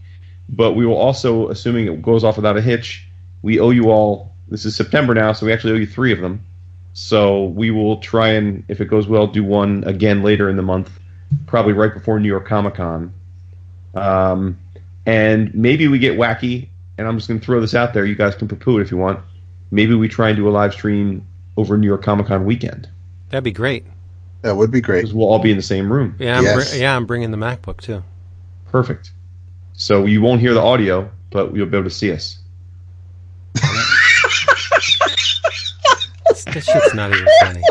Speaker 3: But we will also, assuming it goes off without a hitch, we owe you all. This is September now, so we actually owe you three of them. So we will try and, if it goes well, do one again later in the month, probably right before New York Comic Con. Um, and maybe we get wacky, and I'm just going to throw this out there. You guys can poo-poo it if you want. Maybe we try and do a live stream over New York Comic Con weekend
Speaker 2: That'd be great.
Speaker 4: that would be great.
Speaker 3: because we'll all be in the same room.
Speaker 2: Yeah, I'm
Speaker 4: Yes.
Speaker 2: br- yeah, I'm bringing the MacBook too.
Speaker 3: Perfect. So you won't hear the audio, but you'll be able to see us.
Speaker 2: That shit's not even funny.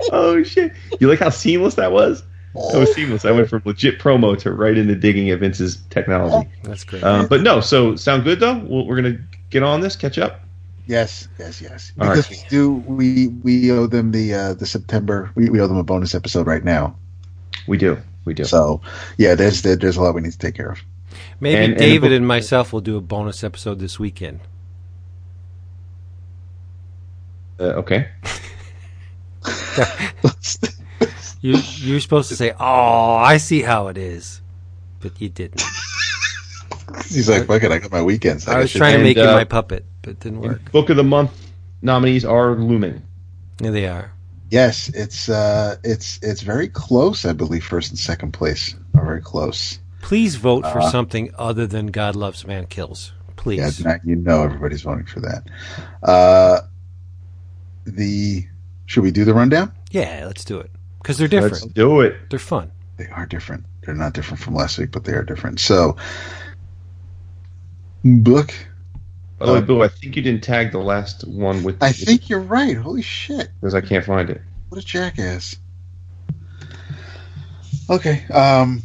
Speaker 3: oh shit! You like how seamless that was? That was seamless. I went from legit promo to right into digging at Vince's technology.
Speaker 2: That's great.
Speaker 3: Um, but no, so sound good though. We'll, we're gonna get on this, catch up.
Speaker 4: Yes, yes, yes.
Speaker 3: All
Speaker 4: Because
Speaker 3: right.
Speaker 4: we do we we owe them the uh, the September we, we owe them a bonus episode right now.
Speaker 3: We do, we do.
Speaker 4: So yeah, there's there's a lot we need to take care of.
Speaker 2: Maybe
Speaker 3: and- and
Speaker 2: David
Speaker 3: the-
Speaker 2: and myself will do a bonus episode this weekend.
Speaker 3: Uh, okay.
Speaker 2: You you're supposed to say, "Oh, I see how it is," but you didn't.
Speaker 4: He's like, fuck it, I got my weekends.
Speaker 2: I was
Speaker 4: should-
Speaker 2: trying to
Speaker 3: And,
Speaker 2: make you
Speaker 3: uh,
Speaker 2: my puppet, but it didn't work.
Speaker 3: Book of the month nominees are looming.
Speaker 2: Yeah, they are.
Speaker 4: Yes, it's uh, it's it's very close. I believe first and second place are very close.
Speaker 2: Please vote for
Speaker 4: Uh,
Speaker 2: something other than God loves man kills.
Speaker 4: Yeah,
Speaker 2: Please.
Speaker 4: now you know everybody's voting for that. Uh, the should we do the rundown?
Speaker 2: Yeah, let's do it because they're different.
Speaker 3: Let's do it.
Speaker 2: They're fun.
Speaker 4: They are different. They're not different from last week, but they are different. So, book.
Speaker 3: By the way, Boo, I think you didn't tag the last one with.
Speaker 4: I think you're right. Holy shit!
Speaker 3: because I can't find it.
Speaker 4: What a jackass. Okay. Um,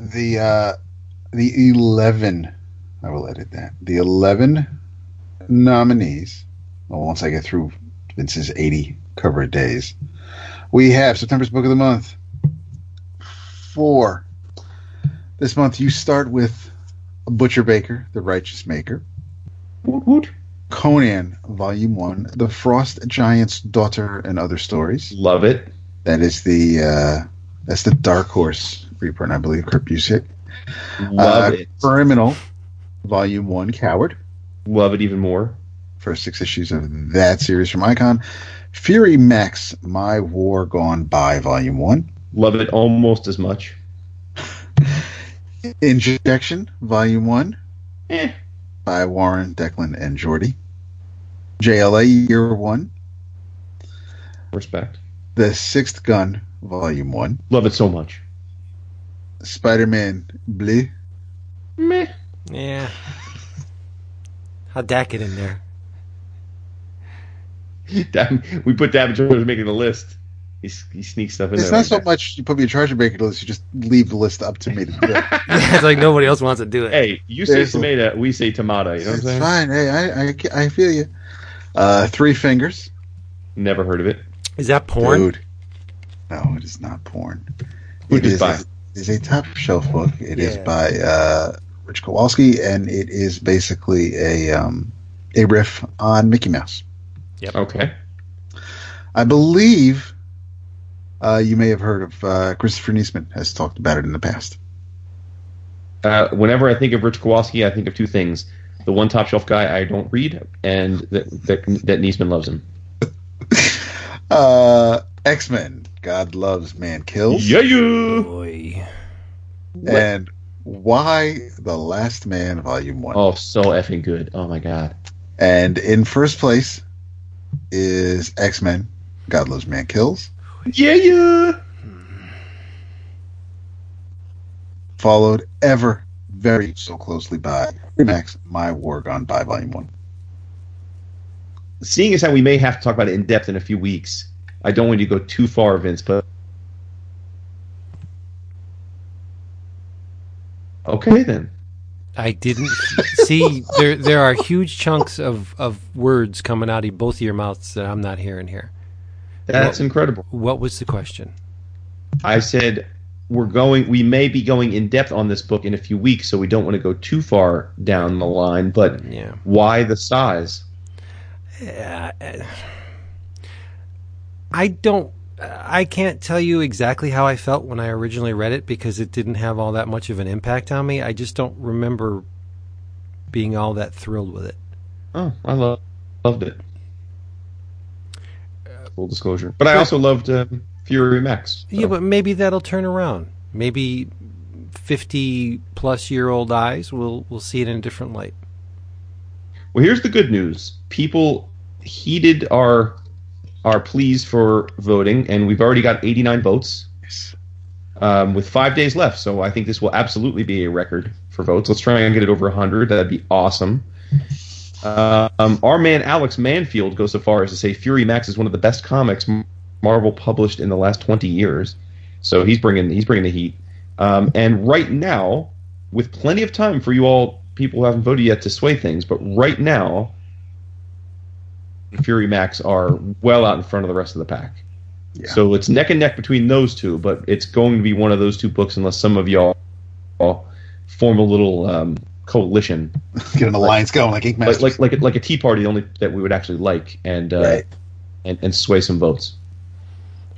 Speaker 4: the uh, the eleven I will edit that. The 11 nominees, well, once I get through Vince's 80 cover days, we have September's Book of the Month. Four. This month you start with Butcher Baker, The Righteous Maker.
Speaker 3: Woot woot.
Speaker 4: Conan, Volume 1, The Frost Giant's Daughter and Other Stories.
Speaker 3: Love it.
Speaker 4: That is the uh, that's the Dark Horse reprint, I believe, Kurt Busiek.
Speaker 3: Love
Speaker 4: Uh,
Speaker 3: it.
Speaker 4: Criminal, Volume 1, Coward.
Speaker 3: Love it even more.
Speaker 4: First six issues of that series from Icon. Fury Max, My War Gone By, Volume 1.
Speaker 3: Love it almost as much.
Speaker 4: Injection, Volume 1,
Speaker 3: Eh.
Speaker 4: by Warren, Declan, and Jordie. JLA, Year 1.
Speaker 3: Respect.
Speaker 4: The Sixth Gun, Volume 1.
Speaker 3: Love it so much.
Speaker 4: Spider Man Blue.
Speaker 3: Meh.
Speaker 2: Yeah. How'd that get in there?
Speaker 3: Dab- we put David Jones making the list. He, s- he sneaks stuff in
Speaker 4: It's
Speaker 3: there.
Speaker 4: not
Speaker 3: like
Speaker 4: so
Speaker 3: that.
Speaker 4: much you put me in charge of making the list, you just leave the list up to me to do it.
Speaker 2: Yeah, it's like nobody else wants to do it.
Speaker 3: Hey, you say
Speaker 4: There's a-
Speaker 3: tomato, we say tomato. You know what I'm
Speaker 4: it's
Speaker 3: saying?
Speaker 4: fine. Hey, I, I, I feel you. Uh, Three Fingers.
Speaker 3: Never heard of it.
Speaker 2: Is that porn?
Speaker 4: Dude. No, it is not porn.
Speaker 3: Who
Speaker 4: It
Speaker 3: just
Speaker 4: is a,
Speaker 3: it?
Speaker 4: it is a top shelf book. It is
Speaker 2: Yeah.
Speaker 4: by uh, Rich Koslowski, and it is basically a um, a riff on Mickey Mouse.
Speaker 3: Okay.
Speaker 4: I believe uh, you may have heard of uh, Christopher Niesman has talked about it in the past.
Speaker 3: Uh, whenever I think of Rich Koslowski, I think of two things: the one top shelf guy I don't read, and that that, that Niesman loves him.
Speaker 4: Uh, X Men. God loves, man kills.
Speaker 3: Yeah, yeah.
Speaker 2: Boy.
Speaker 4: And Y the Last Man, Volume One.
Speaker 3: Oh, so effing good. Oh my god.
Speaker 4: And in first place is X Men. God loves, man kills.
Speaker 3: Yeah, yeah.
Speaker 4: Followed ever very so closely by Max. My War Gone By, Volume One.
Speaker 3: Seeing as how we may have to talk about it in depth in a few weeks, I don't want you to go too far, Vince. But okay then.
Speaker 2: I didn't see there. There are huge chunks of, of words coming out of both of your mouths that I'm not hearing here.
Speaker 3: That's
Speaker 2: Well-
Speaker 3: incredible.
Speaker 2: What was the question?
Speaker 3: I said we're going. We may be going in depth on this book in a few weeks, so we don't want to go too far down the line. But
Speaker 2: Yeah.
Speaker 3: why the size?
Speaker 2: Uh, I don't. I can't tell you exactly how I felt when I originally read it because it didn't have all that much of an impact on me. I just don't remember being all that thrilled with it.
Speaker 3: Oh, I love, loved it. Full disclosure, but I also loved um, Fury Max. so-
Speaker 2: Yeah, but maybe that'll turn around. Maybe fifty plus year old eyes will will see it in a different light.
Speaker 3: Well, here's the good news. People heeded our our pleas for voting, and we've already got 89 votes
Speaker 4: Yes.
Speaker 3: um, with five days left. So I think this will absolutely be a record for votes. Let's try and get it over 100. That'd be awesome. Um, our man Alex Manfield goes so far as to say Fury Max is one of the best comics Marvel published in the last 20 years. So he's bringing he's bringing the heat. Um, and right now, with plenty of time for you all people who haven't voted yet to sway things, but right now, Fury Max are well out in front of the rest of the pack.
Speaker 4: Yeah.
Speaker 3: So it's neck and neck between those two, but it's going to be one of those two books unless some of y'all form a little um, coalition,
Speaker 4: Get an alliance going like Ink
Speaker 3: like
Speaker 4: Masters.
Speaker 3: like like a, like a tea party, only that we would actually like, and uh,
Speaker 4: Right.
Speaker 3: and and sway some votes.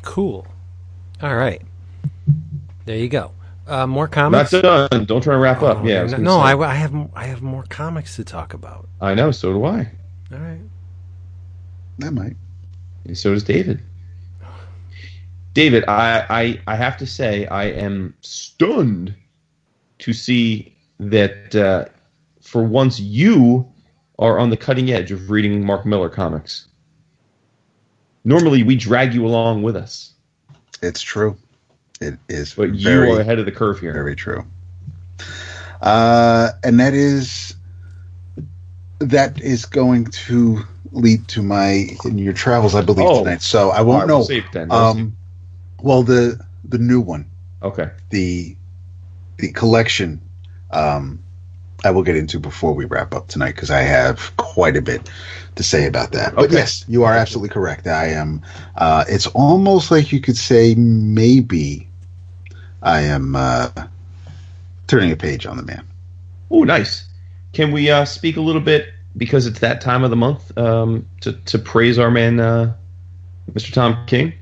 Speaker 2: Cool. All right. There you go. Uh, more
Speaker 3: Not
Speaker 2: comics.
Speaker 3: done. Don't try to wrap up.
Speaker 2: Oh,
Speaker 3: Yeah, I
Speaker 2: no,
Speaker 3: gonna
Speaker 2: no,
Speaker 3: say.
Speaker 2: I, I have I have more comics to talk about.
Speaker 3: I know. So do I.
Speaker 2: All right.
Speaker 4: That might.
Speaker 3: And so does David. David, I, I I have to say I am stunned to see that uh, for once you are on the cutting edge of reading Mark Millar comics. Normally we drag you along with us,
Speaker 4: It's true. It is
Speaker 3: but you are ahead of the curve here.
Speaker 4: very true. Uh, and that is that is going to lead to my in your travels, I believe,
Speaker 3: Oh.
Speaker 4: tonight. So I won't
Speaker 3: right,
Speaker 4: know.
Speaker 3: we'll save it then.
Speaker 4: Um, well, the the new one,
Speaker 3: okay.
Speaker 4: the the collection, um, I will get into before we wrap up tonight because I have quite a bit to say about that. But
Speaker 3: Okay.
Speaker 4: yes, you are absolutely correct. I am. Uh, it's almost like you could say maybe I am uh, turning a page on the man.
Speaker 3: Oh, nice. Can we uh, speak a little bit because it's that time of the month um, to to praise our man, uh, Mr. Tom King?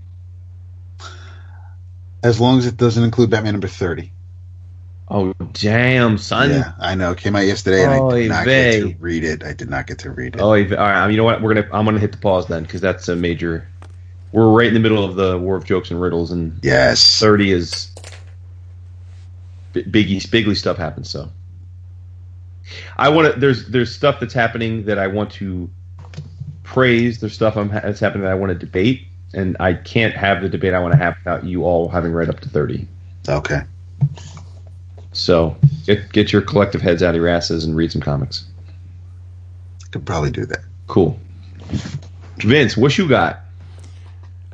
Speaker 4: As long as it doesn't include Batman number thirty.
Speaker 3: Oh, damn, son.
Speaker 4: yeah, I know. It came out yesterday, and I did not
Speaker 3: vey.
Speaker 4: get to read it. I did not get to read it.
Speaker 3: Oh, all right. You know what? We're gonna. I'm gonna hit the pause then because that's a major. We're right in the middle of the war of jokes and riddles, and
Speaker 4: yes.
Speaker 3: thirty is bi- biggie, bigly stuff happens. So I want to. There's there's stuff that's happening that I want to praise. There's stuff I'm, that's happening that I want to debate, and I can't have the debate I want to have without you all having read up to thirty.
Speaker 4: Okay.
Speaker 3: So get get your collective heads out of your asses and read some comics.
Speaker 4: Could probably do that.
Speaker 3: Cool. Vince, what you got?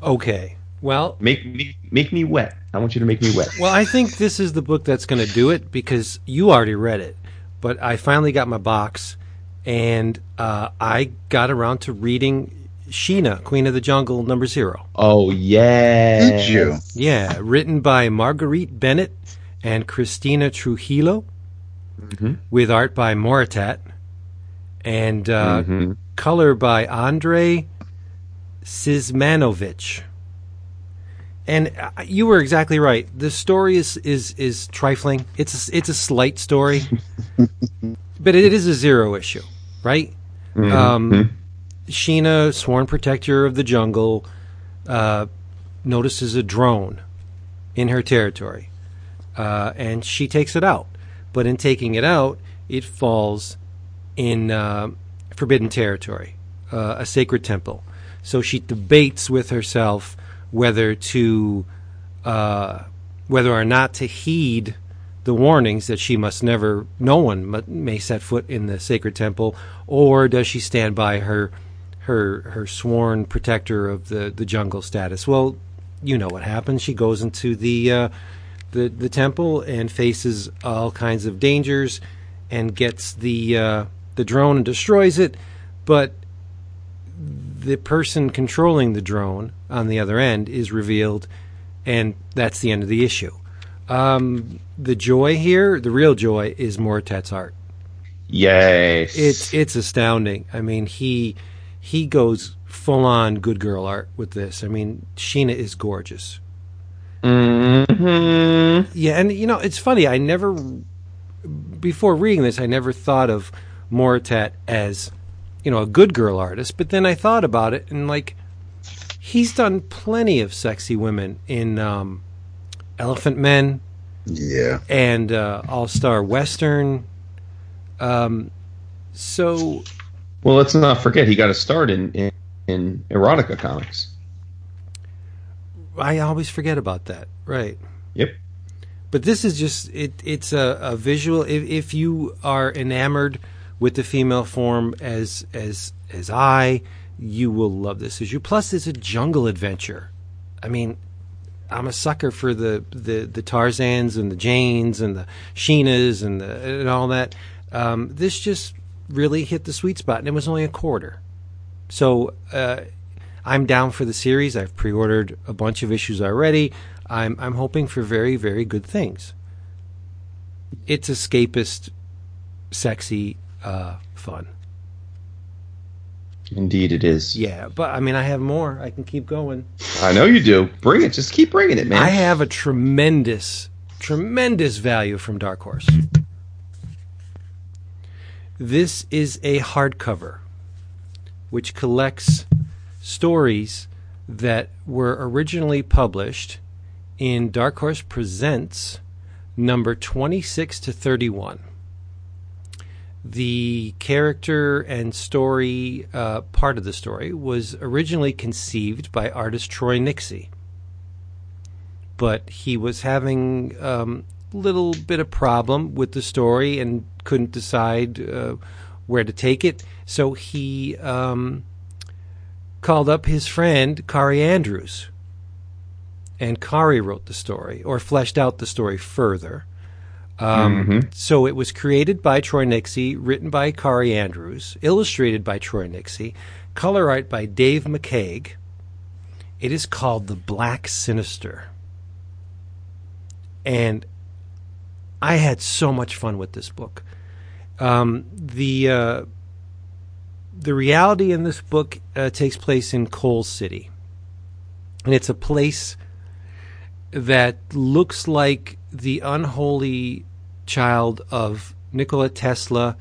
Speaker 2: Okay. Well,
Speaker 3: Make me make me wet. I want you to make me wet.
Speaker 2: well, I think this is the book that's going to do it because you already read it, but I finally got my box, and uh, I got around to reading Sheena, Queen of the Jungle, number zero.
Speaker 3: Oh yeah.
Speaker 4: Did you?
Speaker 2: Yeah, written by Marguerite Bennett and Christina Trujillo,
Speaker 3: Mhm.
Speaker 2: with art by Moritat, and uh,
Speaker 3: Mhm.
Speaker 2: color by Andre Syzmanowicz. And uh, you were exactly right. The story is is is trifling. It's a, it's a slight story, but it is a zero issue, right? Um, Sheena, sworn protector of the jungle, uh, notices a drone in her territory, uh, and she takes it out. But in taking it out, it falls in uh, forbidden territory, uh, a sacred temple. So she debates with herself whether to, uh, whether or not to heed the warnings that she must never, no one may set foot in the sacred temple, or does she stand by her, her, her sworn protector of the, the jungle status? Well, you know what happens. She goes into the, uh, the, the temple and faces all kinds of dangers, and gets the, uh, the drone and destroys it, but the person controlling the drone on the other end is revealed, and that's the end of the issue. Um, the joy here, the real joy, is Moritat's art.
Speaker 3: Yes.
Speaker 2: It's it's astounding. I mean, he he goes full on good girl art with this. I mean, Sheena is gorgeous.
Speaker 3: Mm-hmm.
Speaker 2: Yeah, and you know, it's funny. I never before reading this, I never thought of Moritat as you know a good girl artist. But then I thought about it, and like he's done plenty of sexy women in um, Elephantmen
Speaker 4: Yeah.
Speaker 2: and uh, All Star Western. Um, so
Speaker 3: Well, let's not forget he got a start in in, in erotica comics.
Speaker 2: I always forget about that. Right.
Speaker 3: Yep.
Speaker 2: But this is just it. It's a, a visual. If, if you are enamored with the female form as as as I, you will love this issue. Plus, it's a jungle adventure. I mean, I'm a sucker for the the, the Tarzans and the Janes and the Sheenas and the and all that. Um, this just really hit the sweet spot, and it was only a quarter. So uh, I'm down for the series. I've pre-ordered a bunch of issues already. I'm I'm hoping for very very good things. It's escapist, sexy, uh, fun.
Speaker 3: Indeed, it is.
Speaker 2: Yeah, but I mean, I have more. I can keep going.
Speaker 3: I know you do. Bring it. Just keep bringing it, man.
Speaker 2: I have a tremendous, tremendous value from Dark Horse. This is a hardcover, which collects stories that were originally published in Dark Horse Presents number 26 to 31. The character and story uh, part of the story was originally conceived by artist Troy Nixey but he was having a um, little bit of problem with the story and couldn't decide uh, where to take it. So he um, called up his friend Kaare Andrews, and Kaare wrote the story or fleshed out the story further. Um,
Speaker 3: Mhm.
Speaker 2: So it was created by Troy Nixey, written by Kaare Andrews, illustrated by Troy Nixey, color art by Dave McCaig. It is called The Black Sinister. And I had so much fun with this book. Um, the uh, the reality in this book uh, takes place in Coal City, and it's a place that looks like the unholy child of Nikola Tesla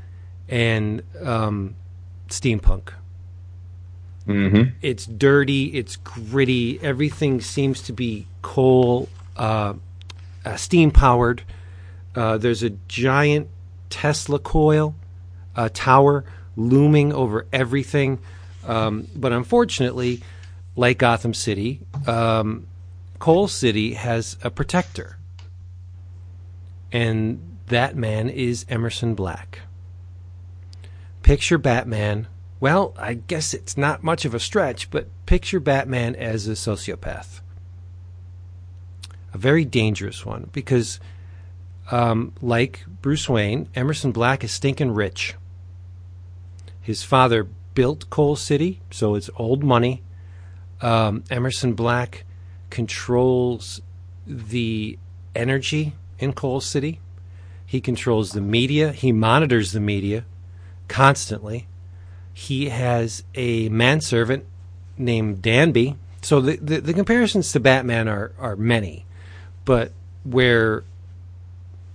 Speaker 2: and um, steampunk.
Speaker 3: Mm-hmm.
Speaker 2: It's dirty, it's gritty, everything seems to be coal, uh, uh, steam powered. Uh, there's a giant Tesla coil uh, tower looming over everything. Um, but unfortunately, like Gotham City, um, Coal City has a protector. And that man is Emerson Black. Picture Batman. Well, I guess it's not much of a stretch, but picture Batman as a sociopath. A very dangerous one because, um, like Bruce Wayne, Emerson Black is stinking rich. His father built Coal City, so it's old money. Um, Emerson Black controls the energy in Coal City. He controls the media. He monitors the media constantly. He has a manservant named Danby. So the, the, the comparisons to Batman are, are many, but where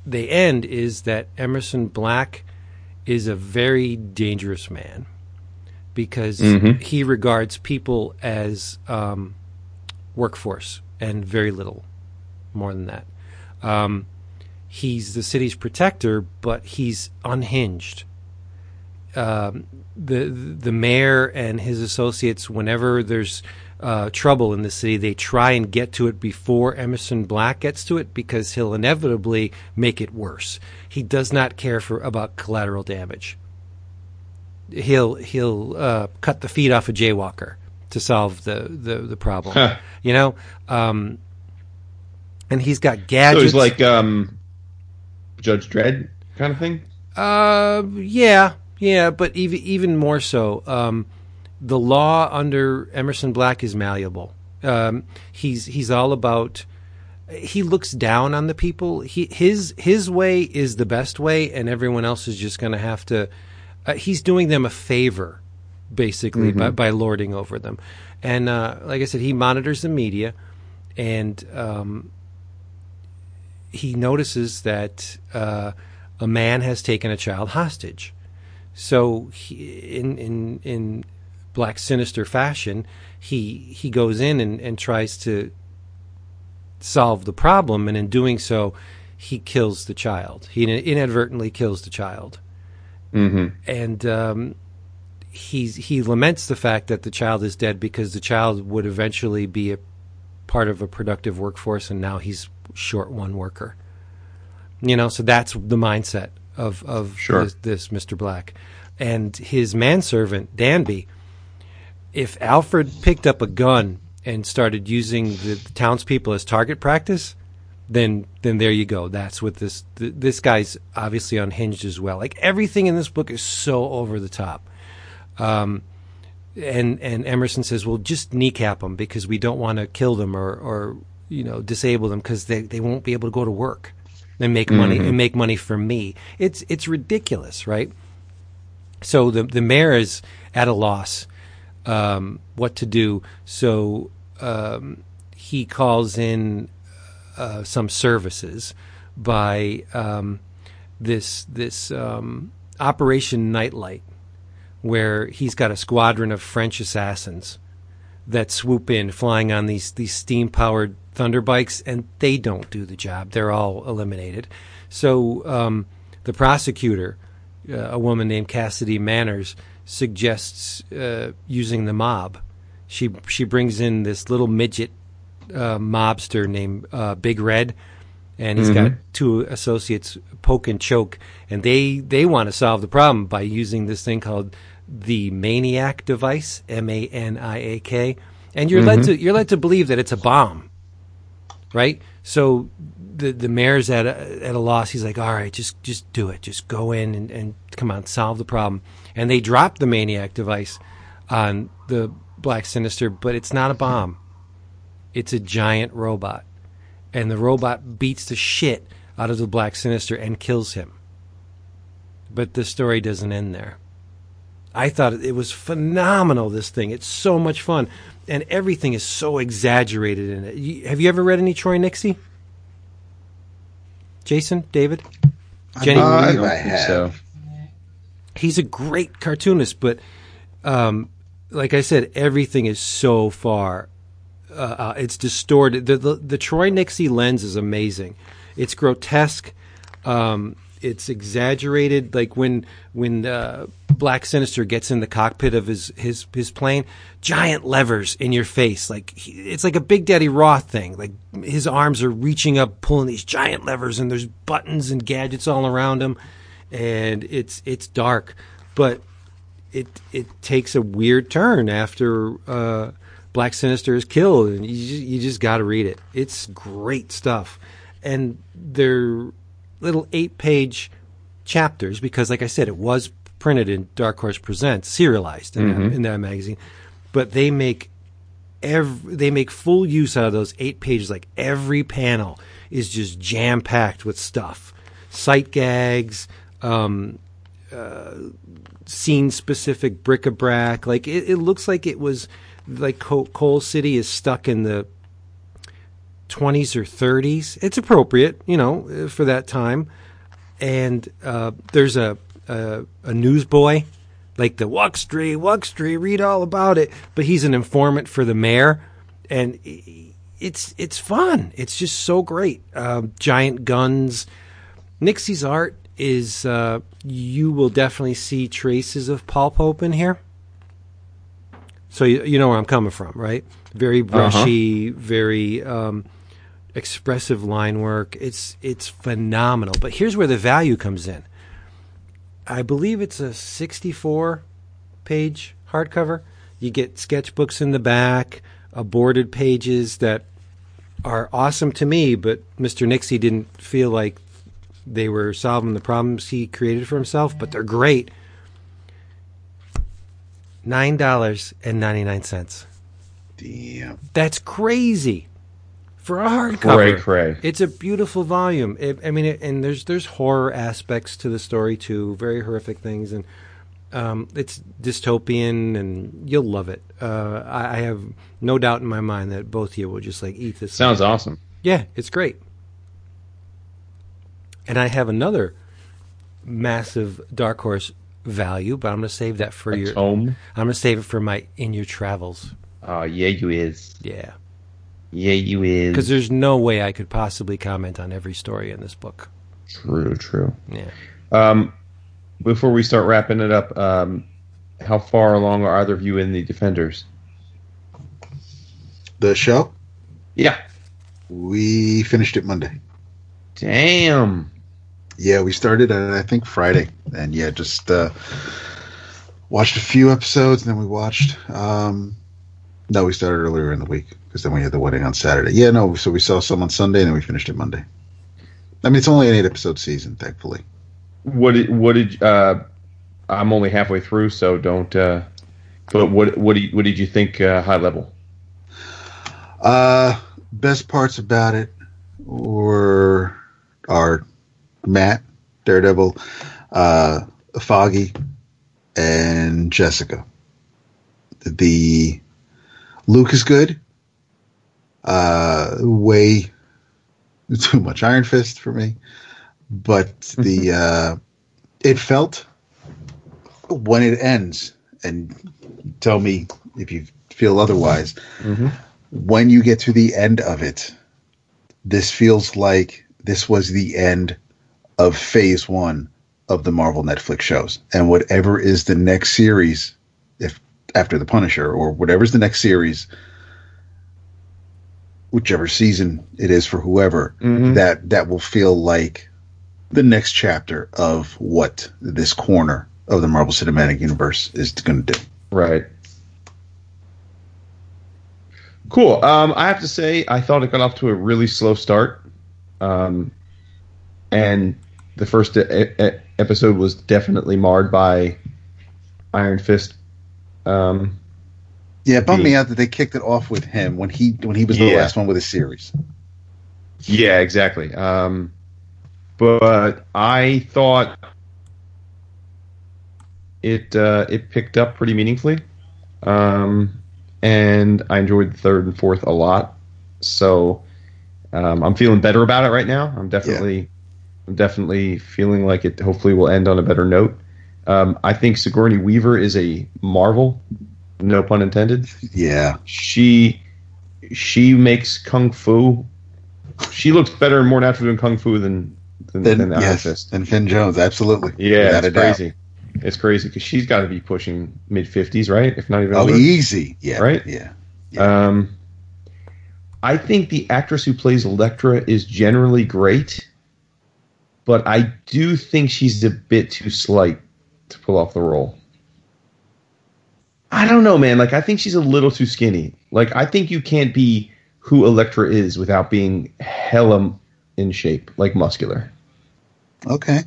Speaker 2: they end is that Emerson Black is a very dangerous man because
Speaker 3: Mhm.
Speaker 2: he regards people as um, workforce and very little more than that. Um, he's the city's protector, but he's unhinged. Um, the the mayor and his associates, whenever there's uh, trouble in the city, they try and get to it before Emerson Black gets to it because he'll inevitably make it worse. He does not care for about collateral damage. He'll he'll uh, cut the feet off a jaywalker to solve the the, the problem.
Speaker 3: Huh.
Speaker 2: You know, um, and he's got gadgets.
Speaker 3: So he's like um, Judge Dredd kind of thing.
Speaker 2: Uh, yeah, yeah, but even even more so, um, the law under Emerson Black is malleable. Um, he's he's all about. He looks down on the people. He his his way is the best way, and everyone else is just going to have to. Uh, he's doing them a favor, basically, by, by lording over them. And uh, like I said, he monitors the media, and um, he notices that uh, a man has taken a child hostage. So, he, in in in black sinister fashion, he he goes in and, and tries to solve the problem, and in doing so, he kills the child. He inadvertently kills the child,
Speaker 3: Mm-hmm.
Speaker 2: and um, he's he laments the fact that the child is dead because the child would eventually be a part of a productive workforce, and now he's short one worker. You know, so that's the mindset of of
Speaker 3: Sure.
Speaker 2: this, this Mr. Black, and his manservant Danby. If Alfred picked up a gun and started using the, the townspeople as target practice, then then there you go. That's what this th- this guy's obviously unhinged as well. Like everything in this book is so over the top. Um, and and Emerson says, "Well, just kneecap them because we don't want to kill them or or you know disable them because they they won't be able to go to work and make money and make money for me." It's it's ridiculous, right? So the the mayor is at a loss um, what to do. So um, he calls in uh, some services by um, this this um, Operation Nightlight, where he's got a squadron of French assassins that swoop in, flying on these these steam powered thunder bikes, and they don't do the job. They're all eliminated. So um, the prosecutor, uh, a woman named Cassidy Manners, suggests uh, using the mob. She she brings in this little midget uh, mobster named uh, Big Red, and he's got two associates, Poke and Choke, and they they want to solve the problem by using this thing called the Maniac device, M A N I A K, and you're led to you're led to believe that it's a bomb. Right? So the the mayor's at a, at a loss. He's like, all right, just just do it. Just go in and, and come on, solve the problem. And they drop the maniac device on the Black Sinister, but it's not a bomb. It's a giant robot, and the robot beats the shit out of the Black Sinister and kills him. But the story doesn't end there. I thought it was phenomenal. This thing, it's so much fun, and everything is so exaggerated in it. You, have you ever read any Troy Nixey? Jason, David, Jenny,
Speaker 3: Uh, I don't
Speaker 4: I
Speaker 3: think
Speaker 4: have.
Speaker 3: so.
Speaker 2: he's a great cartoonist, but um, like I said, everything is so far. Uh, uh, it's distorted. The, the the Troy Nixey lens is amazing. It's grotesque. Um, it's exaggerated. Like when when uh, Black Sinister gets in the cockpit of his his his plane, giant levers in your face. Like he, it's like a Big Daddy Roth thing. Like his arms are reaching up, pulling these giant levers, and there's buttons and gadgets all around him, and it's it's dark, but it it takes a weird turn after uh, Black Sinister is killed, and you just, you just got to read it. It's great stuff, and they're little eight page chapters because, like I said, it was printed in Dark Horse Presents, serialized in, that, in that magazine, but they make every they make full use out of those eight pages. Like every panel is just jam packed with stuff, sight gags. Um, scene specific bric-a-brac. Like it, it looks like it was like Co- Coal City is stuck in the 20s or 30s. It's appropriate, you know, for that time. And uh, there's a, a a newsboy, like the Wuxtree, Wuxtree, read all about it. But he's an informant for the mayor, and it's it's fun. It's just so great. Um giant guns. Nixey's art is uh, you will definitely see traces of Paul Pope in here. So you, you know where I'm coming from, right? Very brushy, very um, expressive line work. It's it's phenomenal. But here's where the value comes in. I believe it's a 64 page hardcover. You get sketchbooks in the back, aborted pages that are awesome to me, but Mr. Nixey didn't feel like they were solving the problems he created for himself, but they're great. Nine dollars and ninety nine cents.
Speaker 4: Damn.
Speaker 2: That's crazy for a hardcover.
Speaker 3: Cray, cray.
Speaker 2: It's a beautiful volume. It, I mean, it, and there's there's horror aspects to the story too, very horrific things, and um, it's dystopian, and you'll love it. Uh, I, I have no doubt in my mind that both of you will just like eat this.
Speaker 3: Sounds awesome.
Speaker 2: Yeah, it's great. And I have another massive Dark Horse value, but I'm going to save that for
Speaker 3: A
Speaker 2: your.
Speaker 3: tome.
Speaker 2: I'm going to save it for my in your travels.
Speaker 3: Oh, yeah, you is.
Speaker 2: Yeah,
Speaker 3: Yeah, you is.
Speaker 2: because there's no way I could possibly comment on every story in this book.
Speaker 3: True, true.
Speaker 2: Yeah.
Speaker 3: Um, before we start wrapping it up, um, how far along are either of you in the Defenders?
Speaker 4: The show
Speaker 3: Yeah.
Speaker 4: we finished it Monday.
Speaker 3: Damn.
Speaker 4: Yeah, we started at I think Friday, and yeah, just uh, watched a few episodes, and then we watched. Um, no, we started earlier in the week because then we had the wedding on Saturday. Yeah, no, so we saw some on Sunday, and then we finished it Monday. I mean, it's only an eight episode season, thankfully.
Speaker 3: What did what did uh, I'm only halfway through, so don't. Uh, but what what you, what did you think uh, high level?
Speaker 4: Uh, best parts about it were are Matt, Daredevil, uh, Foggy, and Jessica. The Luke is good. Uh, way too much Iron Fist for me, but the uh, it felt when it ends, and tell me if you feel otherwise when you get to the end of it, this feels like this was the end of phase one of the Marvel Netflix shows. And whatever is the next series, after the Punisher or whatever's the next series, whichever season it is for whoever, that that will feel like the next chapter of what this corner of the Marvel Cinematic Universe is going to do.
Speaker 3: Right. Cool. Um, I have to say, I thought it got off to a really slow start, um, and the first e- e- episode was definitely marred by Iron Fist. Um,
Speaker 4: Yeah, it bummed
Speaker 3: The-
Speaker 4: me out that they kicked it off with him when he when he was the
Speaker 3: Yeah.
Speaker 4: last one with a series.
Speaker 3: yeah, exactly. Um, but I thought it uh, it picked up pretty meaningfully, um, and I enjoyed the third and fourth a lot. So um, I'm feeling better about it right now. I'm definitely I'm definitely feeling like it. Hopefully, will end on a better note. Um, I think Sigourney Weaver is a marvel, no pun intended.
Speaker 4: Yeah,
Speaker 3: She she makes kung fu. She looks better and more natural doing kung fu than than, than the Iron
Speaker 4: yes,
Speaker 3: Fist.
Speaker 4: Finn Jones, absolutely.
Speaker 3: Yeah, it's crazy. It's crazy because she's got to be pushing mid fifties, right? If not even
Speaker 4: Oh,
Speaker 3: older.
Speaker 4: easy. Yeah,
Speaker 3: Right?
Speaker 4: Yeah,
Speaker 3: Um, I think the actress who plays Elektra is generally great, but I do think she's a bit too slight to pull off the role. I don't know, man. Like, I think she's a little too skinny. Like, I think you can't be who Elektra is without being hella in shape, like muscular.
Speaker 4: okay.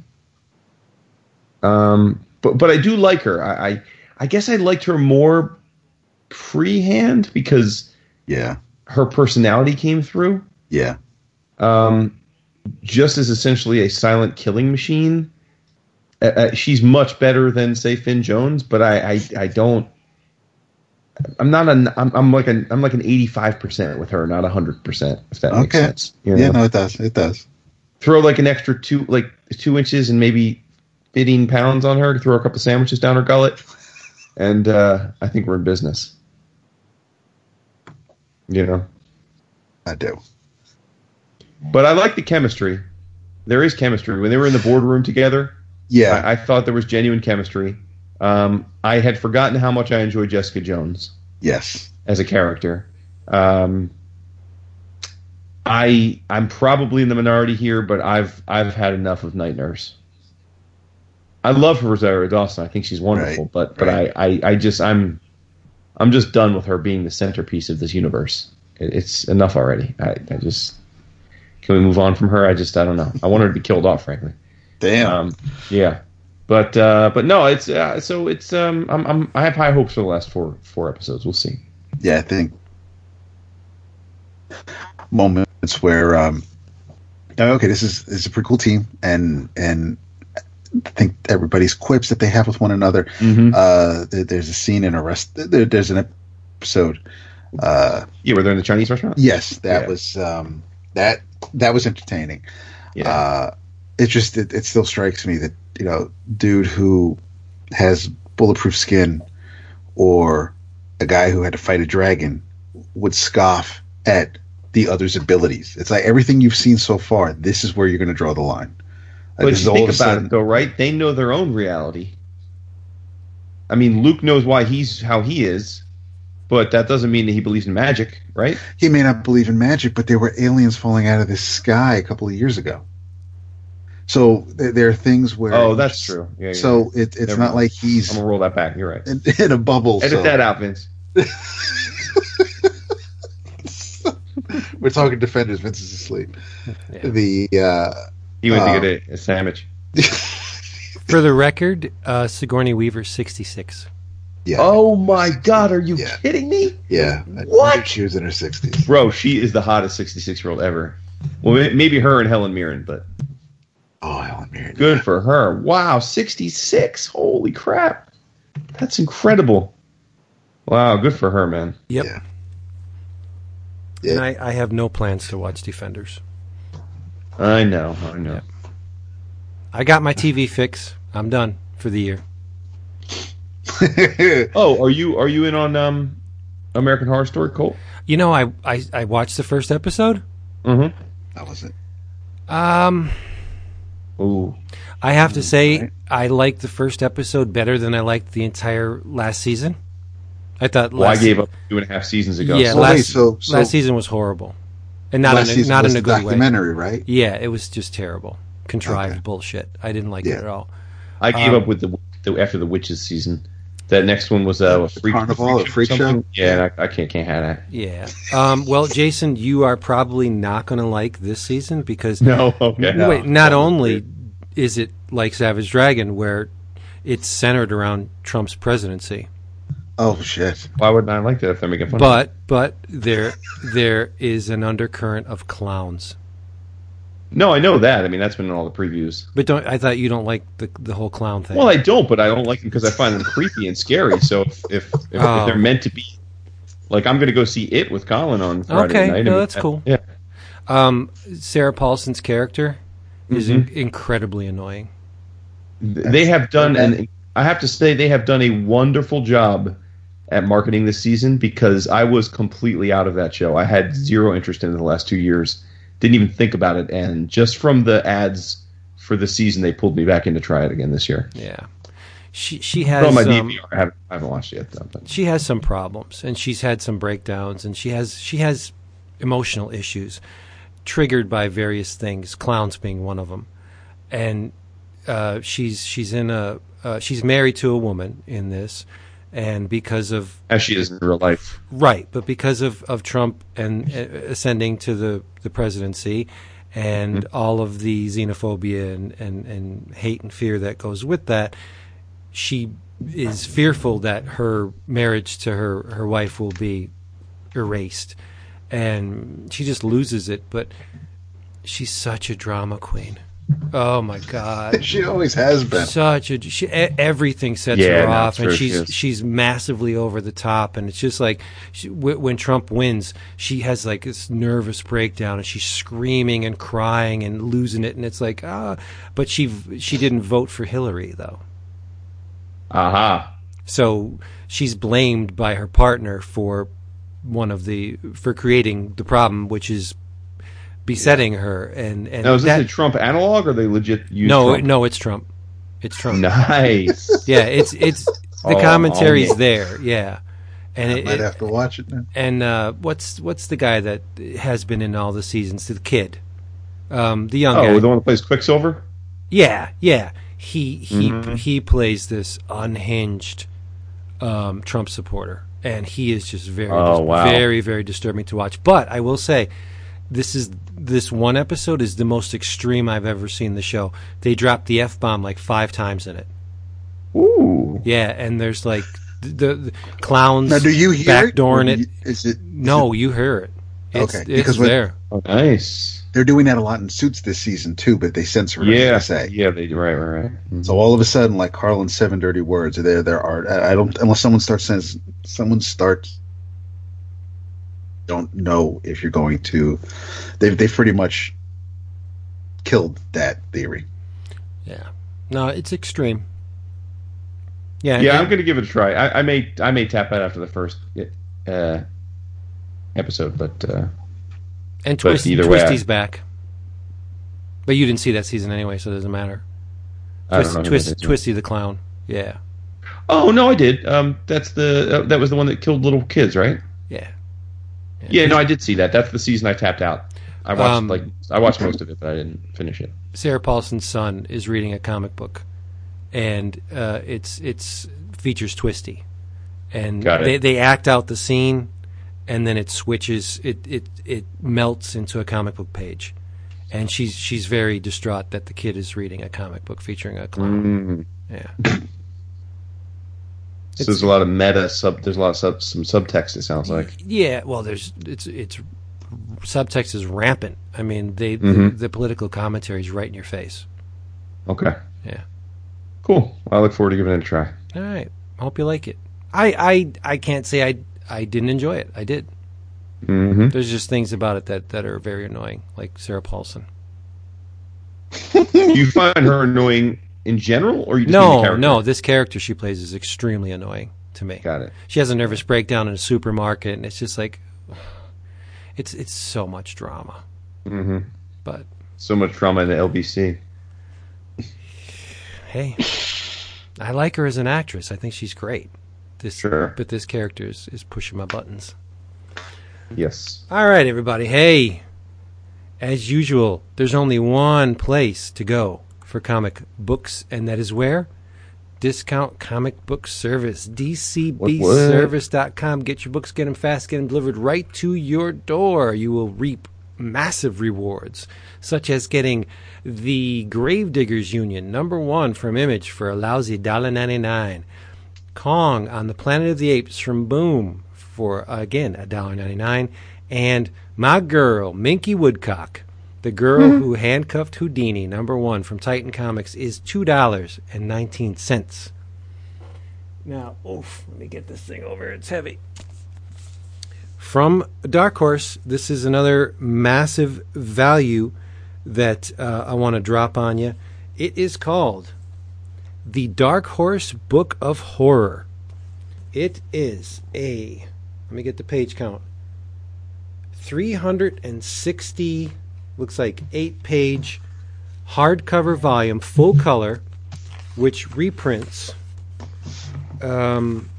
Speaker 3: Um, but but I do like her. I I, I guess I liked her more pre-hand because
Speaker 4: Yeah,
Speaker 3: her personality came through.
Speaker 4: yeah,
Speaker 3: um, just as essentially a silent killing machine. Uh, uh, she's much better than say Finn Jones, but I I, I don't. I'm not an I'm, I'm like an I'm like an 85 percent with her, not hundred percent. If that makes sense. You
Speaker 4: yeah. No, it does. It does.
Speaker 3: Throw like an extra two like two inches and maybe 15 pounds on her to throw a couple sandwiches down her gullet, and uh, I think we're in business. You know.
Speaker 4: I do.
Speaker 3: But I like the chemistry. There is chemistry. When they were in the boardroom together,
Speaker 4: Yeah,
Speaker 3: I, I thought there was genuine chemistry. Um, I had forgotten how much I enjoyed Jessica Jones
Speaker 4: yes.
Speaker 3: as a character. Um, I I'm probably in the minority here, but I've I've had enough of Night Nurse. I love her Rosario Dawson. I think she's wonderful,
Speaker 4: Right,
Speaker 3: but but
Speaker 4: right.
Speaker 3: I, I I just I'm I'm just done with her being the centerpiece of this universe. It, it's enough already. I, I just can we move on from her? I just I don't know. I want her to be killed off, frankly.
Speaker 4: Damn.
Speaker 3: Um, yeah, but uh, but no, it's uh, so it's um, I'm, I'm I have high hopes for the last four four episodes. We'll see.
Speaker 4: yeah, I think moments where um, oh, okay, this is this is a pretty cool team, and and I think everybody's quips that they have with one another.
Speaker 3: Mm-hmm.
Speaker 4: Uh, there, there's a scene in a rest. There, there's an episode. Uh,
Speaker 3: Yeah, were they in the Chinese restaurant?
Speaker 4: yes, that
Speaker 3: Yeah.
Speaker 4: was um, that that was entertaining.
Speaker 3: Yeah.
Speaker 4: Uh, it just it, it still strikes me that you know, dude who has bulletproof skin, or a guy who had to fight a dragon, would scoff at the other's abilities. It's like everything you've seen so far. This is where you're going to draw the line. Like,
Speaker 3: but
Speaker 4: this
Speaker 3: you
Speaker 4: all
Speaker 3: think about
Speaker 4: sudden-
Speaker 3: it, though, right? They know their own reality. I mean, Luke knows why he's how he is, but that doesn't mean that he believes in magic, right?
Speaker 4: he may not believe in magic, but there were aliens falling out of the sky a couple of years ago. So there are things where
Speaker 3: Oh, that's true. Yeah, yeah.
Speaker 4: So it, it's
Speaker 3: Never
Speaker 4: not
Speaker 3: mind.
Speaker 4: like he's.
Speaker 3: I'm gonna roll that back. You're right.
Speaker 4: in, in a bubble.
Speaker 3: Edit
Speaker 4: so
Speaker 3: that out, Vince.
Speaker 4: we're talking defenders. Vince is asleep.
Speaker 2: Yeah.
Speaker 4: The uh,
Speaker 3: He went
Speaker 4: Oh.
Speaker 3: to get a, a sandwich.
Speaker 2: For the record, uh, Sigourney Weaver, 66.
Speaker 4: yeah,
Speaker 3: Oh my God! Are you
Speaker 4: Yeah.
Speaker 3: kidding me,
Speaker 4: yeah.
Speaker 3: What?
Speaker 4: knew She was in her sixties.
Speaker 3: bro? She is the hottest 66 year old ever. Well, maybe her and Helen Mirren, but
Speaker 4: Oh, Helen Mirren.
Speaker 3: good for her. Wow, 66. Holy crap, that's incredible. Wow, good for her, man.
Speaker 2: Yep.
Speaker 4: Yeah.
Speaker 2: And I, I have no plans to watch Defenders.
Speaker 3: I know, I know.
Speaker 2: Yeah. I got my TV fix. I'm done for the year.
Speaker 3: Oh, are you are you in on um, American Horror Story, Cult?
Speaker 2: You know, I, I, I watched the first episode.
Speaker 3: Mm-hmm.
Speaker 4: that was it.
Speaker 2: Um,
Speaker 3: Ooh,
Speaker 2: I have to say,
Speaker 4: right.
Speaker 2: I liked the first episode better than I liked the entire last season. I thought
Speaker 3: well, I
Speaker 2: last,
Speaker 3: gave up two and a half seasons ago.
Speaker 2: Yeah,
Speaker 3: so-
Speaker 2: last,
Speaker 4: wait, so- so-
Speaker 2: last season was horrible, and not
Speaker 4: Last
Speaker 2: in a, not
Speaker 4: was
Speaker 2: in a
Speaker 4: the
Speaker 2: good way.
Speaker 4: documentary, right?
Speaker 2: Yeah, it was just terrible, contrived
Speaker 4: Okay.
Speaker 2: bullshit. I didn't like it at all.
Speaker 3: I gave
Speaker 2: Um,
Speaker 3: up with the, the after the witches season. That next one was uh, a freak
Speaker 4: Carnival, a freak show?
Speaker 3: something. Yeah, I, I can't can't have that.
Speaker 2: Yeah. Um, well, Jason, you are probably not going to like this season because
Speaker 3: No, okay.
Speaker 4: No.
Speaker 2: wait, not only is it like Savage Dragon where it's centered around Trump's presidency,
Speaker 4: Oh shit!
Speaker 3: Why wouldn't I like that if they're making fun? of
Speaker 2: but but there there is an undercurrent of clowns.
Speaker 3: No, I know that. I mean, that's been in all the previews.
Speaker 2: But don't I thought you don't like the the whole clown thing?
Speaker 3: Well, I don't, but I don't like them because I find them creepy and scary. So if if, if,
Speaker 2: Oh.
Speaker 3: if they're meant to be, like, I'm going to go see it with Colin on Friday
Speaker 2: Okay,
Speaker 3: night. I
Speaker 2: no, that's cool.
Speaker 3: Yeah,
Speaker 2: um, Sarah Paulson's character is in-
Speaker 3: Mhm.
Speaker 2: incredibly annoying.
Speaker 3: they have done, and I have to say, they have done a wonderful job at marketing this season because I was completely out of that show. I had zero interest in it the last two years. Didn't even think about it, and just from the ads for the season, they pulled me back in to try it again this year.
Speaker 2: Yeah, she she has
Speaker 3: on my
Speaker 2: um,
Speaker 3: DVR. I haven't, I haven't watched it yet, though. But.
Speaker 2: she has some problems and she's had some breakdowns and she has she has emotional issues triggered by various things clowns being one of them and uh, she's she's in a uh, she's married to a woman in this and because of
Speaker 3: As she is in real life.
Speaker 2: right but because of, of Trump and uh, ascending to the, the presidency and all of the xenophobia and, and, and hate and fear that goes with that she is fearful that her marriage to her, her wife will be erased. And she just loses it but she's such a drama queen oh my god
Speaker 4: She always has been.
Speaker 2: such a she, everything sets
Speaker 3: Yeah,
Speaker 2: her
Speaker 3: no,
Speaker 2: off, and she's
Speaker 3: she
Speaker 2: she's massively over the top, and it's just like she, w- when Trump wins, she has like this nervous breakdown, and she's screaming and crying and losing it, and it's like ah, but she she didn't vote for Hillary though,
Speaker 3: Aha.
Speaker 2: so she's blamed by her partner for one of the for creating the problem, which is besetting her, and and
Speaker 3: Now, is this a Trump analog or they legit use
Speaker 2: no
Speaker 3: Trump?
Speaker 2: no it's Trump, it's Trump.
Speaker 3: Nice.
Speaker 2: Yeah, it's it's the
Speaker 3: Oh,
Speaker 2: commentary's
Speaker 3: oh,
Speaker 2: there. Yeah, and
Speaker 4: I
Speaker 2: it,
Speaker 4: might
Speaker 2: it-
Speaker 4: have to watch it now.
Speaker 2: and uh, what's what's the guy that has been in all the seasons? The kid, um, the young
Speaker 3: oh,
Speaker 2: guy.
Speaker 3: the one that plays Quicksilver?
Speaker 2: yeah, yeah. He he
Speaker 3: Mhm.
Speaker 2: he plays this unhinged um, Trump supporter, and he is just very
Speaker 3: Oh, wow.
Speaker 2: very very disturbing to watch. But I will say. This is this one episode is the most extreme I've ever seen the show. They dropped the f bomb like five times in it.
Speaker 3: Ooh.
Speaker 2: Yeah, and there's like the, the clowns
Speaker 4: Now, do you hear it?
Speaker 2: backdooring
Speaker 4: Or
Speaker 2: it.
Speaker 4: you- Is it?
Speaker 2: No, you hear it. It's,
Speaker 4: Okay,
Speaker 2: it's
Speaker 4: because when-
Speaker 2: there.
Speaker 3: Oh, nice.
Speaker 4: They're doing that a lot in Suits this season too, but they censor it.
Speaker 3: Yeah.
Speaker 4: As they say.
Speaker 3: Yeah, they right, right, right. Mhm.
Speaker 4: So all of a sudden, like Carlin's seven dirty words, are there, there are. I I don't unless someone starts says someone starts. Don't know if you're going to. They've they pretty much killed that theory.
Speaker 2: Yeah. No, it's extreme. Yeah.
Speaker 3: Yeah,
Speaker 2: and-
Speaker 3: I'm going to give it a try. I, I may I may tap out after the first uh, episode, but uh,
Speaker 2: and
Speaker 3: but
Speaker 2: Twist,
Speaker 3: either way,
Speaker 2: Twisty's back. But you didn't see that season anyway, so it doesn't matter.
Speaker 3: I
Speaker 2: Twist, Twist. Twisty the clown. Yeah.
Speaker 3: Oh no, I did. Um, that's the uh, that was the one that killed little kids, right?
Speaker 2: Yeah.
Speaker 3: Yeah, no, I did see that. That's the season I tapped out. I watched
Speaker 2: Um,
Speaker 3: like I watched most of it, but I didn't finish it.
Speaker 2: Sarah Paulson's son is reading a comic book, and uh, it's it's features Twisty, and
Speaker 3: Got it.
Speaker 2: they they act out the scene, and then it switches. It it it melts into a comic book page, and she's she's very distraught that the kid is reading a comic book featuring a clown.
Speaker 3: Mm.
Speaker 2: Yeah,
Speaker 3: So there's a lot of meta sub. There's a lot of sub, some subtext. It sounds like.
Speaker 2: yeah. Well, there's it's it's subtext is rampant. I mean, they
Speaker 3: Mhm.
Speaker 2: the, the political commentary is right in your face.
Speaker 3: Okay.
Speaker 2: Yeah.
Speaker 3: Cool. I look forward to giving it a try.
Speaker 2: All right. Hope you like it. I I I can't say I I didn't enjoy it. I did.
Speaker 3: Mm-hmm.
Speaker 2: There's just things about it that, that are very annoying, like Sarah Paulson.
Speaker 3: you find her annoying in general, or you just
Speaker 2: No,
Speaker 3: character?
Speaker 2: no, this character she plays is extremely annoying to me.
Speaker 3: Got it.
Speaker 2: She has a nervous breakdown in a supermarket, and it's just like, it's it's so much drama.
Speaker 3: Mm-hmm.
Speaker 2: But
Speaker 3: So much drama in the LBC.
Speaker 2: hey, I like her as an actress. I think she's great. This,
Speaker 3: Sure.
Speaker 2: but this character is, is pushing my buttons.
Speaker 3: Yes.
Speaker 2: All right, everybody. Hey, as usual, there's only one place to go for comic books, and that is where? discount comic book service, dcbservice.com. Get your books, get them fast, get them delivered right to your door. You will reap massive rewards, such as getting the Gravediggers Union number one from Image for a lousy $1.99. Kong on the Planet of the Apes from Boom for, again, $1.99. And My Girl, Minky Woodcock, the girl who handcuffed Houdini, number one from Titan Comics, is $2.19. Now, oof, let me get this thing over. It's heavy. From Dark Horse, this is another massive value that uh, I want to drop on you. It is called The Dark Horse Book of Horror. It is a, let me get the page count, 360, looks like eight page hardcover volume, full color, which reprints. Um,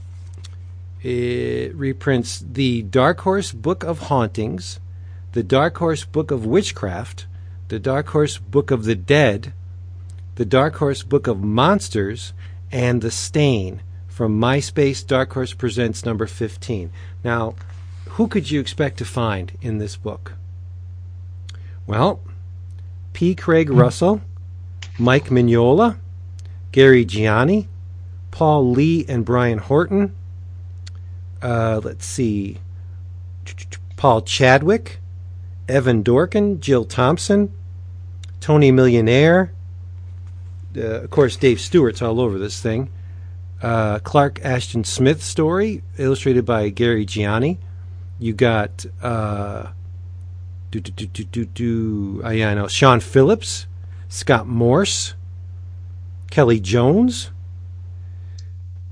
Speaker 2: it reprints the Dark Horse Book of Hauntings, the Dark Horse Book of Witchcraft, the Dark Horse Book of the Dead, the Dark Horse Book of Monsters, and The Stain from MySpace Dark Horse Presents number 15. Now, who could you expect to find in this book? Well, P. Craig Russell, Mike Mignola, Gary Gianni, Paul Lee and Brian Horton. Uh, let's see. Paul Chadwick, Evan Dorkin, Jill Thompson, Tony Millionaire. Uh, of course, Dave Stewart's all over this thing. Uh, Clark Ashton Smith story, illustrated by Gary Gianni. You got uh, do do do do do do. Yeah, I know Sean Phillips, Scott Morse, Kelly Jones.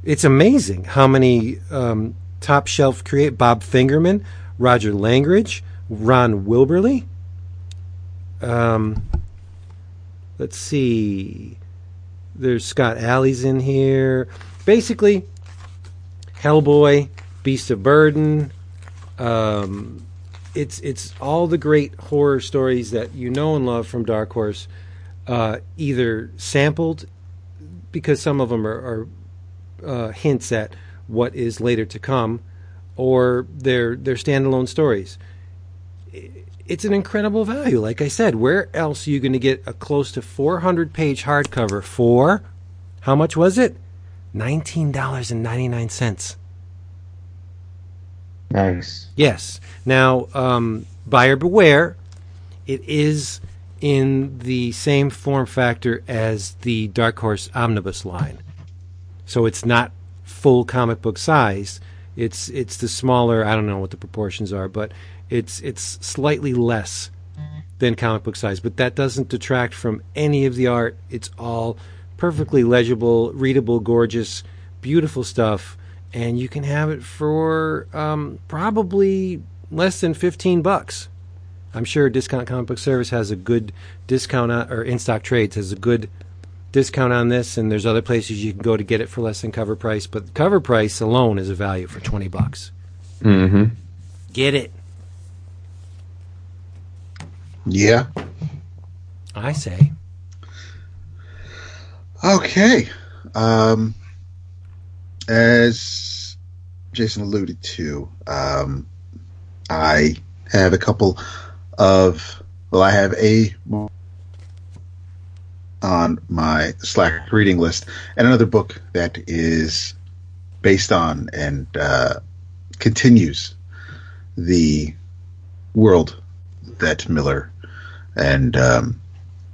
Speaker 2: It's amazing how many um, top shelf create Bob Fingerman, Roger Langridge, Ron Wimberly. Um, let's see. There's Scott Allie's in here. Basically, Hellboy, Beast of Burden. Um, it's it's all the great horror stories that you know and love from Dark Horse, uh, either sampled because some of them are, are uh, hints at what is later to come, or they're they're standalone stories. It's an incredible value. Like I said, where else are you going to get a close to 400 page hardcover for how much was it? $19.99.
Speaker 3: Nice.
Speaker 2: Yes. Now, um, buyer beware. It is in the same form factor as the Dark Horse Omnibus line, so it's not full comic book size. It's it's the smaller. I don't know what the proportions are, but it's it's slightly less than comic book size. But that doesn't detract from any of the art. It's all perfectly legible, readable, gorgeous, beautiful stuff and you can have it for um, probably less than 15 bucks. I'm sure Discount Comic Book Service has a good discount on, or In Stock Trades has a good discount on this, and there's other places you can go to get it for less than cover price. But cover price alone is a value for 20 bucks.
Speaker 3: Mm-hmm.
Speaker 2: Get it,
Speaker 4: Yeah.
Speaker 2: I say.
Speaker 4: Okay. Um, as Jason alluded to, um, I have a couple of, well, I have a on my Slack reading list and another book that is based on and uh, continues the world that Millar and um,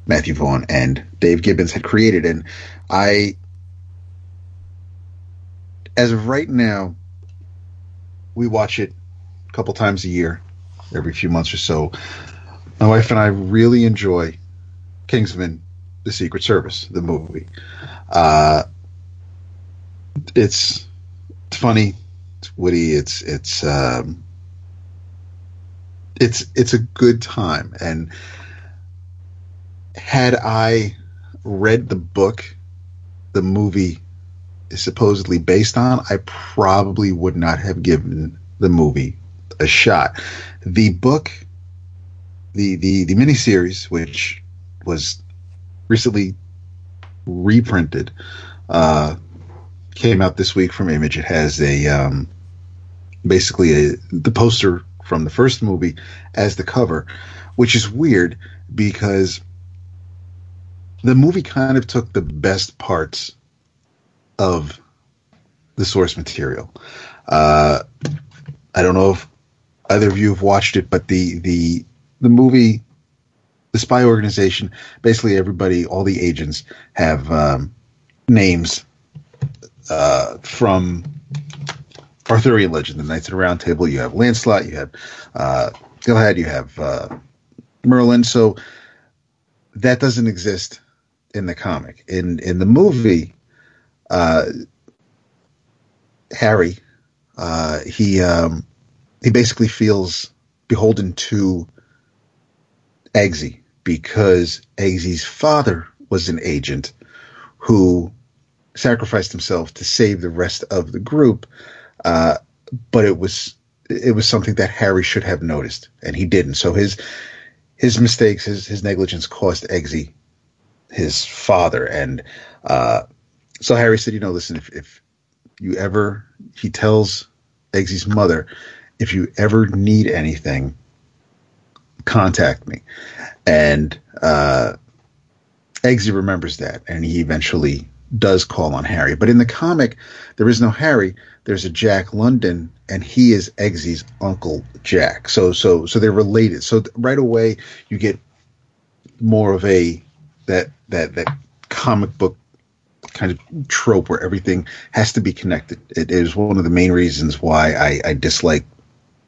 Speaker 4: Matthew Vaughn and Dave Gibbons had created. And I, as of right now, we watch it a couple times a year, every few months or so. My wife and I really enjoy Kingsman: The Secret Service, the movie. Uh, it's it's funny, it's witty, it's it's um, it's it's a good time. And had I read the book, the movie is supposedly based on, I probably would not have given the movie a shot. The book, the the the miniseries, which was recently reprinted uh, came out this week from Image. It has a um, basically a the poster from the first movie as the cover, which is weird because the movie kind of took the best parts of the source material. Uh, I don't know if either of you have watched it, but the the the movie, the spy organization, basically everybody, all the agents have um, names uh, from Arthurian legend, the Knights of the Round Table. You have Lancelot, you have uh, Galahad, you have uh, Merlin. So that doesn't exist in the comic. In in the movie, uh, Harry, uh, he um, he basically feels beholden to Eggsy because Eggsy's father was an agent who sacrificed himself to save the rest of the group. Uh, but it was it was something that Harry should have noticed, and he didn't. So his his mistakes, his his negligence, cost Eggsy his father, and uh, so Harry said, "You know, listen, if, if you ever," he tells Eggsy's mother, "If you ever need anything, contact me." And uh, Eggsy remembers that, and he eventually does call on Harry. But in the comic, there is no Harry. There's a Jack London, and he is Eggsy's uncle Jack. So so so they're related. So right away you get more of a that that that comic book kind of trope where everything has to be connected. It is one of the main reasons why I, I dislike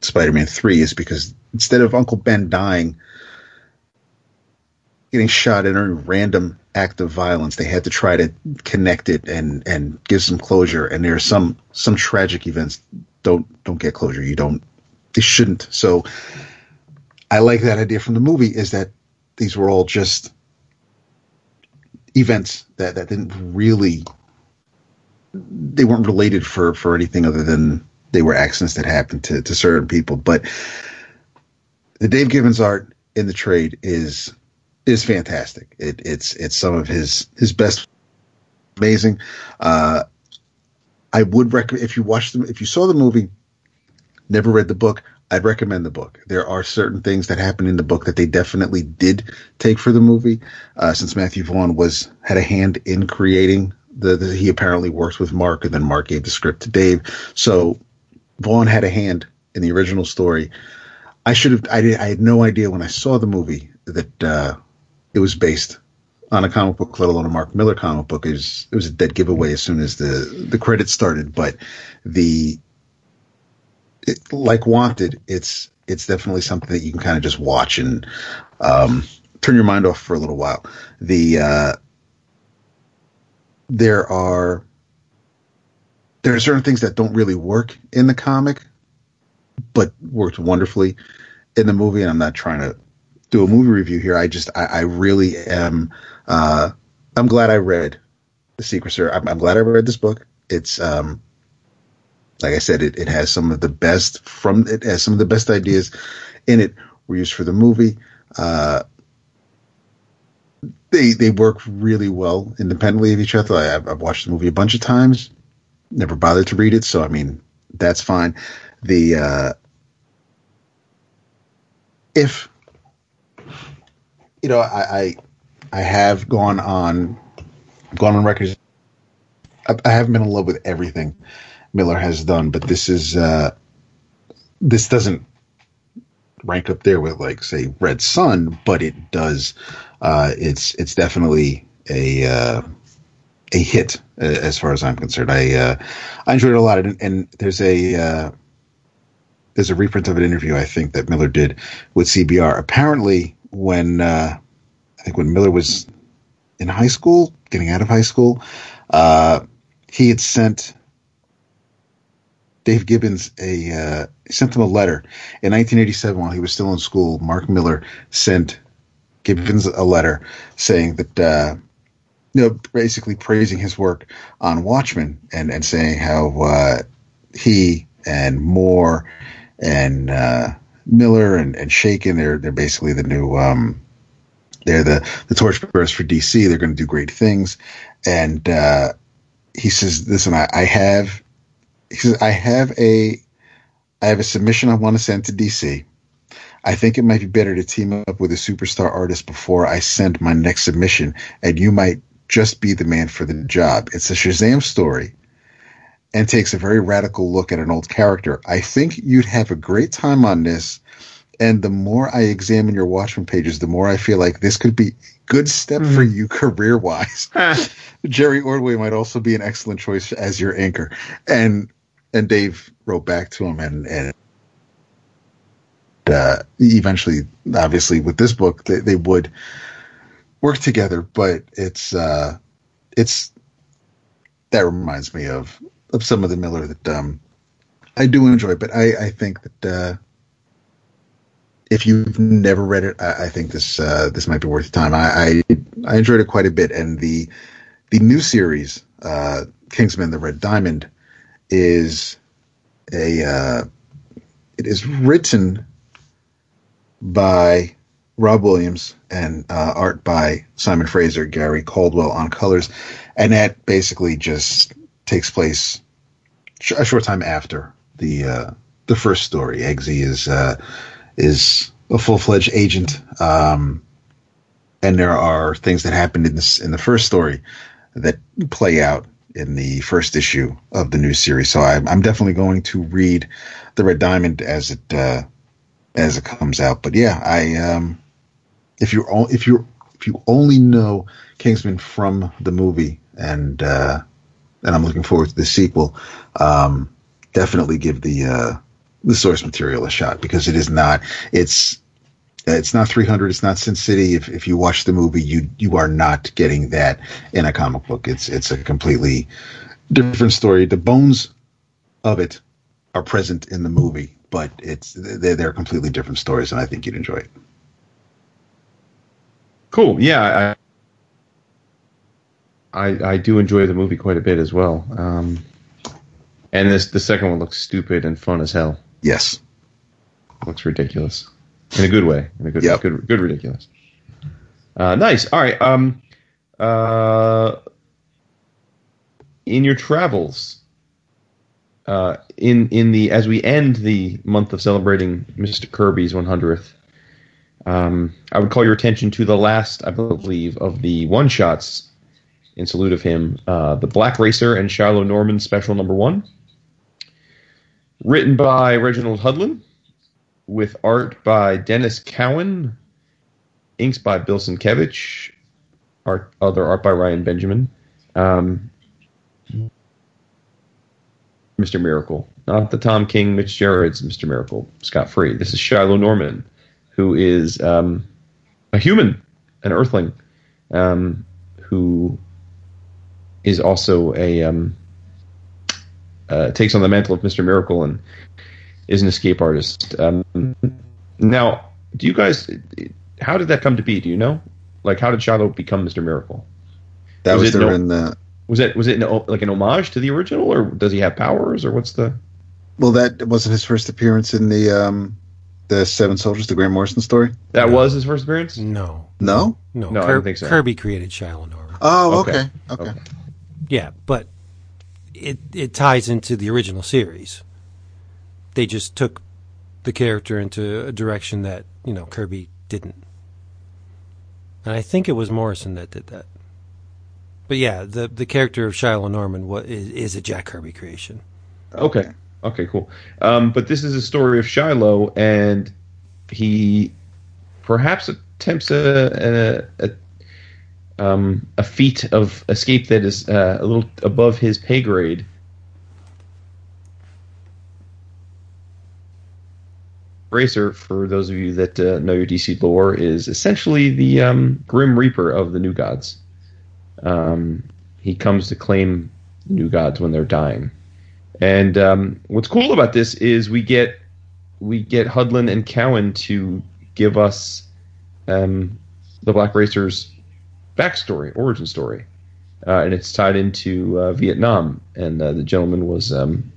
Speaker 4: Spider-Man Three is because instead of Uncle Ben dying, getting shot in a random act of violence, they had to try to connect it and and give some closure. And there are some some tragic events don't don't get closure. You don't they shouldn't. So I like that idea from the movie is that these were all just events that, that didn't really they weren't related for for anything other than they were accidents that happened to, to certain people. But the Dave Gibbons art in the trade is is fantastic. It, it's it's some of his his best, amazing. Uh, I would recommend if you watched them if you saw the movie, never read the book. I'd recommend the book. There are certain things that happen in the book that they definitely did take for the movie, uh, since Matthew Vaughn was had a hand in creating the, the, He apparently worked with Mark, and then Mark gave the script to Dave. So Vaughn had a hand in the original story. I should have. I, did, I had no idea when I saw the movie that uh, it was based on a comic book, let alone a Mark Millar comic book. It was it was a dead giveaway as soon as the the credits started. But the it, like Wanted, it's it's definitely something that you can kind of just watch and um, turn your mind off for a little while. The uh, there are there are certain things that don't really work in the comic, but worked wonderfully in the movie. And I'm not trying to do a movie review here. I just I, I really am. Uh, I'm glad I read the Secret Service. I'm, I'm glad I read this book. It's um, like I said, it, it has some of the best from it has some of the best ideas in it were used for the movie. Uh, they they work really well independently of each other. I, have I've watched the movie a bunch of times, never bothered to read it, so I mean that's fine. The uh, if you know, I, I I have gone on gone on records. I, I haven't been in love with everything Millar has done, but this is uh, this doesn't rank up there with like say Red Sun, but it does. Uh, it's it's definitely a uh, a hit uh, as far as I'm concerned. I uh, I enjoyed it a lot, and, and there's a uh, there's a reprint of an interview I think that Millar did with CBR. Apparently, when uh, I think when Millar was in high school, getting out of high school, he had sent Dave Gibbons a uh, sent him a letter in 1987 while he was still in school. Mark Millar sent Gibbons a letter saying that uh, you know basically praising his work on Watchmen and and saying how uh, he and Moore and uh, Miller and and Chaykin they're they're basically the new um, they're the the torchbearers for DC. They're going to do great things and uh, he says, "Listen, I, I have." He says, "I have a, I have a submission I want to send to DC. I think it might be better to team up with a superstar artist before I send my next submission, and you might just be the man for the job. It's a Shazam story." And takes a very radical look at an old character. I think you'd have a great time on this. And the more I examine your Watchmen pages, the more I feel like this could be a good step for mm-hmm. you career wise. Jerry Ordway might also be an excellent choice as your anchor. And and Dave wrote back to him and and uh, eventually, obviously, with this book, they, they would work together. But it's uh, it's that reminds me of of some of the Millar that um, I do enjoy. But I I think that. Uh, if you've never read it, I, I think this uh, this might be worth your time. I, I, I enjoyed it quite a bit, and the the new series, uh, Kingsman: The Red Diamond, is a uh, it is written by Rob Williams and uh, art by Simon Fraser, Gary Caldwell on colors, and that basically just takes place sh- a short time after the uh, the first story. Eggsy is uh, is a full fledged agent, um, and there are things that happened in this in the first story that play out in the first issue of the new series. So I'm, I'm definitely going to read the Red Diamond as it uh, as it comes out. But yeah, I um, if you if you if you only know Kingsman from the movie and uh, and I'm looking forward to the sequel, um, definitely give the uh, the source material a shot because it is not it's it's not 300 it's not sin city if, if you watch the movie you you are not getting that in a comic book it's it's a completely different story the bones of it are present in the movie but it's they're, they're completely different stories and i think you'd enjoy it
Speaker 3: Cool. Yeah, I, I I do enjoy the movie quite a bit as well. Um, and this the second one looks stupid and fun as hell.
Speaker 4: yes
Speaker 3: Looks ridiculous in a good way. In a good,
Speaker 4: Yep.
Speaker 3: good, good ridiculous. Uh, nice. All right. Um, uh, in your travels, uh, in in the as we end the month of celebrating Mr. Kirby's 100th, um, I would call your attention to the last, I believe, of the one shots in salute of him, uh, the Black Racer and Shilo Norman Special Number One, written by Reginald Hudlin with art by Denys Cowan, inks by Bill Sienkiewicz, art other art by Ryan Benjamin. Um, Mr. Miracle, not the Tom King, Mitch Gerads' Mr. Miracle, Scott Free. This is Shilo Norman, who is um, a human, an Earthling, um, who is also a um, uh, takes on the mantle of Mr. Miracle and is an escape artist. Um, now, do you guys? How did that come to be? Do you know? Like, how did Shilo become Mr. Miracle?
Speaker 4: that
Speaker 3: Was
Speaker 4: was,
Speaker 3: it no-
Speaker 4: during the
Speaker 3: Was it was it an, like an homage to the original, or does he have powers, or what's the?
Speaker 4: well that wasn't his first appearance in the um the seven soldiers the grant morrison story
Speaker 3: That was his first appearance.
Speaker 2: No,
Speaker 4: no
Speaker 2: no,
Speaker 3: No, I don't think so.
Speaker 2: Kirby created Shilo Norman.
Speaker 4: oh
Speaker 3: Okay.
Speaker 4: okay okay,
Speaker 3: Okay.
Speaker 2: Yeah, but it it ties into the original series. They just took the character into a direction that you know Kirby didn't, and I think it was Morrison that did that. But yeah, the the character of Shilo Norman is, is a Jack Kirby creation.
Speaker 3: Okay. Okay. Cool. Um, but this is a story of Shilo, and he perhaps attempts a a, a, um, a feat of escape that is uh, a little above his pay grade. Racer, for those of you that uh, know your DC lore, is essentially the um, Grim Reaper of the New Gods. Um, he comes to claim the New Gods when they're dying. And um, what's cool about this is we get we get Hudlin and Cowan to give us um, the Black Racer's backstory, origin story, uh, and it's tied into uh, Vietnam. And uh, the gentleman was um,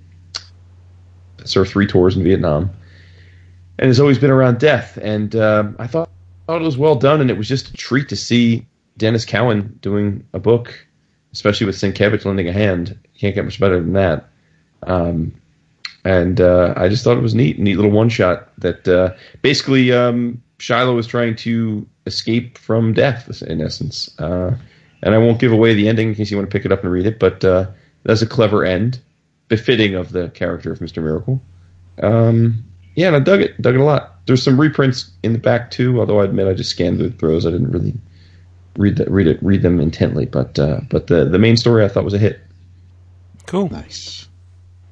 Speaker 3: served three tours in Vietnam, and has always been around death. And um I thought thought it was well done, and it was just a treat to see Denys Cowan doing a book especially with Sienkiewicz lending a hand. You can't get much better than that. Um, and uh, I just thought it was neat, neat little one shot that uh, basically um, Shilo was trying to escape from death, in essence. Uh, and I won't give away the ending in case you want to pick it up and read it, but uh, that's a clever end, befitting of the character of Mr. Miracle. Um, yeah, and I dug it, dug it a lot. There's some reprints in the back too, although I admit I just scanned through throws. I didn't really read the, read it, read them intently. But uh, but the the main story I thought was a hit.
Speaker 2: Cool.
Speaker 4: Nice.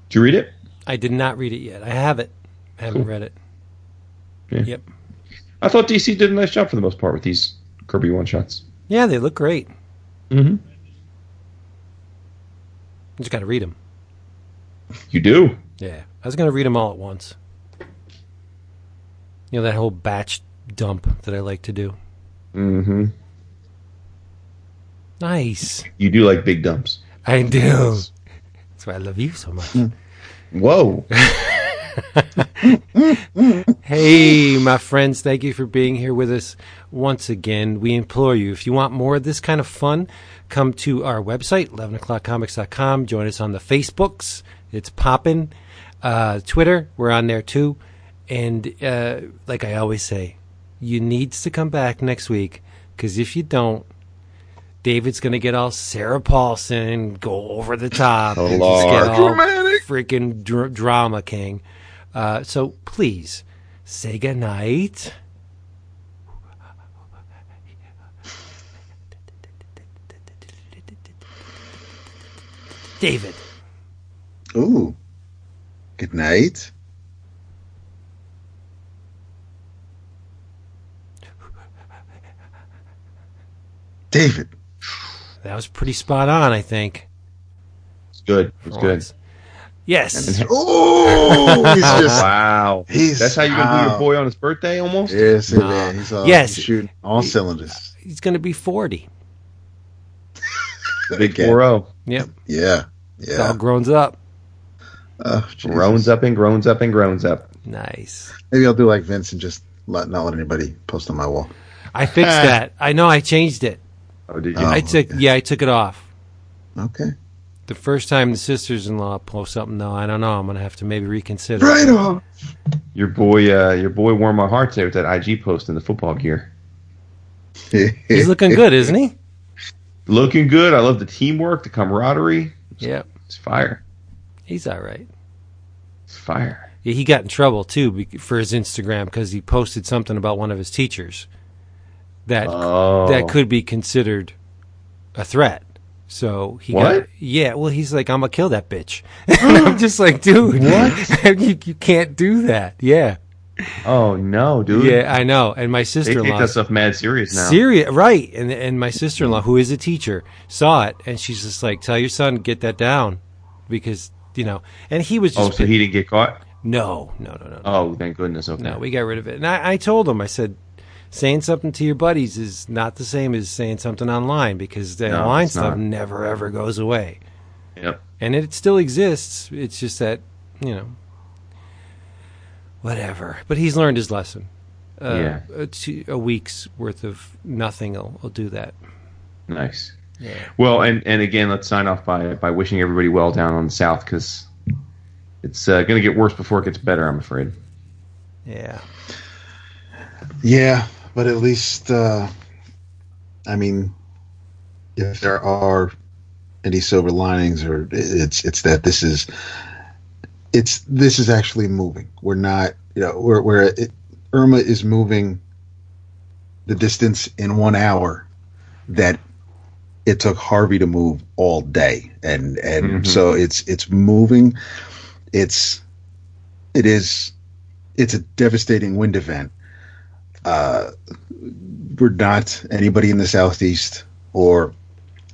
Speaker 3: Did you read it?
Speaker 2: I did not read it yet. I have it. I haven't
Speaker 3: Cool.
Speaker 2: read it.
Speaker 3: Yeah.
Speaker 2: Yep.
Speaker 3: I thought DC did a nice job for the most part with these Kirby one shots.
Speaker 2: Yeah, they look great.
Speaker 3: Mm-hmm.
Speaker 2: You just got to read them.
Speaker 3: You do.
Speaker 2: Yeah. I was going to read them all at once. You know, that whole batch dump that I like to do.
Speaker 3: Mm-hmm.
Speaker 2: Nice.
Speaker 3: You do like big dumps.
Speaker 2: I do. That's why I love you so much.
Speaker 3: Whoa.
Speaker 2: Hey, my friends, thank you for being here with us once again. We implore you, if you want more of this kind of fun, come to our website, 11o'clockcomics.com. Join us on the Facebooks. It's poppin'. Uh, Twitter, we're on there too. And uh, like I always say, you needs to come back next week because if you don't, David's gonna get all Sarah Paulson, go over the top, and just
Speaker 3: Lord.
Speaker 2: get all
Speaker 4: Dramatic.
Speaker 2: freaking dr- drama king. Uh, so please say goodnight. David.
Speaker 4: Ooh. Good night. David.
Speaker 2: That was pretty spot on, I think.
Speaker 3: It's good. It's good.
Speaker 2: Once. Yes.
Speaker 4: Oh, he's just.
Speaker 3: Wow.
Speaker 4: He's-
Speaker 3: That's how you gonna do your boy on his birthday almost?
Speaker 4: Yes,
Speaker 2: Nah.
Speaker 4: man. He's, all,
Speaker 2: Yes.
Speaker 4: he's shooting all cylinders.
Speaker 2: He's going to be 40.
Speaker 3: Big
Speaker 4: Again.
Speaker 3: 4
Speaker 2: Yep.
Speaker 4: Yeah.
Speaker 2: It's all
Speaker 4: Yeah.
Speaker 2: grown up.
Speaker 4: Oh,
Speaker 3: Groans up and groans up and groans up.
Speaker 2: Nice.
Speaker 4: Maybe I'll do like Vince and just let, not let anybody post on my wall.
Speaker 2: I fixed that. I know I changed it.
Speaker 3: Oh, did you?
Speaker 4: Oh.
Speaker 2: I took,
Speaker 4: okay.
Speaker 2: yeah, I took it off.
Speaker 4: Okay.
Speaker 2: The first time the sisters-in-law post something, though, I don't know. I'm gonna have to maybe reconsider.
Speaker 4: Right on.
Speaker 3: Your boy, uh, your boy warmed my heart today with that IG post in the football gear.
Speaker 2: He's looking good, isn't he?
Speaker 3: Looking good. I love the teamwork, the camaraderie.
Speaker 2: Yep.
Speaker 3: It's fire.
Speaker 2: He's all right.
Speaker 3: It's fire.
Speaker 2: Yeah, he got in trouble too for his Instagram because he posted something about one of his teachers that
Speaker 3: Oh,
Speaker 2: that could be considered a threat. So he
Speaker 3: What?
Speaker 2: got yeah. Well, he's like, I'm gonna kill that bitch. I'm just like, dude, what? you, you can't do that. Yeah,
Speaker 3: Oh no, dude.
Speaker 2: yeah, I know. And my sister
Speaker 3: take
Speaker 2: in law,
Speaker 3: that stuff mad serious now.
Speaker 2: serious, right? And and my sister in law, who is a teacher, saw it, and she's just like, tell your son get that down, because you know. And he was oh, just
Speaker 3: oh, so he didn't get caught.
Speaker 2: no, no, no, no, no.
Speaker 3: Oh, thank goodness. Okay.
Speaker 2: No, we got rid of it. And I, I told him, I said, saying something to your buddies is not the same as saying something online because the
Speaker 3: No,
Speaker 2: online stuff
Speaker 3: not.
Speaker 2: never ever goes away.
Speaker 3: Yep.
Speaker 2: And it still exists. It's just that, you know, whatever. But he's learned his lesson. Uh,
Speaker 3: Yeah.
Speaker 2: A, two, a week's worth of nothing will, will do that.
Speaker 3: Nice.
Speaker 2: Yeah.
Speaker 3: Well, and and again, let's sign off by by wishing everybody well down on the south because it's uh, going to get worse before it gets better. I'm afraid.
Speaker 2: Yeah.
Speaker 4: Yeah, but at least, uh, I mean, if there are any silver linings, or it's it's that this is it's this is actually moving. We're not, you know, where where it, Irma is moving the distance in one hour that it took Harvey to move all day, and and
Speaker 3: Mhm.
Speaker 4: so it's it's moving. It's it is it's a devastating wind event. Uh, we're not anybody in the southeast or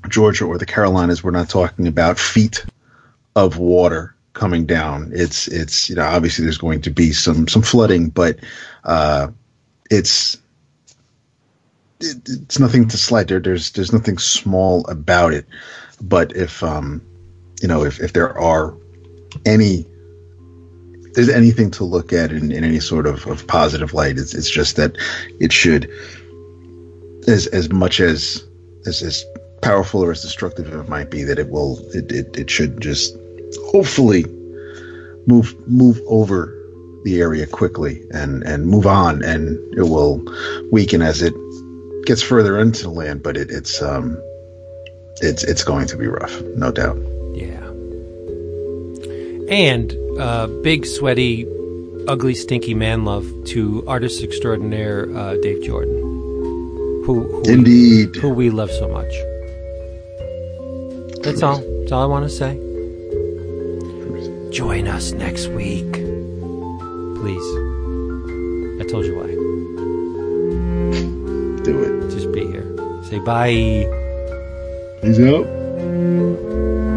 Speaker 4: Georgia or the Carolinas. We're not talking about feet of water coming down. It's it's you know obviously there's going to be some some flooding, but uh, it's it, it's nothing to slight. There, there's there's nothing small about it. But if um you know if if there are any there's anything to look at in, in any sort of, of positive light, it's it's just that it should as as much as as as powerful or as destructive it might be, that it will it, it, it should just hopefully move move over the area quickly and and move on, and it will weaken as it gets further into the land. But it, it's um it's it's going to be rough, no doubt.
Speaker 2: Yeah. And uh, big, sweaty, ugly, stinky man love to artist extraordinaire uh, Dave Jordan, who, who
Speaker 4: Indeed.
Speaker 2: we, who we love so much. That's all. That's all I want to say. Join us next week, please. I told you why.
Speaker 4: Do it.
Speaker 2: Just be here. Say bye.
Speaker 4: Peace out.